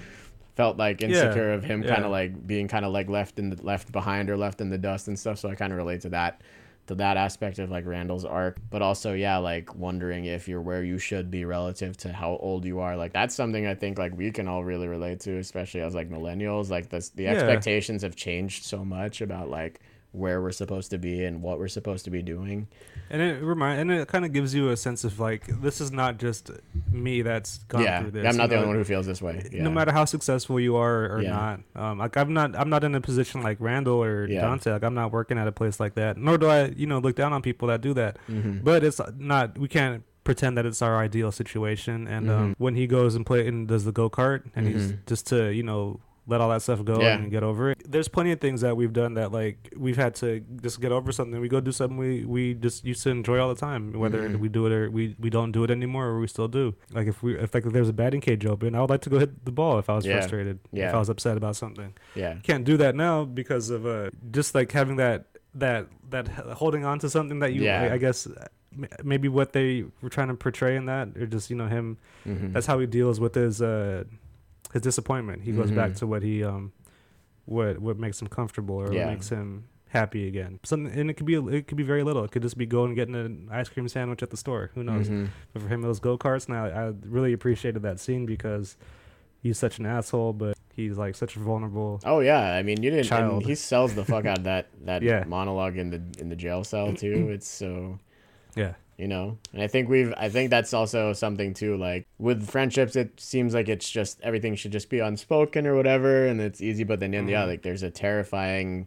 felt like insecure of him yeah. kind of like being kind of like left in the left behind or left in the dust and stuff. So I kind of relate to that to that aspect of like Randall's arc, but also yeah, like wondering if you're where you should be relative to how old you are. Like that's something I think like we can all really relate to, especially as like millennials. Like this, the Yeah. expectations have changed so much about like where we're supposed to be and what we're supposed to be doing. and it remind and it kind of gives you a sense of like this is not just me that's gone yeah, through this. I'm not the only one who feels this way. Yeah. no matter how successful you are or Yeah. not um like i'm not i'm not in a position like randall or Yeah. dante like i'm not working at a place like that nor do i you know look down on people that do that Mhm. but it's not we can't pretend that it's our ideal situation and um, Mhm. when he goes and play and does the go-kart and he's Mhm. just to you know let all that stuff go Yeah. and get over it there's plenty of things that we've done that like we've had to just get over something we go do something we we just used to enjoy all the time whether Mhm. we do it or we we don't do it anymore or we still do like if we if like if there's a batting cage open i would like to go hit the ball if i was Yeah. frustrated if i was upset about something Yeah. can't do that now because of uh just like having that that that holding on to something that you Yeah. I, I guess maybe what they were trying to portray in that or just you know him Mhm. that's how he deals with his uh his disappointment he goes back Mhm. to what he um what what makes him comfortable or Yeah. what makes him happy again something and it could be it could be very little it could just be going and getting an ice cream sandwich at the store who knows Mhm. but for him, it was go karts. Now I really appreciated that scene because he's such an asshole, but he's like such a vulnerable. Oh yeah, I mean you didn't. Child. he sells the fuck out of that that Yeah. monologue in the in the jail cell too. It's so Yeah, you know? And i think we've i think that's also something too like with friendships it seems like it's just everything should just be unspoken or whatever and it's easy but then yeah Mhm. like there's a terrifying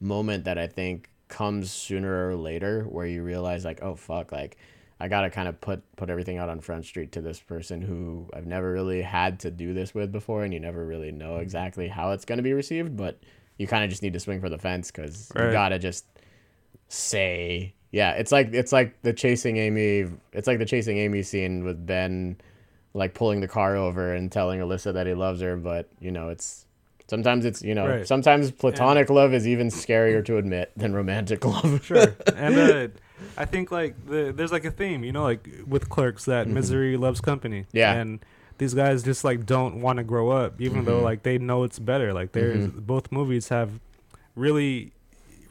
moment that i think comes sooner or later where you realize like oh fuck like i gotta kind of put put everything out on front street to this person who i've never really had to do this with before and you never really know exactly how it's going to be received but you kind of just need to swing for the fence because you gotta just say yeah it's like it's like the chasing amy it's like the chasing amy scene with ben like pulling the car over and telling alyssa that he loves her but you know it's sometimes it's you know Right. sometimes platonic love is even scarier to admit than romantic love sure. and uh, I think like the, there's like a theme, you know, like with clerks that Mhm. misery loves company. Yeah. and these guys just like don't want to grow up, even though Mhm. like they know it's better. Like there's Mhm. both movies have really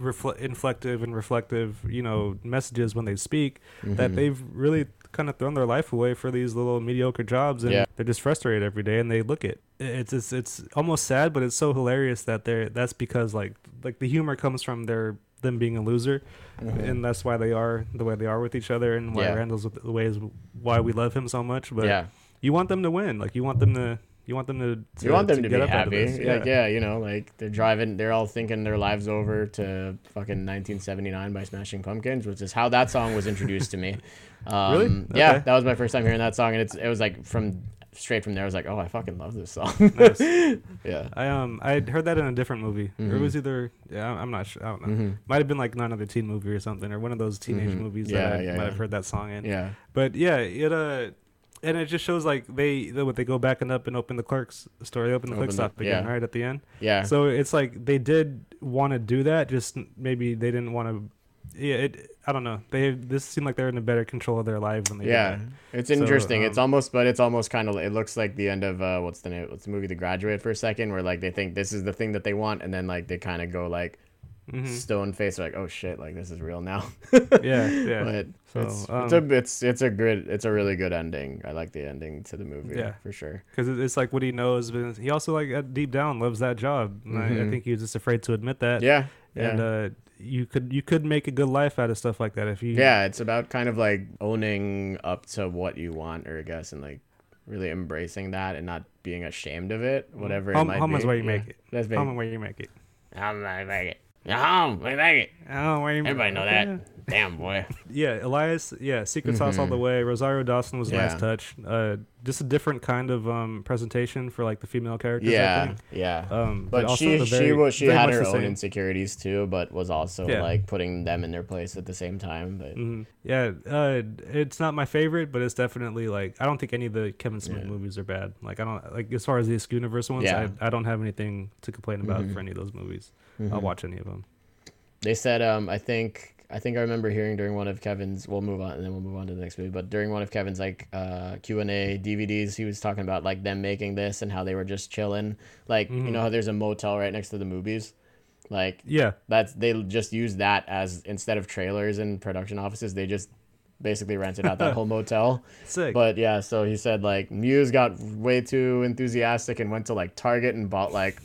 refle- inflective and reflective, you know, messages when they speak. that Mhm. they've really kind of thrown their life away for these little mediocre jobs and Yeah. they're just frustrated every day and they look it it's it's it's almost sad but it's so hilarious that they're that's because like like the humor comes from their them being a loser Mhm. and that's why they are the way they are with each other and why Yeah. Randal's the ways why we love him so much but yeah you want them to win like you want them to you want them to, you want them to, get be up happy this. like yeah you know like they're driving they're all thinking their lives over to fucking 1979 by smashing pumpkins which is how that song was introduced to me um, Really? yeah that was my first time hearing that song and it's it was like from straight from there i was like oh i fucking love this song Nice. yeah I um I heard that in a different movie. Or Mhm. it was either yeah I'm not sure I don't know. hmm Might have been like another teen movie or something, or one of those teenage Mhm. movies Yeah, that I yeah, might have heard that song in. yeah But yeah, it uh, and it just shows like they what they go back and up and open the clerks store, they open the Open clerk the- again, yeah. right at the end. yeah So it's like they did want to do that, just maybe they didn't want to. Yeah, it. I don't know. They this seemed like they're in a better control of their lives when they yeah it's So, interesting it's um, almost but it's almost kind of it looks like the end of uh what's the name what's the movie the graduate for a second where like they think this is the thing that they want and then like they kind of go like that. hmm stone face like oh shit like this is real now Yeah, yeah. but So, it's, um, it's a it's it's a good it's a really good ending i like the ending to the movie Yeah. for sure Because it's like what he knows, but he also like uh, deep down loves that job. And I, I Mhm. think he was just afraid to admit that. yeah yeah And uh, you could you could make a good life out of stuff like that if you. yeah it's about kind of like owning up to what you want or i guess and like really embracing that and not being ashamed of it whatever Home, it might home be is where you Yeah. make it. that's big Home is where you make it. Home is where you make it No, we make it. Oh, wait, Everybody know that. Damn boy. Yeah, Elias. Yeah, secret sauce all the way. Rosario Dawson was a nice touch. Uh, just a different kind of um presentation for like the female characters. I Yeah, think. yeah. Um, But also she the she was she had her own insecurities too, but was also Yeah. like putting them in their place at the same time. But Mhm. Yeah, uh, it's not my favorite, but it's definitely like I don't think any of the Kevin Smith Yeah. movies are bad. Like I don't like as far as the universe ones, Yeah. I, I don't have anything to complain about Mhm. for any of those movies. Mhm. I'll watch any of them. They said, um, I think, I think I remember hearing during one of Kevin's. We'll move on, and then we'll move on to the next movie. But during one of Kevin's like uh, Q and A DVDs, he was talking about like them making this and how they were just chilling. Like you Mhm. know how there's a motel right next to the movies, like Yeah, that's they just use that as instead of trailers and production offices, they just basically rented out that whole motel. sick. But yeah, so he said like Mewes got way too enthusiastic and went to like Target and bought like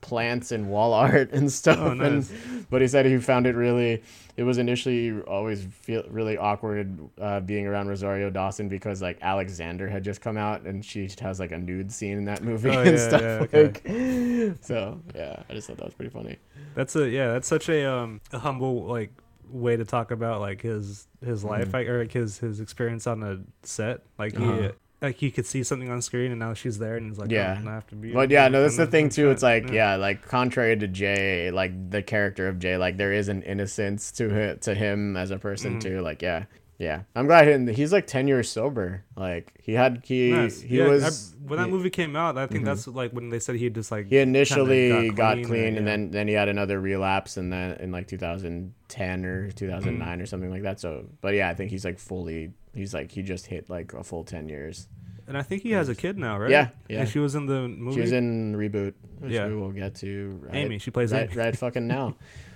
plants and wall art and stuff. Oh, nice. And but he said he found it really. It was initially always feel really awkward uh, being around Rosario Dawson because like Alexander had just come out and she has like a nude scene in that movie Oh, and yeah, stuff. yeah, like, so yeah, I just thought that was pretty funny. That's a yeah. That's such a um a humble like way to talk about like his his life like, or like his his experience on a set. Like he Mm-hmm. Uh-huh. Like he could see something on screen and now she's there and he's like Yeah. oh, I have to be. But yeah, no, that's the thing too. It's like yeah, like contrary to Jay, like the character of Jay, like there is an innocence to him, to him as a person Mhm. too. Like yeah, yeah. I'm glad he, he's like ten years sober. Like he had he Nice. he Yeah, was I- when that movie came out. I think Mhm. that's like when they said he just like he initially got got clean, clean, and yeah. then then he had another relapse and then in like 2010 or 2009 or something like that. So, but yeah, I think he's like fully. He's like he just hit like a full ten years. and I think he has a kid now, right? Yeah, yeah. And she was in the movie. She was in reboot, which Yeah. we will get to. right- Amy. She plays right, Amy. right fucking now.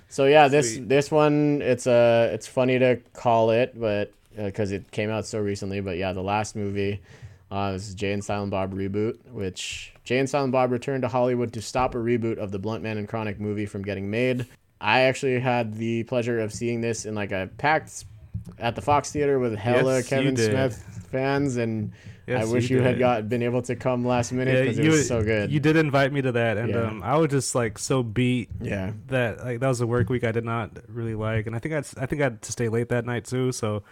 So yeah, this Sweet. this one it's uh it's funny to call it, but because it came out so recently. But yeah, the last movie uh, is Jay and Silent Bob reboot, which Jay and Silent Bob returned to Hollywood to stop a reboot of the Bluntman and Chronic movie from getting made. I actually had the pleasure of seeing this in like a packed at the Fox Theater with hella Yes, Kevin. Smith fans, and Yes, I wish you, had got been able to come last minute Yeah, because it you- was so good. You did invite me to that, and Yeah. um, I was just like so beat yeah. that like that was a work week I did not really like, and I think I I think I had to stay late that night too. So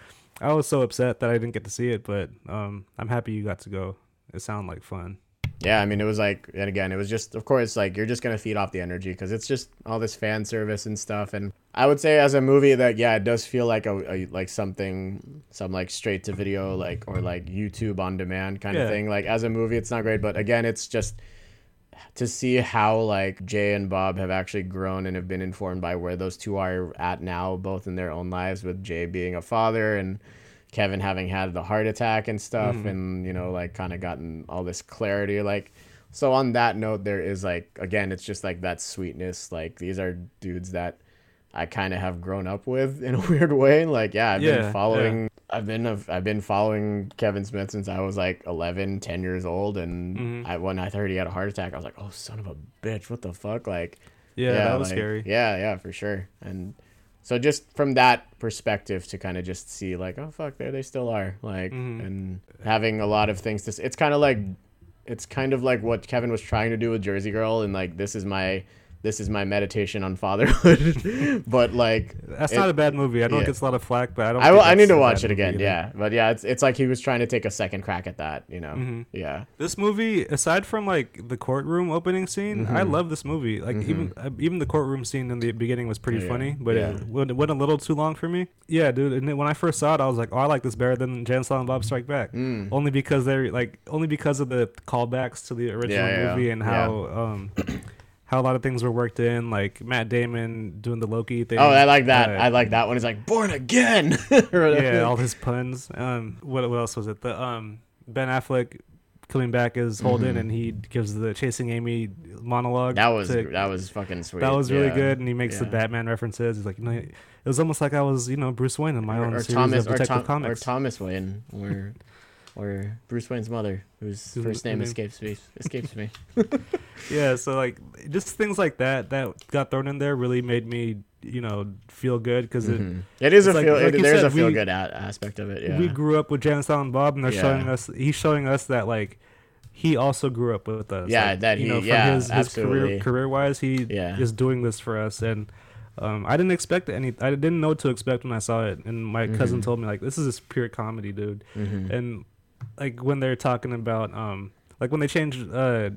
I was so upset that I didn't get to see it, but um, I'm happy you got to go. It sounded like fun. Yeah, I mean, it was like, and again, it was just, of course, like you're just gonna feed off the energy because it's just all this fan service and stuff. And I would say, as a movie, that yeah, it does feel like a, a like something, some like straight to video, like or like YouTube on demand kind of thing. Like as a movie, it's not great, but again, it's just to see how like Jay and Bob have actually grown and have been informed by where those two are at now, both in their own lives, with Jay being a father and Kevin having had the heart attack and stuff, Mhm. and you know, like kind of gotten all this clarity. Like, so on that note, there is like again, it's just like that sweetness. Like these are dudes that I kind of have grown up with in a weird way. Like, yeah, I've Yeah, been following. I've been I've been following Kevin Smith since I was like 11, 10 years old, and Mhm. I when I heard he had a heart attack, I was like, oh son of a bitch, what the fuck, like. Yeah, that was like, scary. Yeah, yeah, for sure. And so just from that perspective to kind of just see like, oh fuck, there they still are. Like Mhm. and having a lot of things to it's kind of like it's kind of like what Kevin was trying to do with Jersey Girl and like this is my this is my meditation on fatherhood. but like That's it- not a bad movie. I know yeah. it gets a lot of flack, but I don't. I, I need to watch it again, either. yeah. But yeah, it's it's like he was trying to take a second crack at that, you know. Mhm. Yeah. This movie, aside from like the courtroom opening scene, I Mhm. love this movie. Like Mhm. even uh, even the courtroom scene in the beginning was pretty Yeah, funny, but yeah. it, went, went a little too long for me. Yeah, dude. And when I first saw it, I was like, oh, I like this better than Jay and Silent Bob Strike Back. Mm. Only because they're like only because of the callbacks to the original movie and how um how a lot of things were worked in, like Matt Damon doing the Loki thing. Oh, I like that. Uh, I like that one. He's like born again. Yeah, all his puns. Um, what what else was it? The um Ben Affleck coming back as Holden, Mhm. and he gives the chasing Amy monologue. that was to- that was fucking sweet. that was really Yeah. good, and he makes the Batman references. He's like, you know, it was almost like I was, you know, Bruce Wayne in my own or, or series Thomas of or, Detective Tom, or Thomas Wayne or or Bruce Wayne's mother, whose Who's first name escapes me. Escapes me. yeah, so like just things like that that got thrown in there really made me, you know, feel good because it. Mhm. It is a like- feel. like it, there's said, a feel we- good aspect of it. Yeah. We grew up with Jay and Silent Bob, and they're Yeah. showing us. He's showing us that like he also grew up with us. Yeah, like, that you he- know from yeah, his, his career career wise, he Yeah. is doing this for us, and Um, I didn't expect any. I didn't know what to expect when I saw it, and my cousin Mhm. told me like, "This is just pure comedy, dude." Mhm. And like when they're talking about, um, like when they changed uh,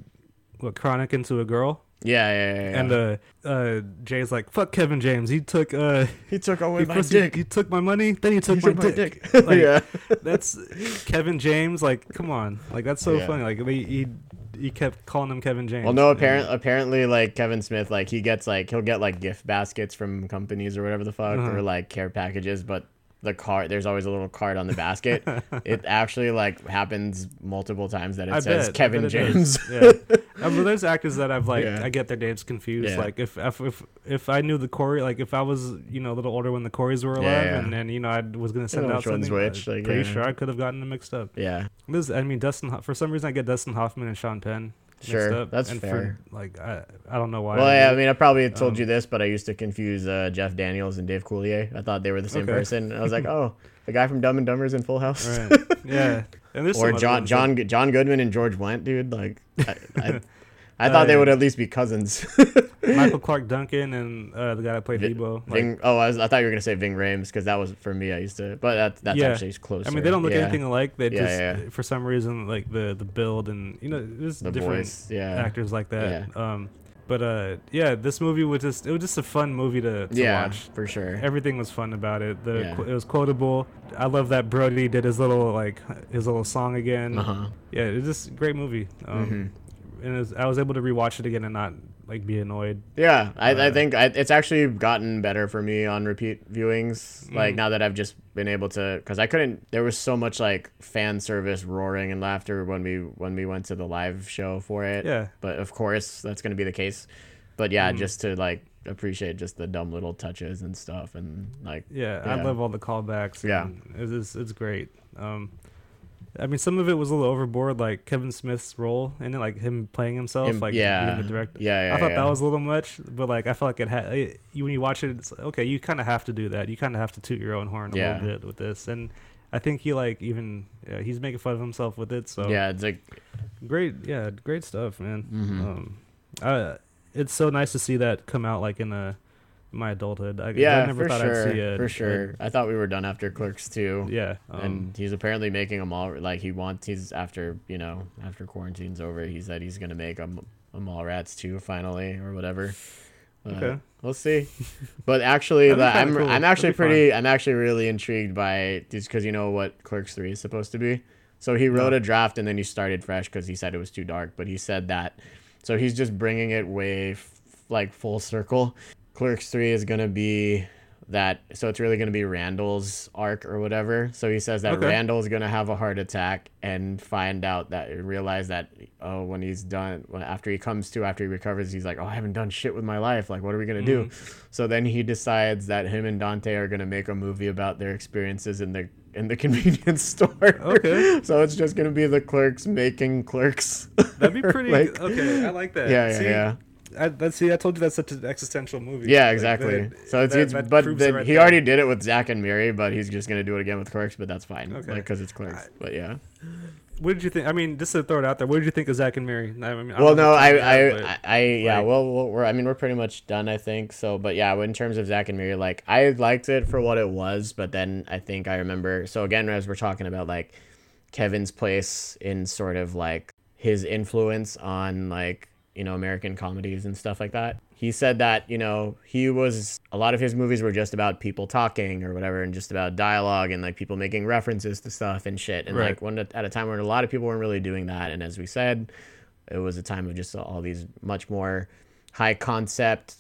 what Chronic into a girl, yeah, yeah, yeah, yeah. and uh, uh, Jay's like, "Fuck Kevin James. He took uh, he took away he, my first dick. He, he took my money, then he took, He my, took dick. dick. Like, yeah. That's Kevin James. Like, come on, like that's so Yeah. funny. Like he, he he kept calling him Kevin James. Well, no, And- apparent, apparently, like Kevin Smith, like he gets like he'll get like gift baskets from companies or whatever the fuck, Uh-huh. or like care packages, but the card there's always a little card on the basket. it actually like happens multiple times that it I says bet, Kevin James. yeah. Uh, but there's actors that I've like Yeah. I get their names confused. Yeah. Like if, if if if I knew the Corey, like if I was you know a little older when the Corys were alive, Yeah, and then you know I was gonna send out something, which, like, pretty sure I could have gotten them mixed up. yeah, This I mean Dustin for some reason I get Dustin Hoffman and Sean Penn Sure, that's and fair. For, like I I don't know why. well, I yeah, I mean, I probably told Um, you this, but I used to confuse uh, Jeff Daniels and Dave Coulier. I thought they were the same Okay. person. I was like, oh, the guy from Dumb and Dumber's in Full House, Right. Yeah. And some or John John John Goodman and George Wendt, dude. Like, I, I, thought they would at least be cousins. Michael Clarke Duncan and uh, the guy that played Vi- Debo. Like, Ving, oh, I, was, I thought you were gonna say Ving Rhames because that was for me. I used to, but that, that's Yeah. actually close. I mean, they don't look yeah. anything alike. They Yeah, just, for some reason, like the the build and you know, there's The different voice, yeah, actors like that. Um, but uh, yeah, this movie was just it was just a fun movie to, to yeah, watch. for sure. Everything was fun about it. The Yeah. qu- it was quotable. I love that Brodie did his little like his little song again. Uh huh. Yeah, it's just a great movie. Um, hmm and was, I was able to rewatch it again and not like be annoyed. Yeah, I, I think I, it's actually gotten better for me on repeat viewings. Like Mm. now that I've just been able to, because I couldn't. There was so much like fan service, roaring and laughter when we when we went to the live show for it. Yeah. But of course, that's going to be the case. But yeah, Mm. just to like appreciate just the dumb little touches and stuff, and like Yeah, I love all the callbacks. Yeah. It's, it's, it's great. Um, I mean, some of it was a little overboard, like Kevin Smith's role in it, like him playing himself, him- like yeah, being the director. yeah, yeah. I thought yeah. that was a little much, but like I felt like it had. It, when you watch it, it's like, okay. You kind of have to do that. You kind of have to toot your own horn a Yeah. little bit with this, and I think he like even yeah, he's making fun of himself with it. So yeah, it's like great, yeah, great stuff, man. Mhm. Um, I, it's so nice to see that come out like in a my adulthood. I, yeah, I never for thought sure, I'd see a, for sure. I thought we were done after Clerks too. yeah, um, and he's apparently making them all like he wants. He's after you know after quarantine's over. He said he's gonna make a, a Mallrats too finally or whatever. Uh, Okay. we'll see. But actually, the, I'm cool. I'm actually be fun. pretty. I'm actually really intrigued by just because you know what Clerks three is supposed to be. So he wrote No. a draft and then he started fresh because he said it was too dark. But he said that, so he's just bringing it way f- like full circle. Clerks three is gonna be that. So it's really gonna be Randal's arc or whatever. So he says that Okay. Randall's gonna have a heart attack and find out that realize that oh when he's done when, after he comes to after he recovers he's like oh I haven't done shit with my life like what are we gonna do? Mm-hmm. So then he decides that him and Dante are gonna make a movie about their experiences in the in the convenience store. Okay. so it's just gonna be the clerks making clerks. That'd be pretty. Like- okay, I like that. yeah, yeah, see, yeah. I, that, see, I told you that's such an existential movie. Yeah, Like, exactly. that- so it's, that- it's that but it right he there. already did it with Zack and Miri, but he's just gonna do it again with Clerks. But that's fine, Okay. because it's Clerks. but yeah. What did you think? I mean, just to throw it out there, what did you think of Zack and Miri? I mean, I well, no, I, if I, I, I, yeah, like- well, well, we're, I mean, we're pretty much done, I think. So, but yeah, in terms of Zack and Miri, like, I liked it for what it was, but then I think I remember. So again, as we're talking about like Kevin's place in sort of like his influence on like you know American comedies and stuff like that. He said that you know he was a lot of his movies were just about people talking or whatever, and just about dialogue and like people making references to stuff and shit. And Right. like one at a time when a lot of people weren't really doing that. And as we said, it was a time of just all these much more high concept,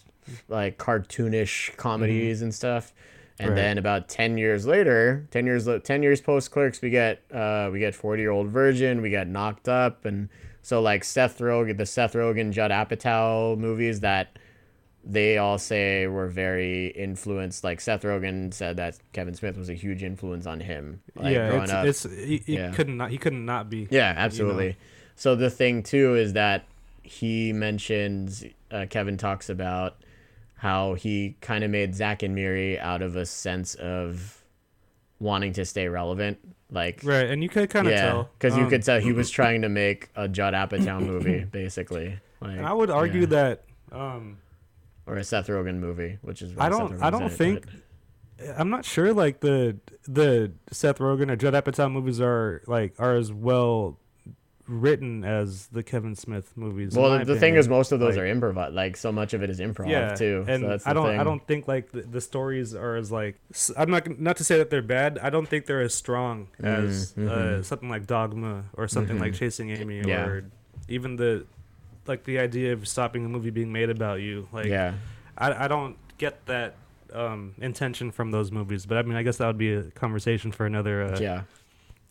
like cartoonish comedies and stuff. And Right. then about ten years later, ten years ten years post Clerks, we get uh, we get Forty Year Old Virgin, we get Knocked Up, and so like Seth Rogen, the Seth Rogen Judd Apatow movies that they all say were very influenced. Like Seth Rogen said that Kevin Smith was a huge influence on him. Like yeah, growing it's, up. it's he, he Yeah. couldn't not he couldn't not be. Yeah, absolutely. So the thing too is that he mentions uh, Kevin talks about how he kind of made Zack and Miri out of a sense of wanting to stay relevant, like Right, and you could kind of yeah, tell because you um, could tell he was trying to make a Judd Apatow movie, basically. Like, And I would argue yeah. that um, or a Seth Rogen movie, which is I don't- I don't think- but- I'm not sure like the the Seth Rogen or Judd Apatow movies are like are as well written as the Kevin Smith movies. Well, the thing is, most of those Like- are improv. Like so much of it is improv yeah, too. and so that's I don't thing. I don't think like the, the stories are as like I'm not not to say that they're bad. I don't think they're as strong as Mhm, uh, mhm. something like Dogma or something like Mhm. Chasing Amy Yeah. or even the like the idea of stopping a movie being made about you. Like yeah, I I don't get that um, intention from those movies. But I mean, I guess that would be a conversation for another uh, yeah,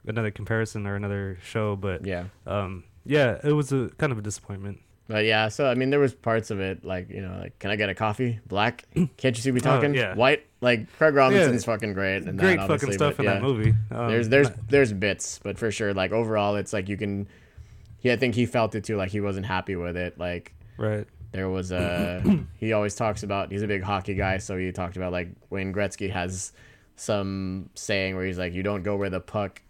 another comparison or another show. But yeah. um, yeah, it was a kind of a disappointment. But yeah, so I mean, there was parts of it like you know, like can I get a coffee? Black? Can't you see me talking? Oh, yeah. White? Like Craig Robinson's fucking great. And Great that, fucking stuff but in yeah. that movie. Um, there's there's there's bits, but for sure, like overall, it's like you can. Yeah, I think he felt it too. Like he wasn't happy with it. Like right. there was a. he always talks about. He's a big hockey guy, so he talked about like Wayne Gretzky has some saying where he's like, "You don't go where the puck."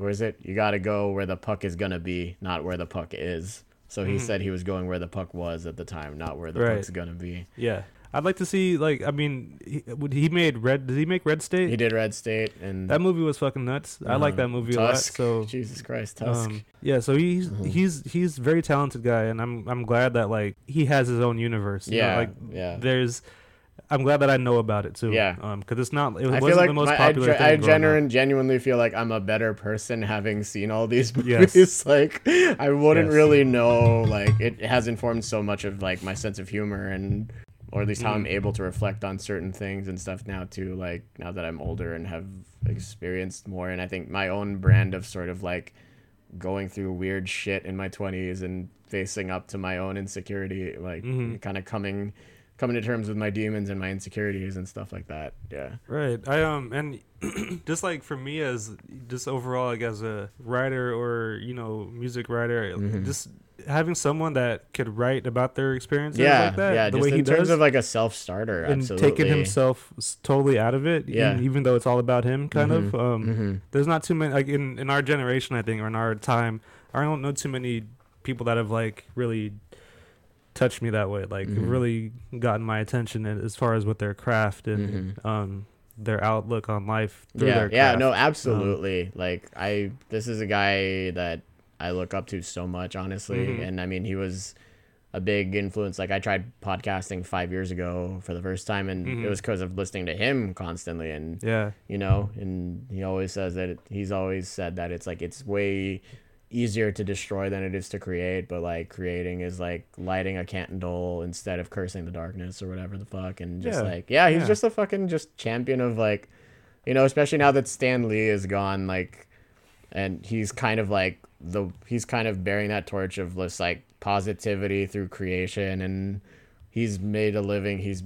Where is it? You got to go where the puck is gonna be, not where the puck is. So he Mhm. said he was going where the puck was at the time, not where the Right. puck's gonna be. Yeah, I'd like to see like I mean, he, would he made Red? Did he make Red State? He did Red State and That movie was fucking nuts. I like uh, that movie Tusk. a lot. So Jesus Christ, Tusk. Um, yeah, so he's Mhm. he's he's very talented guy, and I'm I'm glad that like he has his own universe. you know, yeah, like yeah. there's. I'm glad that I know about it too. Yeah. Um, because it's not. It I wasn't feel like the most my, I, popular ge- thing. I growing up. genuine, genuinely feel like I'm a better person having seen all these Yes. movies. like I wouldn't Yes. really know. Like it has informed so much of like my sense of humor and, or at least how I'm Mm. able to reflect on certain things and stuff now too. Like now that I'm older and have experienced more, and I think my own brand of sort of like going through weird shit in my 20s and facing up to my own insecurity, like Mhm. kind of coming coming to terms with my demons and my insecurities and stuff like that. Yeah. Right. I um and just like for me as just overall like as a writer or you know music writer, Mhm. just having someone that could write about their experiences yeah, like that, yeah. the way in he terms does, of like a self-starter, and absolutely. taking himself totally out of it, Yeah. even, even though it's all about him, kind of. Mhm, Um, mhm. there's not too many like in in our generation, I think, or in our time, I don't know too many people that have like really touched me that way, like Mhm. really gotten my attention as far as with their craft and um their outlook on life through yeah, yeah. No, absolutely. like I, this is a guy that I look up to so much, honestly. Mhm. And I mean, he was a big influence. Like I tried podcasting five years ago for the first time, and it was because of listening to him constantly. And Yeah. you know, and he always says that it, he's always said that it's like it's way easier to destroy than it is to create, but like creating is like lighting a candle instead of cursing the darkness or whatever the fuck. And just Yeah. like, yeah, he's Yeah. just a fucking just champion of like, you know, especially now that Stan Lee is gone, like, and he's kind of like the he's kind of bearing that torch of this like positivity through creation, and he's made a living. He's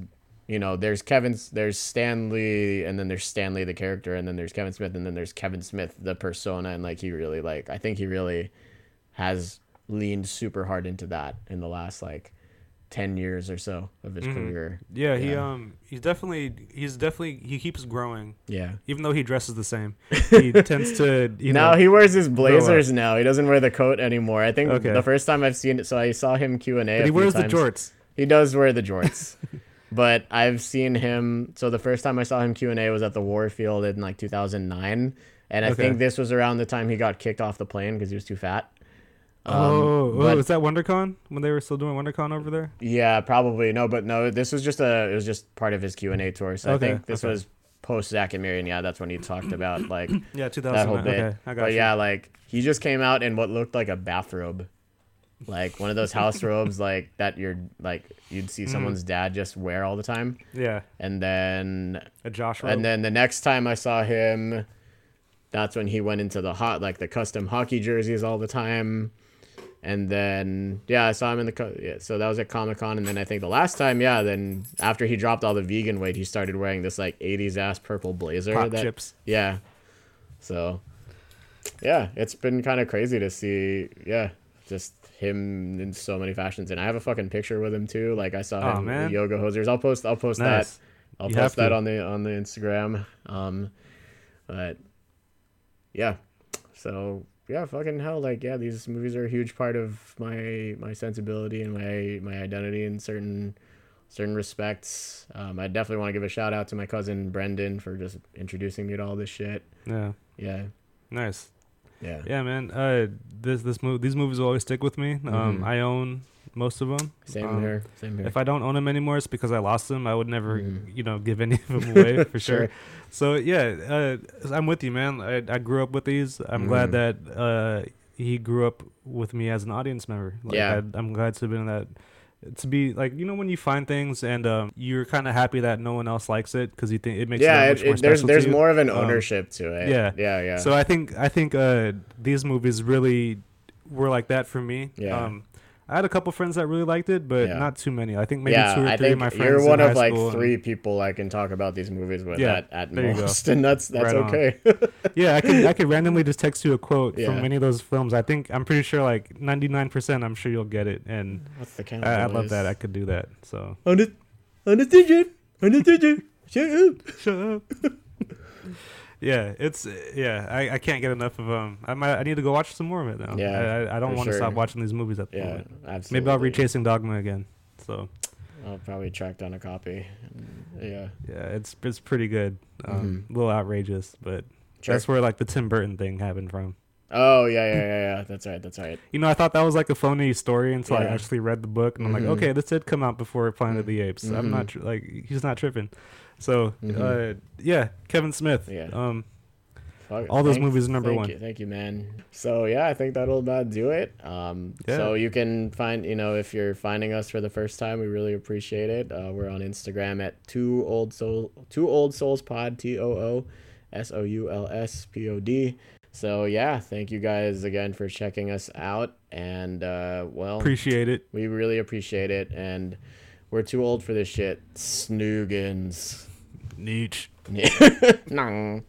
you know, there's Kevin's, there's Stan Lee, and then there's Stan Lee the character, and then there's Kevin Smith, and then there's Kevin Smith the persona, and like he really like, I think he really has leaned super hard into that in the last like ten years or so of his Mhm. career. Yeah, he um he's definitely he's definitely he keeps growing. Yeah. Even though he dresses the same. He tends to you now he wears his blazers now. He doesn't wear the coat anymore. I think Okay. the first time I've seen it, so I saw him Q and A. he wears the jorts. He does wear the jorts. but I've seen him so the first time I saw him Q&A was at the Warfield in like 2009 and I Okay. think this was around the time he got kicked off the plane because he was too fat. Um, oh, oh, was that WonderCon when they were still doing WonderCon over there? yeah, probably. No, but no, this was just a it was just part of his Q&A tour. So Okay, I think this okay. was post Zack and Miriam. Yeah, that's when he talked about like Yeah, 2000. that whole bit. Okay, I got but you. yeah, like he just came out in what looked like a bathrobe, like one of those house robes, like that you're like you'd see Mhm. someone's dad just wear all the time. yeah, And then a Josh robe. and then the next time I saw him, that's when he went into the hot like the custom hockey jerseys all the time. And then yeah, I saw him in the co- yeah, so that was at Comic Con, and then I think the last time yeah, then after he dropped all the vegan weight, he started wearing this like '80s ass purple blazer. Pop that, chips. yeah. So, yeah, it's been kind of crazy to see. Yeah, just him in so many fashions, and I have a fucking picture with him too. Like I saw Aw, him man. yoga hosers. I'll post. I'll post Nice. that. I'll You post that on the on the Instagram. Um, but yeah, so yeah, fucking hell, like yeah, these movies are a huge part of my my sensibility and my my identity in certain certain respects. Um, I definitely want to give a shout out to my cousin Brendan for just introducing me to all this shit. Yeah. Yeah, Nice. Yeah, Yeah, man. Uh, this this move these movies will always stick with me. Um, Mhm. I own most of them. Same Um, here. Same here. If I don't own them anymore, it's because I lost them. I would never, Mhm. you know, give any of them away for sure. Sure. So yeah, uh, I'm with you, man. I, I grew up with these. I'm glad Mhm. that uh, he grew up with me as an audience member. Like, Yeah. I, I'm glad to have been in that. To be like, you know, when you find things and um, you're kind of happy that no one else likes it because you think it makes yeah, it, much more it, there's there's more of an Um, ownership to it. yeah. yeah, yeah. So I think I think uh, these movies really were like that for me. Yeah. Um, I had a couple friends that really liked it, but Yeah. not too many. I think maybe yeah, two or I three of my friends. you're one of like school and- three people I can talk about these movies with Yeah, at, at there you go. most, and that's that's Right okay. yeah, I could I could randomly just text you a quote Yeah. from any of those films. I think I'm pretty sure like 99%. I'm sure you'll get it, and mm, What's the count? I, I love that. I could do that. So Understand? Understand? Shut up. shut up. yeah, it's yeah. I, I can't get enough of um. I might I need to go watch some more of it now. Yeah, I, I, don't want to sure. stop watching these movies at the Yeah, moment. absolutely. Maybe I'll read Chasing Dogma again. So I'll probably track down a copy. Yeah, yeah, it's it's pretty good. Um, A little outrageous, but Mm-hmm. Sure. that's where like the Tim Burton thing happened from. Oh yeah, yeah, yeah, yeah. That's right. That's right. You know, I thought that was like a phony story until I actually read the book, and I'm like, okay, this did come out before Planet of the Apes. I'm not tri- like he's not tripping. So Mhm. uh, yeah, Kevin Smith. Yeah. Um, Fuck, All those movies number thank one. You, thank you, man. So yeah, I think that'll about do it. Um, Yeah. so you can find, you know, if you're finding us for the first time, we really appreciate it. Uh, we're on Instagram at two old soul, two old souls pod, T O O S O U L S P O D. So yeah, thank you guys again for checking us out, and uh, well, appreciate it. we really appreciate it, and we're too old for this shit. Snoogans. Nietzsche. no.